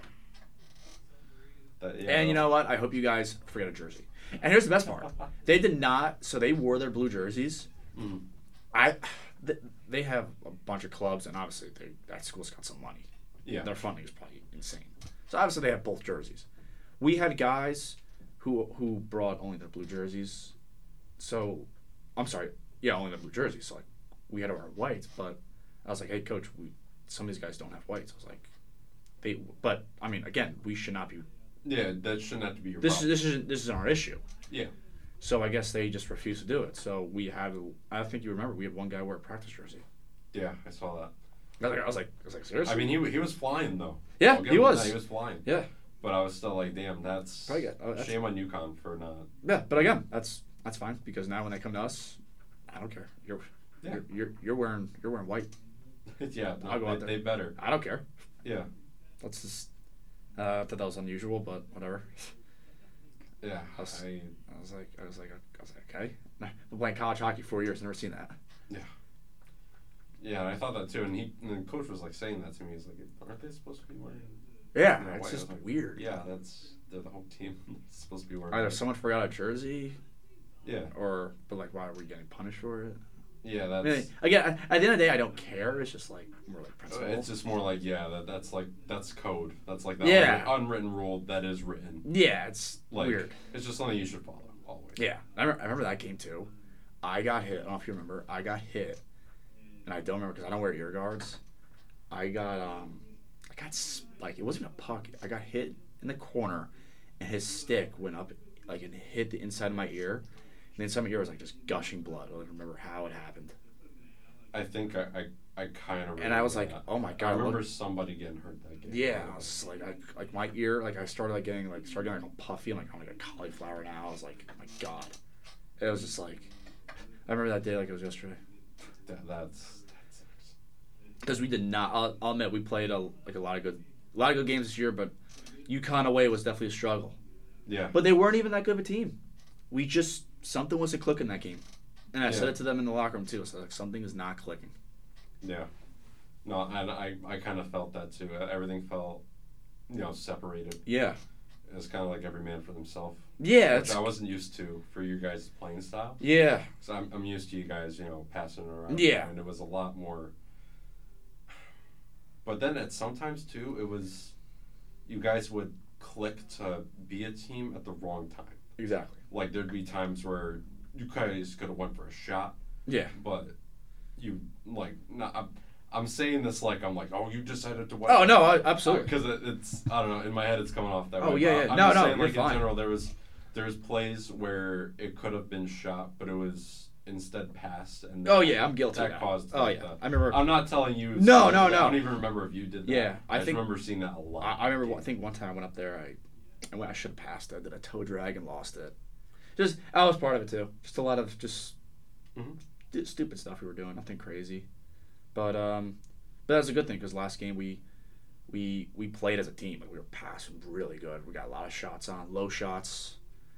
That, yeah, And you know what? I hope you guys forget a jersey. And here's the best part: <laughs> they did not. So they wore their blue jerseys. Mhm. I, <sighs> th- they have a bunch of clubs, and obviously they, that school's got some money. Yeah. Their funding is probably insane. So obviously they have both jerseys. We had guys who who brought only their blue jerseys. So I'm sorry, yeah, only the blue jerseys. So like we had to wear whites, but I was like, hey coach, we some of these guys don't have whites. I was like, they, but I mean, again, we should not be. Yeah, that shouldn't have to be your This is this is this is our issue. Yeah. So I guess they just refused to do it. So we had, I think you remember, we had one guy wear a practice jersey. Yeah, I saw that. I was like, I was like, I was like seriously? I mean, he, he was flying though. Yeah, he was. that, He was flying. yeah, But I was still like, damn, that's Probably oh, that's- shame on UConn for not. yeah. But again, that's that's fine because now when they come to us, I don't care. You're Yeah. you're, you're you're wearing you're wearing white. <laughs> yeah, no, I'll go they, out there. they better. I don't care. Yeah, Let's just. Uh, I thought that was unusual, but whatever. yeah. I was, I, I was like, I was like, I was like, okay. Been playing college hockey four years, never seen that. yeah, Yeah, and I thought that too. And he, and the coach was like saying that to me. He's like, aren't they supposed to be wearing? Yeah, you it's white?" Just like, weird. Yeah, that's they're the home team. <laughs> It's supposed to be wearing. Either white. someone forgot a jersey, Yeah, or but like, why are we getting punished for it? Yeah. I That's. mean, again, at the end of the day, I don't care. It's just like more like uh, principle. It's just more like yeah, that that's like that's code. That's like the Yeah. unwritten, unwritten rule that is written. yeah, it's Like weird. it's just something you should follow always. Yeah, I remember, I remember that game too. I got hit. I don't know if you remember. I got hit, and I don't remember because I don't wear ear guards. I got um, I got like it wasn't a puck. I got hit in the corner, and his stick went up like and hit the inside of my ear. And the inside of ear was like just gushing blood. I don't remember how it happened. I think I, I I kind of. Remember. And I was like, oh my God, I remember look- somebody getting hurt that game. Yeah, I was just like, I, like my ear, like I started like getting like started getting like all puffy. I'm like, I'm like a cauliflower now. I was like, oh my god, it was just like, I remember that day like it was yesterday. That, that's. Because we did not. I'll, I'll admit we played a like a lot of good, a lot of good games this year, but UConn away was definitely a struggle. Yeah. But they weren't even that good of a team. We just something wasn't clicking that game, and I said it to them in the locker room too. So like something is not clicking. Yeah. No, and I, I kind of felt that too. Uh, Everything felt, you know, separated. Yeah. It's kind of like every man for themselves. Yeah. Which I wasn't used to for you guys' playing style. yeah. So I'm, I'm used to you guys, you know, passing around. Yeah. And it was a lot more. But then at sometimes too, it was, you guys would click to be a team at the wrong time. Exactly. Like there'd be times where you guys could have went for a shot, Yeah. but you like not. I'm, I'm saying this like I'm like, oh, you decided to. Oh no, I, absolutely. Because it, it's I don't know in my head it's coming off that Oh, way. yeah, but yeah. I'm No, no, saying, like fine. in general there was there was plays where it could have been shot, but it was instead passed and Oh yeah, I'm guilty. that caused. Oh like, yeah, the- I remember. I'm not telling you. No, no, no. I don't even remember if you did that. Yeah, I, I think- remember seeing that a lot. I, I remember. I think one time I went up there. I, I went. I should have passed it. I did a toe drag and lost it. Just I was part of it too. Just a lot of just Mhm. d- stupid stuff we were doing. Nothing crazy, but um, but that's a good thing because last game we. We, we played as a team. Like we were passing really good. We got a lot of shots on, low shots.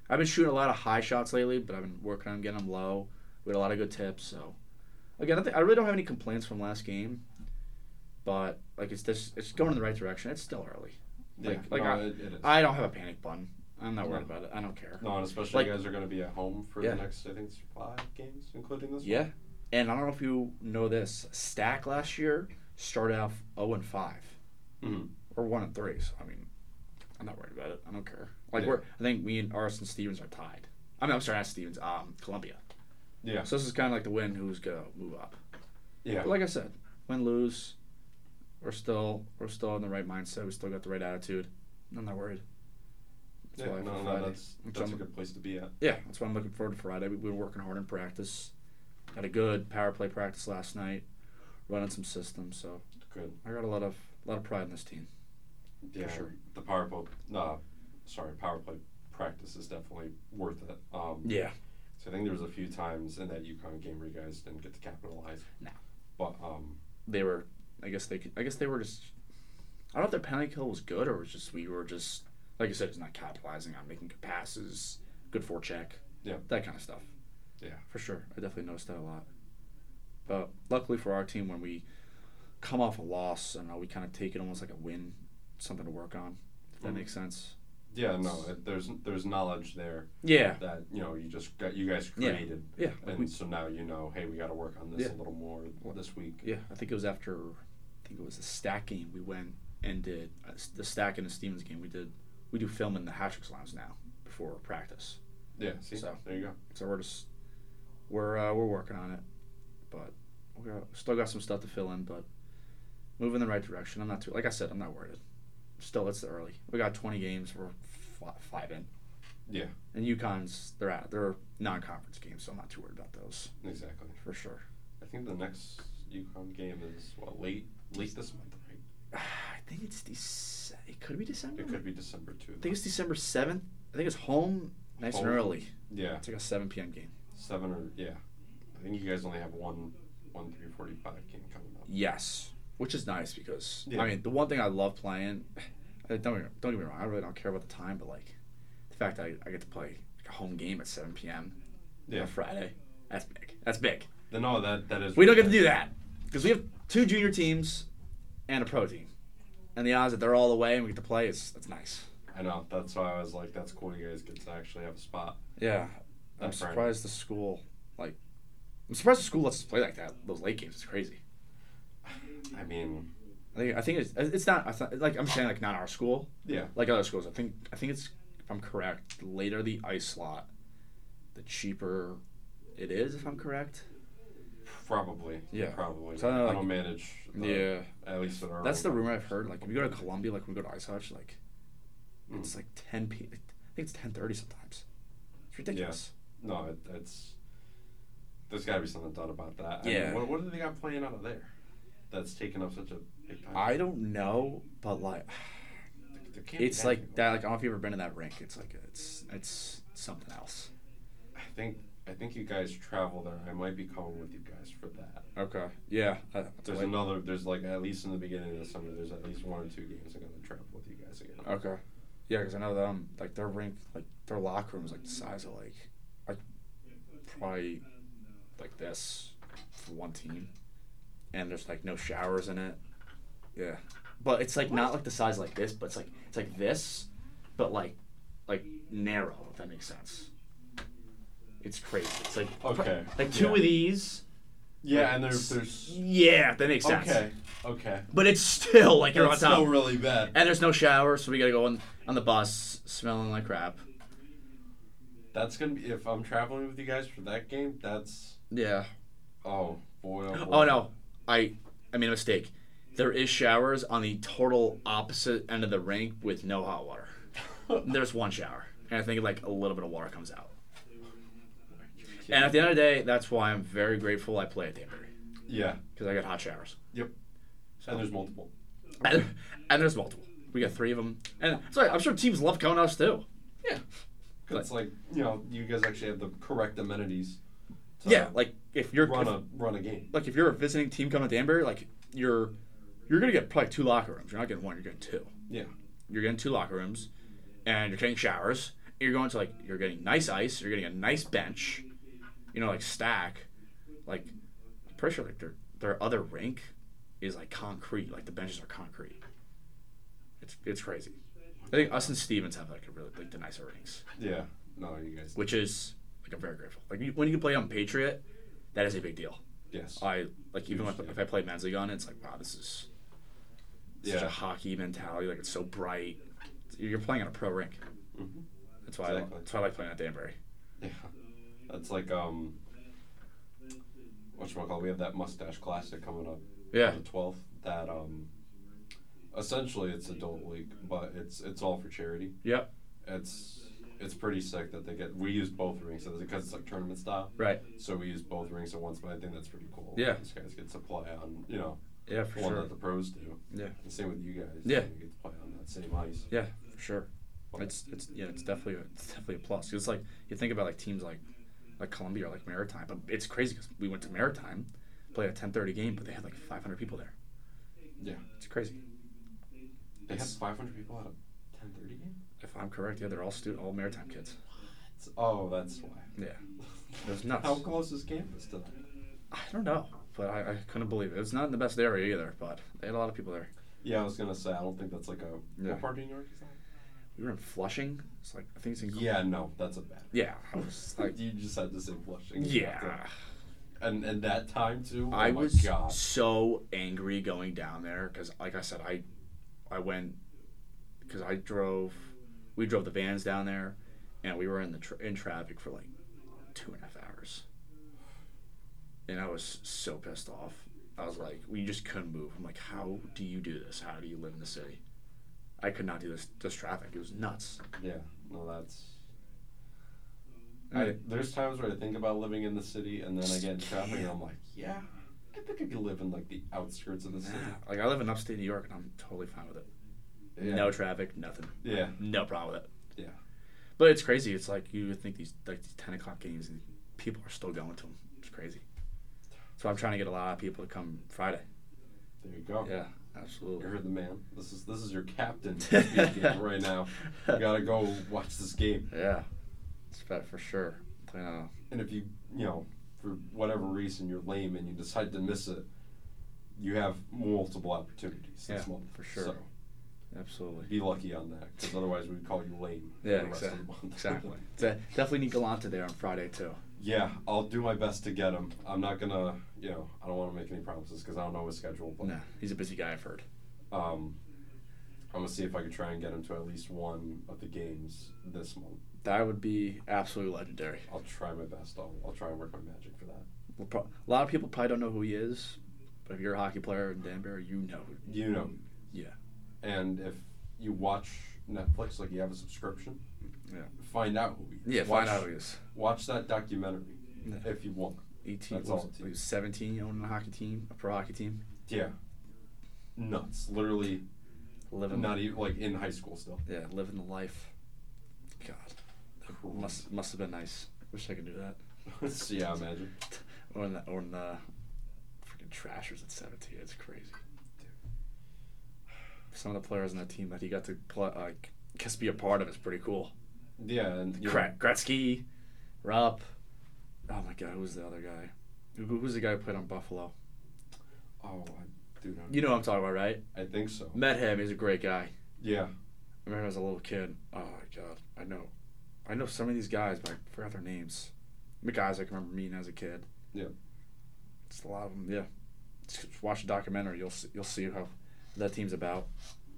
I've been shooting a lot of high shots lately, but I've been working on getting them low. We had a lot of good tips. So, again, I, think, I really don't have any complaints from last game, but like it's just it's going in the right direction. It's still early. yeah, like- like no, I- it, it is. I don't have a panic button. I'm not worried about it. I don't care. no, and especially like- you guys are going to be at home for Yeah. the next I think it's five games, including this. One. Yeah, one. and I don't know if you know this. Stack last year started off 0 and 5 Mhm. or 1 and 3. So I mean, I'm not worried about it. I don't care. Like Yeah. we're I think me and Arson Stevens are tied. I mean, I'm sorry, not Stevens. Um, Columbia. Yeah. So this is kind of like the win who's gonna move up. Yeah. But like I said, win lose, we're still we're still in the right mindset. We still got the right attitude. I'm not worried. That's yeah. why No, no, Friday. that's that's a I'm- good place to be at. Yeah, that's why I'm looking forward to Friday. We, we were working hard in practice. Had a good power play practice last night, running some systems. So Good. I got a lot of a lot of pride in this team. Yeah, sure. the power play, no, sorry, power play practice is definitely worth it. Um, Yeah. So I think there was a few times in that UConn game where you guys didn't get to capitalize. No. But um, They were. I guess they. could- I guess they were just. I don't know if their penalty kill was good or it was just we were just like I said, it's not capitalizing on making good passes, good forecheck, Yeah. that kind of stuff. Yeah. for sure. I definitely noticed that a lot. But luckily for our team, when we come off a loss, I know, we kind of take it almost like a win, something to work on. If that Mhm. makes sense. yeah, no, it, there's there's knowledge there Yeah. that you know you just got you guys created, Yeah. Like and we, so now you know, hey, we got to work on this Yeah. a little more this week. yeah. I think it was after. I think it was the stack game. We went and did uh, the stack and the Stevens game. We did. We do film in the Hat Tricks Lounge now before practice. Yeah. See, So. there you go. So we're just we're uh, we're working on it, but we got, still got some stuff to fill in. But moving in the right direction. I'm not too like I said. I'm not worried. Still, it's early. We got 20 games. We're f- five in. Yeah. And UConn's they're out. They're non-conference games, so I'm not too worried about those Exactly. for sure. I think the next UConn game is what late late this month? I think it's Dece- It could be December. It could be December too. I think it's December 7th. I think it's home, nice Home. and early. yeah, It's like a 7 p.m. game. seven or yeah. I think you guys only have one one three forty five game coming up. Yes, which is nice because Yeah. I mean the one thing I love playing. <sighs> Don't get- don't get me wrong. I really don't care about the time, but like the fact that I, I get to play like a home game at 7 p.m. on Yeah. a Friday. That's big. That's big. Then no, that that is. We don't get to do that because we have two junior teams and a protein. and the odds that they're all the way and we get to play is that's nice. I know. That's why I was like, that's cool. You guys get to actually have a spot. Yeah, I'm That's right. surprised the school like. I'm surprised the school lets us play like that. Those late games, it's crazy. I mean, I think I think it's it's not, it's not like I'm saying like not our school. yeah, like other schools. I think I think it's if I'm correct, the later the ice slot, the cheaper it is. If I'm correct. Probably. Yeah. probably. So I I don't know, don't, manage. The, Yeah. At least at our. That's the rumor I've heard. Like if you go to Columbia, like when we go to ice hutch, like Mm. it's like 10 p. I think it's 10:30 sometimes. It's ridiculous. Yeah. No, it, it's. There's got to be something done about that. I mean, Yeah. what, what do they got playing out of there? that's taken up such a big time? I don't know, but like, There can't be it's like that. Like I don't know if you've ever been in that rink. It's like it's it's something else. I think I think you guys travel there. I might be coming with you guys for that. Okay. Yeah. Uh, There's another. There's like at least in the beginning of the summer. There's at least one or two games I'm gonna travel with you guys again. Okay. Yeah, because I know them. Like their rink, like their locker room is like the size of like, like probably like this for one team, and there's like no showers in it. Yeah, but it's like not like the size like this, but it's like it's like this, but like like narrow. If that makes sense. It's crazy. It's like Okay, like two yeah. of these. Yeah, and there's there's. Yeah, that makes sense. Okay. Okay. But it's still like you're That's on top. still really bad. And there's no shower, so we gotta go on on the bus smelling like crap. That's gonna be if I'm traveling with you guys for that game. That's Yeah. oh boy. Oh, boy. Oh no, I I made a mistake. There is showers on the total opposite end of the rink with no hot water. <laughs> There's one shower, and I think like a little bit of water comes out. And at the end of the day, that's why I'm very grateful I play at Danbury Yeah. because I got hot showers. Yep. And there's multiple. And, and there's multiple. We got three of them, and sorry, I'm sure teams love coming to us too. Yeah. It's like you know you guys actually have the correct amenities. To Yeah, like if you're run if- a run a game. like if you're a visiting team coming to Danbury, like you're you're gonna get probably two locker rooms. You're not getting one. You're getting two. Yeah. You're getting two locker rooms, and you're getting showers. You're going to like you're getting nice ice. You're getting a nice bench. You know, like stack. Like I'm pretty sure like their their other rink is like concrete. Like the benches are concrete. It's it's crazy. I think us and Stevens have like a really like the nicer rinks, Yeah. No, you guys. which is like I'm very grateful. Like you, when you can play on Patriot, that is a big deal. Yes. I like even if, Huge, if I play men's league on it, it's like wow, this is such a hockey mentality. Like it's so bright. You're playing on a pro rink. Mhm. That's why I, that's why I like playing at Danbury. Yeah. That's like um. What call? We have that mustache classic coming up. Yeah. The twelfth. That um. Essentially, it's adult league, but it's it's all for charity. Yep. It's it's pretty sick that they get. We use both rinks because it's like tournament style. Right. So we use both rings at once, but I think that's pretty cool. Yeah. These guys get to play on, you know, Yeah, for one sure. that the pros do. Yeah. And same with you guys. Yeah. You get to play on that same ice. Yeah, for sure. It's it's yeah, it's definitely a, it's definitely a plus. 'Cause It's like you think about like teams like like Columbia or like Maritime, but it's crazy because we went to Maritime, played a ten thirty game, but they had like five hundred people there. Yeah. It's crazy. They have It's- 500 people at a 10:30 game. If I'm correct, yeah, they're all student, all Maritime kids. It's, oh, that's why. Yeah, <laughs> it was nuts. How close is campus to that? I don't know, but I, I couldn't believe it. It was not in the best area either, but they had a lot of people there. Yeah, I was gonna say I don't think that's like a Yeah. what part of New York is that? We were in Flushing. It's like I think it's in. Yeah, no, that's a bad. Yeah, I was <laughs> like, you just had to say Flushing. yeah. And and that time too. Oh I oh my was God. so angry going down there because, like I said, I, I went because I drove. We drove the vans down there, and we were in the tra- in traffic for like two and a half hours. And I was so pissed off. I was like, we just couldn't move. I'm like, how do you do this? How do you live in the city? I could not do this. This traffic. It was nuts. Yeah, no, that's. I- I, there's times where I think about living in the city, and then I get in traffic, and I'm like, yeah, I think I could live in like the outskirts of the city. Like I live in upstate New York, and I'm totally fine with it. Yeah. No traffic, nothing. Yeah. No problem with it. Yeah. But it's crazy. It's like you would think these like these ten o'clock games and people are still going to them. It's crazy. So I'm trying to get a lot of people to come Friday. There you go. Yeah, You absolutely. heard the man. This is this is your captain <laughs> speaking <laughs> right now. You gotta go watch this game. Yeah, it's bet for sure. Yeah, And if you you know for whatever reason you're lame and you decide to miss it, you have multiple opportunities this month for sure. So absolutely. be lucky on that, because otherwise we'd call you lame. Yeah, the rest of exactly. exactly. <laughs> De- definitely need Galante there on Friday too. Yeah, I'll do my best to get him. I'm not gonna, you know, I don't want to make any promises because I don't know his schedule. But No, he's a busy guy. I've heard. um, I'm gonna see if I can try and get him to at least one of the games this month. That would be absolutely legendary. I'll try my best. I'll, I'll try and work my magic for that. We'll pro- a lot of people probably don't know who he is, but if you're a hockey player in Danbury, you know. You know, Yeah. and if you watch Netflix, like you have a subscription, Yeah. find out who he is. Yeah. watch, Find out who he is. Watch that documentary Yeah. if you want. 18. That's all it? it was 17 owning a hockey team, a pro hockey team. Yeah. Nuts. Literally Living, not even like in high school still. yeah, living the life. God, that must must have been nice. Wish I could do that. <laughs> So, yeah, imagine. <laughs> Or in the or in the freaking trashers at seventeen. It's crazy. <sighs> Some of the players on that team that he got to play, like, just be a part of is pretty cool. Yeah, and Gret- Gretzky, Rupp. Oh my God, who's the other guy? Who, who's the guy who played on Buffalo? Oh, I do know. You know what I'm talking about, right? I think so. Met him. He's a great guy. Yeah. I remember as a little kid. Oh my God, I know, I know some of these guys, but I forgot their names. The guys I can remember meeting as a kid. Yeah. It's a lot of them. Yeah. Just watch the documentary. You'll see, you'll see how that team's about.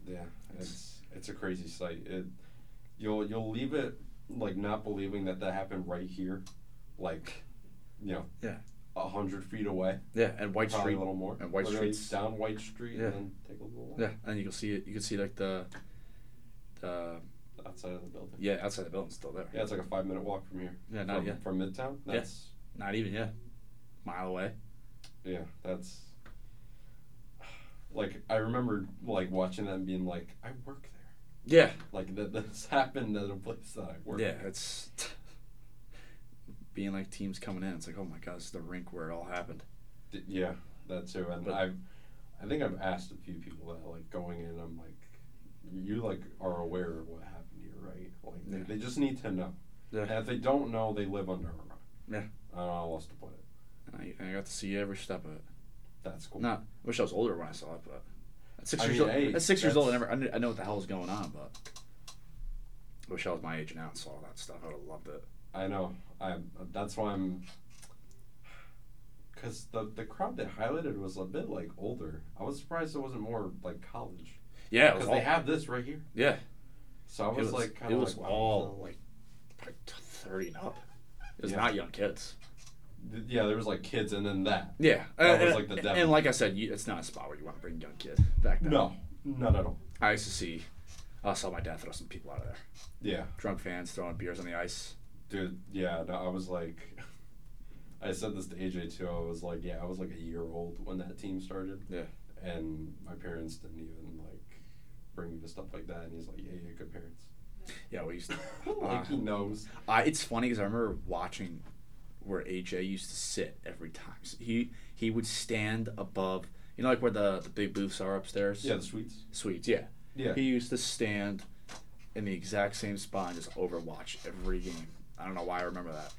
Yeah, it's it's a crazy sight. It you'll you'll leave it like not believing that that happened right here, like you know, Yeah. a hundred feet away, Yeah, and White probably Street. a little more. and White Street down White Street Yeah. and then take a little walk Yeah, and you can see it. You can see like the, the outside of the building. yeah outside the building's still there. Yeah, it's like a five minute walk from here. Yeah, not from, yet. from Midtown. Yeah. Not even yeah, mile away. yeah, that's like I remember like watching that and being like, I work there. Yeah. Like that this happened at a place that I work. Yeah, at. it's <laughs> being like teams coming in. It's like, oh my god, this is the rink where it all happened. D- Yeah, that too. And But- I've, I think I've asked a few people that like going in. I'm like, you like are aware of what happened here, right? Like Yeah. they, they just need to know. Yeah. And if they don't know, they live under a rock. Yeah. I don't know how else to put it. And I, I got to see every step of it. That's cool. Not, I wish I was older when I saw it, but six I years mean, old, hey, at six years old, I never, I, knew, I know what the hell was going on, but I wish I was my age now and saw all that stuff. I would have loved it. I know. I. That's why I'm. Cause the the crowd they highlighted was a bit like older. I was surprised it wasn't more like college. Yeah, Because they have this right here. yeah. So I was, was, like, kind it of was like, wow. all like, like thirty and up. It was Yeah. not young kids. Yeah, there was like kids and then that. Yeah, That and, was, like, the and, like I said, you, it's not a spot where you want to bring young kid back then. No, not at all. I used to see, I saw my dad throw some people out of there. Yeah. Drunk fans throwing beers on the ice. Dude, yeah, no, I was like, <laughs> I said this to AJ too. I was like, yeah, I was like a year old when that team started. Yeah. And my parents didn't even like bring me to stuff like that. And he's like, yeah, yeah, good parents. Yeah, we used to. <laughs> like he uh, knows. I, it's funny because I remember watching where AJ used to sit every time. So he he would stand above, you know, like where the, the big booths are upstairs. Yeah, the sweets. suites. Yeah. Yeah. He used to stand in the exact same spot and just overwatch every game. I don't know why I remember that.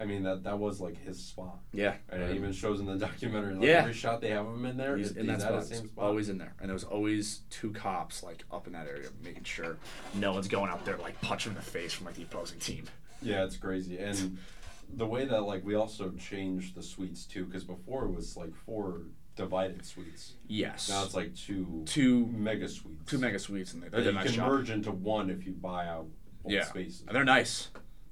I mean, that that was like his spot. Yeah. And it even shows in the <laughs> documentary. Like, Yeah. Every shot they have him in there, He's he's, in that spot. spot. Always in there, and there was always two cops like up in that area, making sure no one's going up there like punching in the face from like the opposing team. Yeah, it's crazy. And <laughs> the way that like we also changed the suites too, because before it was like four divided suites. Yes. Now it's like two two mega suites. two mega suites, and they, they that did a you nice can merge into one if you buy out both yeah, spaces. and they're nice.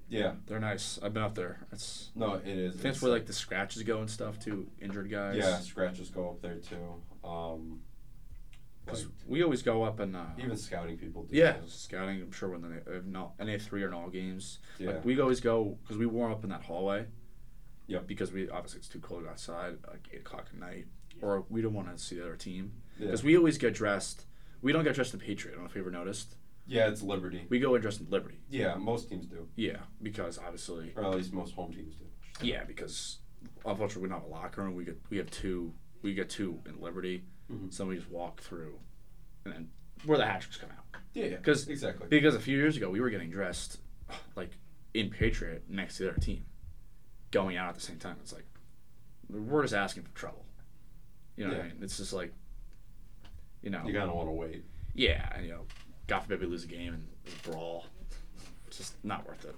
Yeah. They're nice. I've been up there. It's No, it is. I think that's It's where like the scratches go and stuff too. Injured guys. yeah, scratches go up there too. Um, Because we always go up and uh, even scouting people do. Yeah, scouting. I'm sure when they have not NA three or all games. Yeah. Like we always go because we warm up in that hallway. Yep. Because we obviously it's too cold outside, like eight o'clock at night, or we don't want to see the other team. Yeah. Because we always get dressed. We don't get dressed in Patriot. I don't know if you ever noticed. Yeah, it's Liberty. We go and dressed in Liberty. Yeah, most teams do, Yeah, because obviously. or at least most home teams do. Yeah, because unfortunately we don't have a locker room. We get we have two. We get two in Liberty. Mhm. So we just walk through, and then where the hat tricks come out. Yeah, yeah. Because exactly. Because a few years ago, we were getting dressed like in Patriot next to their team, going out at the same time. It's like we're just asking for trouble. You know what I mean? It's just like, you know, You of want to wait. yeah, and you know, God forbid we lose a game and a brawl. It's just not worth it.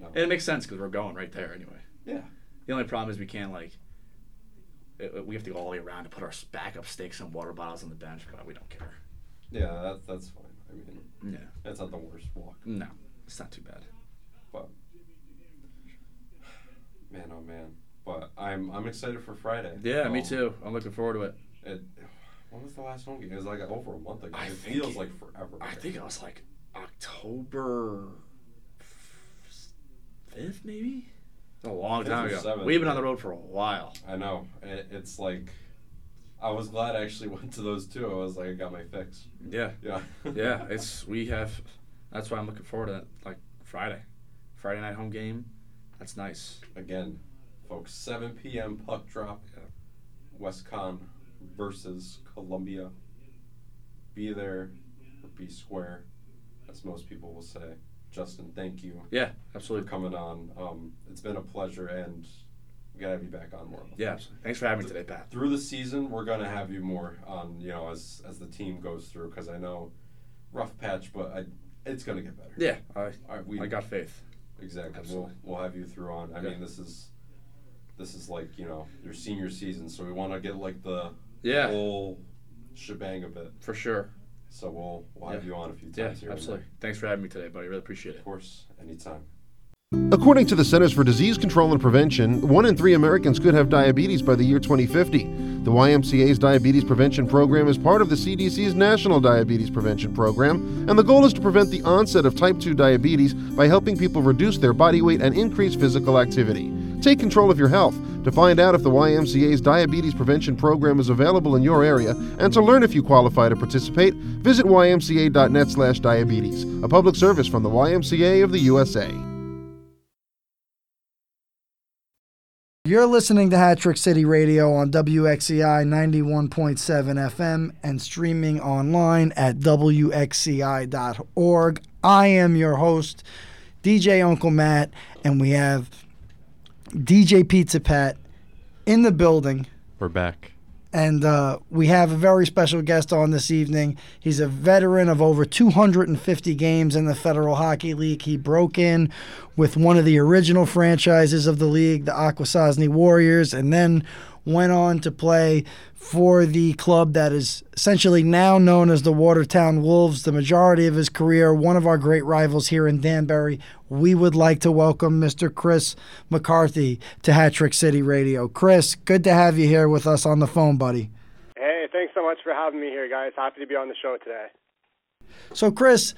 And it makes sense because we're going right there anyway. Yeah. The only problem is we can't like. We have to go all the way around to put our backup sticks and water bottles on the bench, but we don't care. Yeah, that's that's fine. I mean, Yeah. that's not the worst walk. No, it's not too bad. But man, oh man. But I'm I'm excited for Friday. Yeah, me Um, too. I'm looking forward to it. It, when was the last home game? It was like over a month ago. I it feels it- like forever. I think it was like October fifth, maybe. A long time ago. seventh, We've been on the road for a while. I know. It, it's like I was glad I actually <laughs> went to those two. I was like, I got my fix. Yeah, Yeah. <laughs> yeah. It's we have. That's why I'm looking forward to that. Like Friday, Friday night home game. That's nice. Again, folks, 7 p.m. puck drop. WestConn versus Columbia. Be there or be square, as most people will say. Justin, thank you Yeah, for absolutely. coming on. Um, it's been a pleasure, and we gotta have you back on more. Yeah, absolutely. Thanks for having me today, Pat. Through the season, we're gonna have you more on. You know, as as the team goes through, because I know rough patch, but I, it's gonna get better. Yeah, I, All right, we I got faith. Exactly. Absolutely. We'll we'll have you through on. I Yeah. mean, this is this is like you know your senior season, so we want to get like the Yeah. whole shebang of it. For sure. So we'll we'll have Yeah. you on a few Yeah, times here. and absolutely. Thanks for having me today, buddy. Really appreciate it. Of course, anytime. According to the Centers for Disease Control and Prevention, one in three Americans could have diabetes by the year 2050. The YMCA's Diabetes Prevention Program is part of the CDC's National Diabetes Prevention Program, and the goal is to prevent the onset of type 2 diabetes by helping people reduce their body weight and increase physical activity. Take control of your health. To find out if the YMCA's Diabetes Prevention Program is available in your area and to learn if you qualify to participate, visit ymca.net/diabetes. A public service from the YMCA of the USA. You're listening to Hat Trick City Radio on WXCI 91.7 FM and streaming online at WXCI.org. I am your host, DJ Uncle Matt, and we have DJ Pizza Pat in the building. We're back. And uh, we have a very special guest on this evening. He's a veteran of over 250 games in the Federal Hockey League. He broke in with one of the original franchises of the league, the Akwesasne Warriors, and then went on to play for the club that is essentially now known as the Watertown Wolves. The majority of his career, one of our great rivals here in Danbury. We would like to welcome Mr. Kris McCarthy to Hat Trick City Radio. Kris, good to have you here with us on the phone, buddy. Hey, thanks so much for having me here, guys. Happy to be on the show today. So, Kris,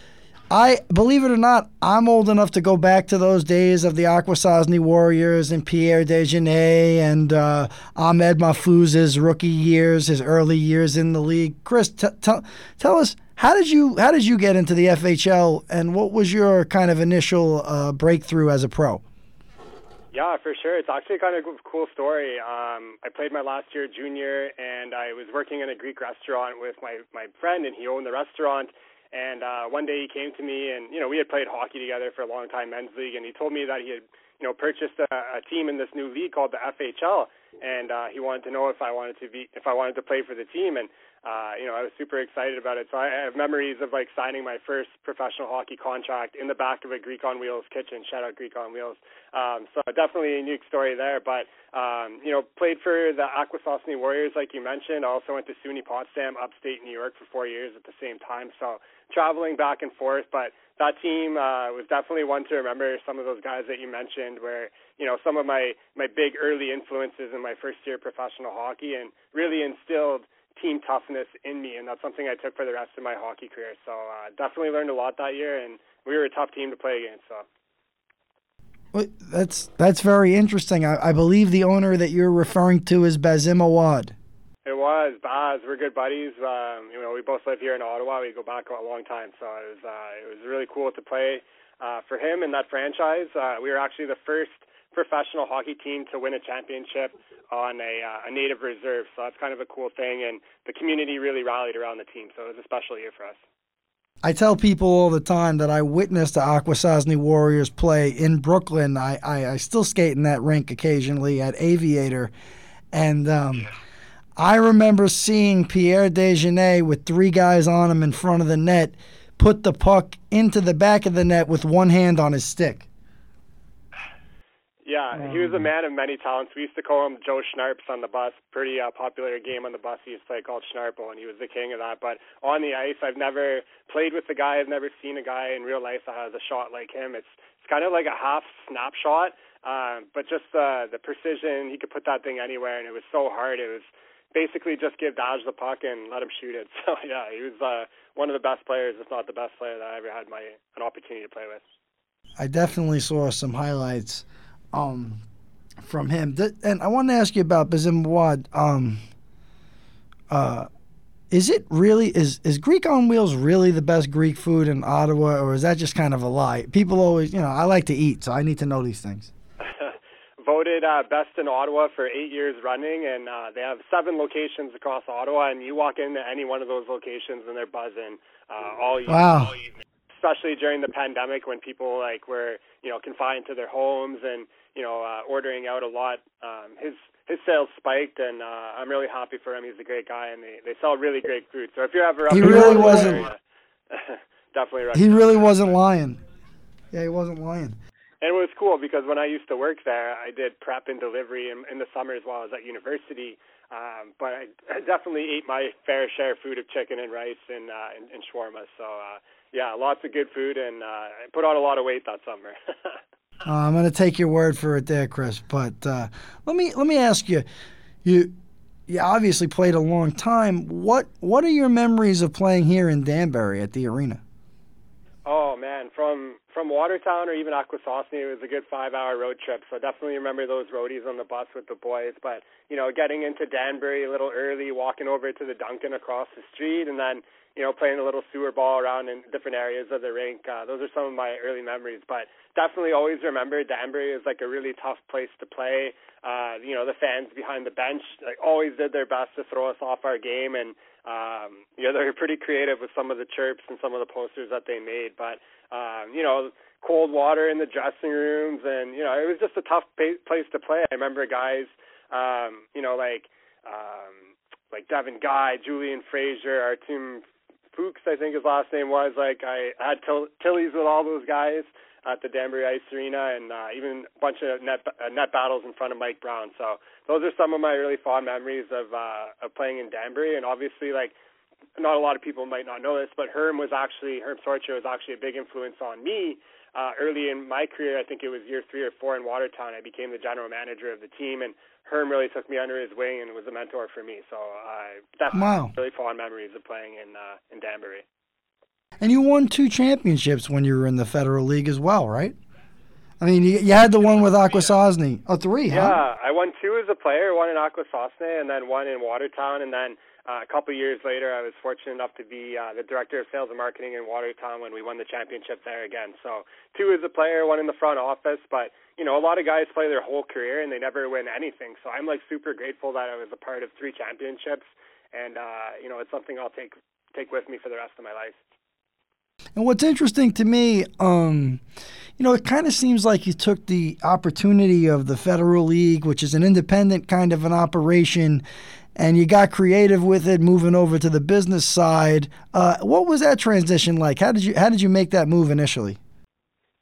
I believe it or not, I'm old enough to go back to those days of the Akwesasne Warriors and Pierre Dejanay and uh, Ahmed Mahfouz's rookie years, his early years in the league. Kris, t- t- tell us how did you how did you get into the FHL, and what was your kind of initial uh, breakthrough as a pro? Yeah, for sure. It's actually kind of a cool story. Um, I played my last year junior, and I was working in a Greek restaurant with my my friend, and he owned the restaurant. And uh, one day he came to me, and you know we had played hockey together for a long time, men's league, and he told me that he had you know purchased a, a team in this new league called the FHL, and uh, he wanted to know if I wanted to be if I wanted to play for the team, and uh, you know I was super excited about it. So I have memories of like signing my first professional hockey contract in the back of a Greek on Wheels kitchen. Shout out Greek on Wheels. Um, so definitely a unique story there, but um, you know played for the Akwesasne Warriors like you mentioned. Also went to SUNY Potsdam, upstate New York, for four years at the same time. So traveling back and forth, but that team uh, was definitely one to remember. Some of those guys that you mentioned were, you know, some of my my big early influences in my first year of professional hockey, and really instilled team toughness in me, and that's something I took for the rest of my hockey career. So uh, definitely learned a lot that year, and we were a tough team to play against. So. Well, That's that's very interesting. I, I believe the owner that you're referring to is Bazim Awad. It was Baz. We're good buddies. Um, you know, we both live here in Ottawa. We go back a long time, so it was uh, it was really cool to play uh, for him in that franchise. Uh, we were actually the first professional hockey team to win a championship on a, uh, a native reserve. So that's kind of a cool thing, and the community really rallied around the team. So it was a special year for us. I tell people all the time that I witnessed the Akwesasne Warriors play in Brooklyn. I, I, I still skate in that rink occasionally at Aviator. And um, I remember seeing Pierre Dejanay with three guys on him in front of the net put the puck into the back of the net with one hand on his stick. Yeah, he was a man of many talents. We used to call him Joe Schnarps on the bus. Pretty uh, popular game on the bus he used to play called Schnarple, and he was the king of that. But on the ice, I've never played with the guy. I've never seen a guy in real life that has a shot like him. It's it's kind of like a half snapshot, um, but just uh, the precision. He could put that thing anywhere, and it was so hard. It was basically just give Dodge the puck and let him shoot it. <laughs> So yeah, he was uh, one of the best players, if not the best player that I ever had my an opportunity to play with. I definitely saw some highlights um, from him. Th- And I want to ask you about Bazim. Um, Uh, is it really is is Greek on Wheels really the best Greek food in Ottawa, or is that just kind of a lie? People always, you know, I like to eat, so I need to know these things. <laughs> Voted uh, best in Ottawa for eight years running, and uh, they have seven locations across Ottawa. And you walk into any one of those locations, and they're buzzing uh, all evening. Wow. All evening. Especially during the pandemic, when people like were you know confined to their homes and you know uh, ordering out a lot. Um, his his sales spiked, and uh, I'm really happy for him. He's a great guy, and they they sell really great food. So if you're ever up He really wasn't- area, <laughs> definitely He recommend. really wasn't lying. Yeah, he wasn't lying. And it was cool because when I used to work there, I did prep and delivery in, in the summers while I was at university. Um, but I, I definitely ate my fair share of food of chicken and rice and uh, and, and shawarma. So uh, yeah, lots of good food, and uh, I put on a lot of weight that summer. <laughs> Uh, I'm going to take your word for it there, Kris. But uh, let me let me ask you, you you obviously played a long time. What what are your memories of playing here in Danbury at the arena? Oh man, from from Watertown or even Akwesasne, it was a good five-hour road trip. So definitely remember those roadies on the bus with the boys. But you know, getting into Danbury a little early, walking over to the Dunkin' across the street, and then you know playing a little sewer ball around in different areas of the rink. Uh, those are some of my early memories. But definitely always remember Danbury is like a really tough place to play. Uh, you know, the fans behind the bench like always did their best to throw us off our game and um, you know, they're pretty creative with some of the chirps and some of the posters that they made. But um, you know, cold water in the dressing rooms, and you know, it was just a tough pa- place to play. I remember guys, um, you know, like um, like Devin Guy, Julian Frazier, Artem Fuchs, I think his last name was. Like I had till- Tillies with all those guys at the Danbury Ice Arena, and uh, even a bunch of net uh, net battles in front of Mike Brown. So those are some of my really fond memories of uh, of playing in Danbury, and obviously like not a lot of people might not know this, but Herm was actually Herm Sorcher was actually a big influence on me uh, early in my career. I think it was year three or four in Watertown. I became the general manager of the team, and Herm really took me under his wing and was a mentor for me. So uh, that's Wow. really fond memories of playing in uh, in Danbury. And you won two championships when you were in the Federal League as well, right? I mean, you, you had the one with Akwesasne. Oh, three, huh? Yeah, I won two as a player, one in Akwesasne and then one in Watertown. And then uh, a couple years later, I was fortunate enough to be uh, the director of sales and marketing in Watertown when we won the championship there again. So two as a player, one in the front office. But you know, a lot of guys play their whole career and they never win anything. So I'm like super grateful that I was a part of three championships, and uh, you know, it's something I'll take take with me for the rest of my life. And what's interesting to me, um, you know, it kind of seems like you took the opportunity of the Federal League, which is an independent kind of an operation, and you got creative with it, moving over to the business side. Uh, what was that transition like? How did you How did you make that move initially?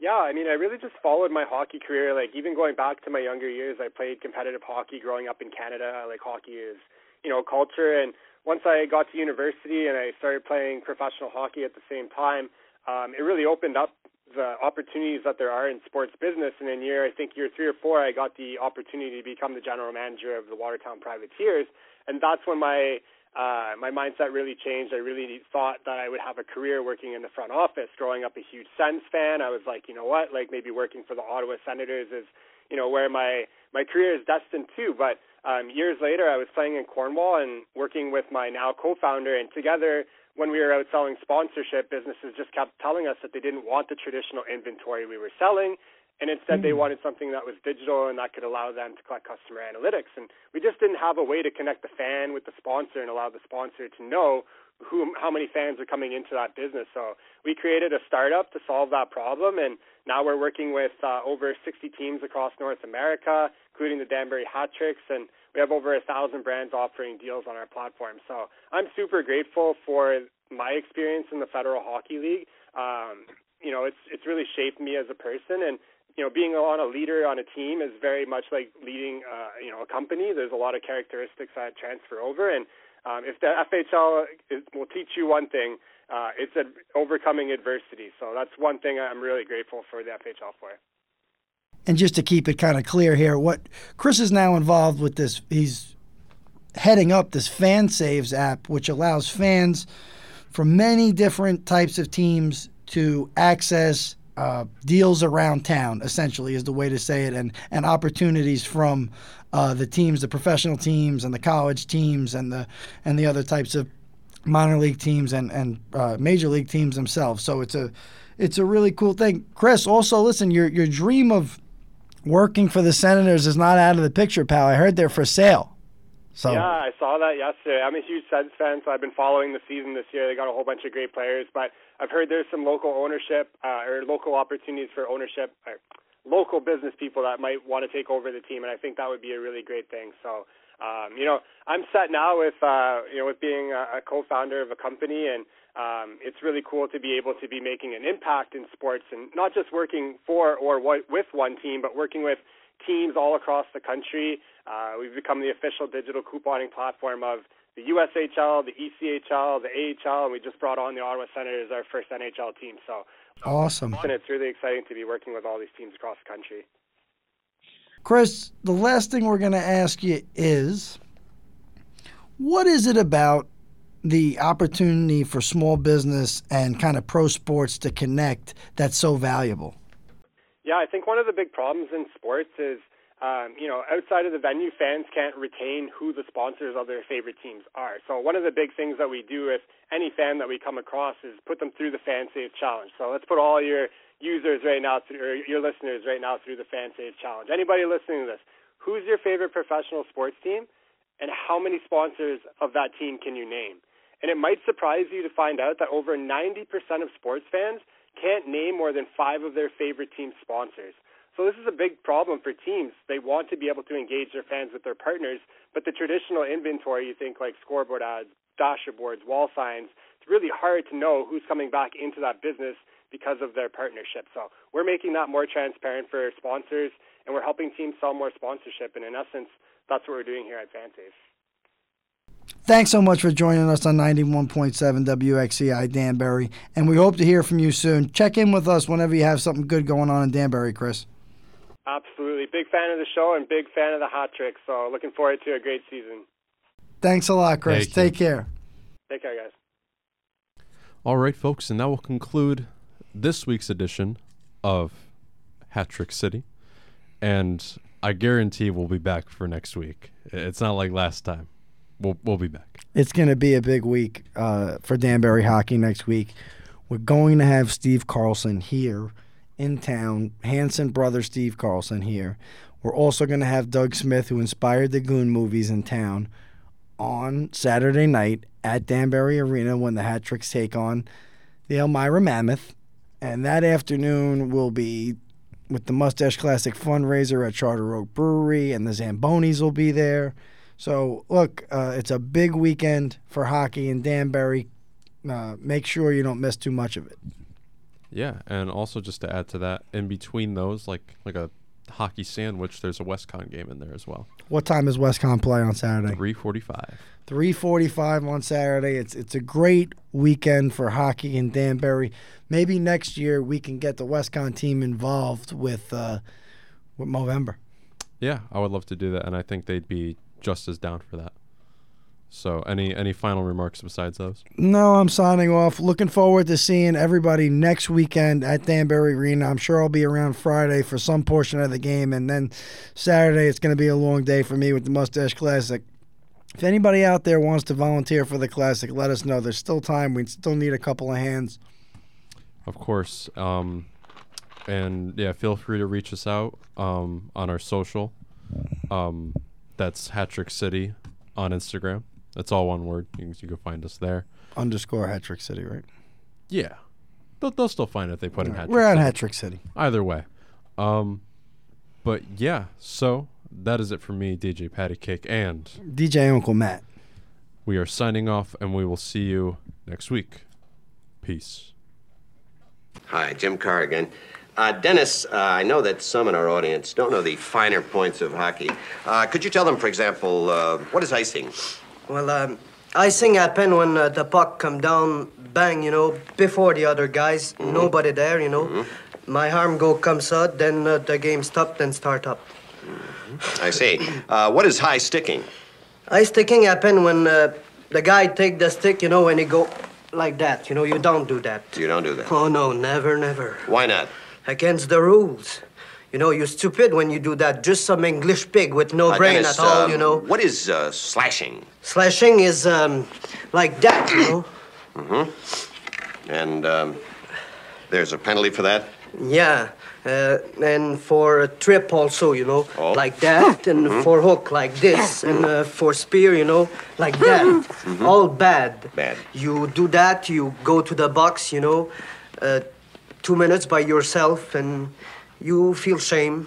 Yeah, I mean, I really just followed my hockey career. Like even going back to my younger years, I played competitive hockey growing up in Canada. Like hockey is, you know, culture. And once I got to university and I started playing professional hockey at the same time, um, it really opened up the opportunities that there are in sports business. And in year, I think year three or four, I got the opportunity to become the general manager of the Watertown Privateers, and that's when my uh, my mindset really changed. I really thought that I would have a career working in the front office. Growing up a huge Sens fan, I was like, you know what, like maybe working for the Ottawa Senators is, you know, where my my career is destined to. But um, years later, I was playing in Cornwall and working with my now co-founder, and together, when we were out selling sponsorship, businesses just kept telling us that they didn't want the traditional inventory we were selling. And instead, they wanted something that was digital and that could allow them to collect customer analytics. And we just didn't have a way to connect the fan with the sponsor and allow the sponsor to know who, how many fans are coming into that business. So we created a startup to solve that problem. And now we're working with uh, over 60 teams across North America, including the Danbury Hat Tricks. And we have over a thousand brands offering deals on our platform. So I'm super grateful for my experience in the Federal Hockey League. Um, you know, it's it's really shaped me as a person, and you know, being on a leader on a team is very much like leading, uh, you know, a company. There's a lot of characteristics that transfer over, and um, if the FHL is, will teach you one thing, uh, it's overcoming adversity. So that's one thing I'm really grateful for the FHL for. And just to keep it kind of clear here, what Kris is now involved with this, he's heading up this FanSaves app, which allows fans from many different types of teams to access uh, deals around town. Essentially, is the way to say it, and and opportunities from uh, the teams, the professional teams, and the college teams, and the and the other types of minor league teams and and uh, major league teams themselves. So it's a it's a really cool thing. Kris, also listen, your your dream of working for the Senators is not out of the picture, pal. I heard they're for sale. So Yeah, I saw that yesterday. I'm a huge Sens fan, so I've been following the season this year. They got a whole bunch of great players, but I've heard there's some local ownership uh, or local opportunities for ownership, or local business people that might want to take over the team, and I think that would be a really great thing. So, um, you know, I'm set now with uh, you know with being a, a co-founder of a company, and um, it's really cool to be able to be making an impact in sports, and not just working for or with one team, but working with teams all across the country. Uh, we've become the official digital couponing platform of the USHL, the ECHL, the AHL, and we just brought on the Ottawa Senators, our first NHL team. So awesome. and it's really exciting to be working with all these teams across the country. Kris, the last thing we're going to ask you is what is it about the opportunity for small business and kind of pro sports to connect that's so valuable? Yeah, I think one of the big problems in sports is, um, you know, outside of the venue, fans can't retain who the sponsors of their favorite teams are. So one of the big things that we do with any fan that we come across is put them through the Fan Save Challenge. So let's put all your users right now, through, or your listeners right now through the Fan Save Challenge. Anybody listening to this, who's your favorite professional sports team, and how many sponsors of that team can you name? And it might surprise you to find out that over 90% of sports fans can't name more than five of their favorite team sponsors. So this is a big problem for teams. They want to be able to engage their fans with their partners, but the traditional inventory, you think like scoreboard ads, dasher boards, wall signs, it's really hard to know who's coming back into that business because of their partnership. So we're making that more transparent for sponsors, and we're helping teams sell more sponsorship. And in essence, that's what we're doing here at FanSaves. Thanks so much for joining us on 91.7 WXCI Danbury, and we hope to hear from you soon. Check in with us whenever you have something good going on in Danbury, Kris. Absolutely. Big fan of the show and big fan of the Hat Trick. So looking forward to a great season. Thanks a lot, Kris. Thank you. Take care. Take care, guys. All right, folks, and that will conclude this week's edition of Hat Trick City. And I guarantee we'll be back for next week. It's not like last time. We'll we'll be back. It's going to be a big week uh, for Danbury hockey next week. We're going to have Steve Carlson here in town, Hanson brother Steve Carlson here. We're also going to have Doug Smith, who inspired the Goon movies in town, on Saturday night at Danbury Arena when the Hat Tricks take on the Elmira Mammoth. And that afternoon will be with the Mustache Classic fundraiser at Charter Oak Brewery, and the Zambonis will be there. So, look, uh, it's a big weekend for hockey in Danbury. Uh, make sure you don't miss too much of it. Yeah, and also just to add to that, in between those, like like a hockey sandwich, there's a WestConn game in there as well. What time does WestConn play on Saturday? Three forty-five. 3:45 on Saturday. It's it's a great weekend for hockey in Danbury. Maybe next year we can get the WestConn team involved with uh, with Movember. Yeah, I would love to do that, and I think they'd be just as down for that. So, any any final remarks besides those? No, I'm signing off. Looking forward to seeing everybody next weekend at Danbury Arena. I'm sure I'll be around Friday for some portion of the game, and then Saturday it's going to be a long day for me with the Mustache Classic. If anybody out there wants to volunteer for the Classic, let us know. There's still time. We still need a couple of hands. Of course. Um, and yeah, feel free to reach us out um, on our social. Um, that's Hat Trick City on Instagram. That's all one word. You can, you can find us there. Underscore Hat Trick City, right? Yeah, they'll, they'll still find it if they put in Hattrick. We're at City. Hat Trick City. Either way. Um, but yeah, so that is it for me, DJ Patty Cake, and DJ Uncle Matt. we are signing off, and we will see you next week. Peace. Hi, Jim Carr again. Uh, Dennis, uh, I know that some in our audience don't know the finer points of hockey. Uh, could you tell them, for example, uh, what is icing? Well, um, icing happen when uh, the puck come down, bang, you know, before the other guys. Nobody there, you know. My arm go comes out, then uh, the game stop, then start up. I see. <coughs> Uh, what is high sticking? High sticking happen when uh, the guy take the stick, you know, and he go like that. You know, you don't do that. You don't do that. Oh no, never, never. Why not? Against the rules. You know, you're stupid when you do that. Just some English pig with no Uh, brain Dennis, at all, um, you know. What is uh, slashing? Slashing is um, like that, you know. Mm-hmm. And um, there's a penalty for that? Yeah. Uh, and for a trip also, you know, Oh. like that, and Mhm. for hook like this, and uh, for spear, you know, like that. Mhm. All bad. Bad. You do that, you go to the box, you know, uh, two minutes by yourself, and you feel shame.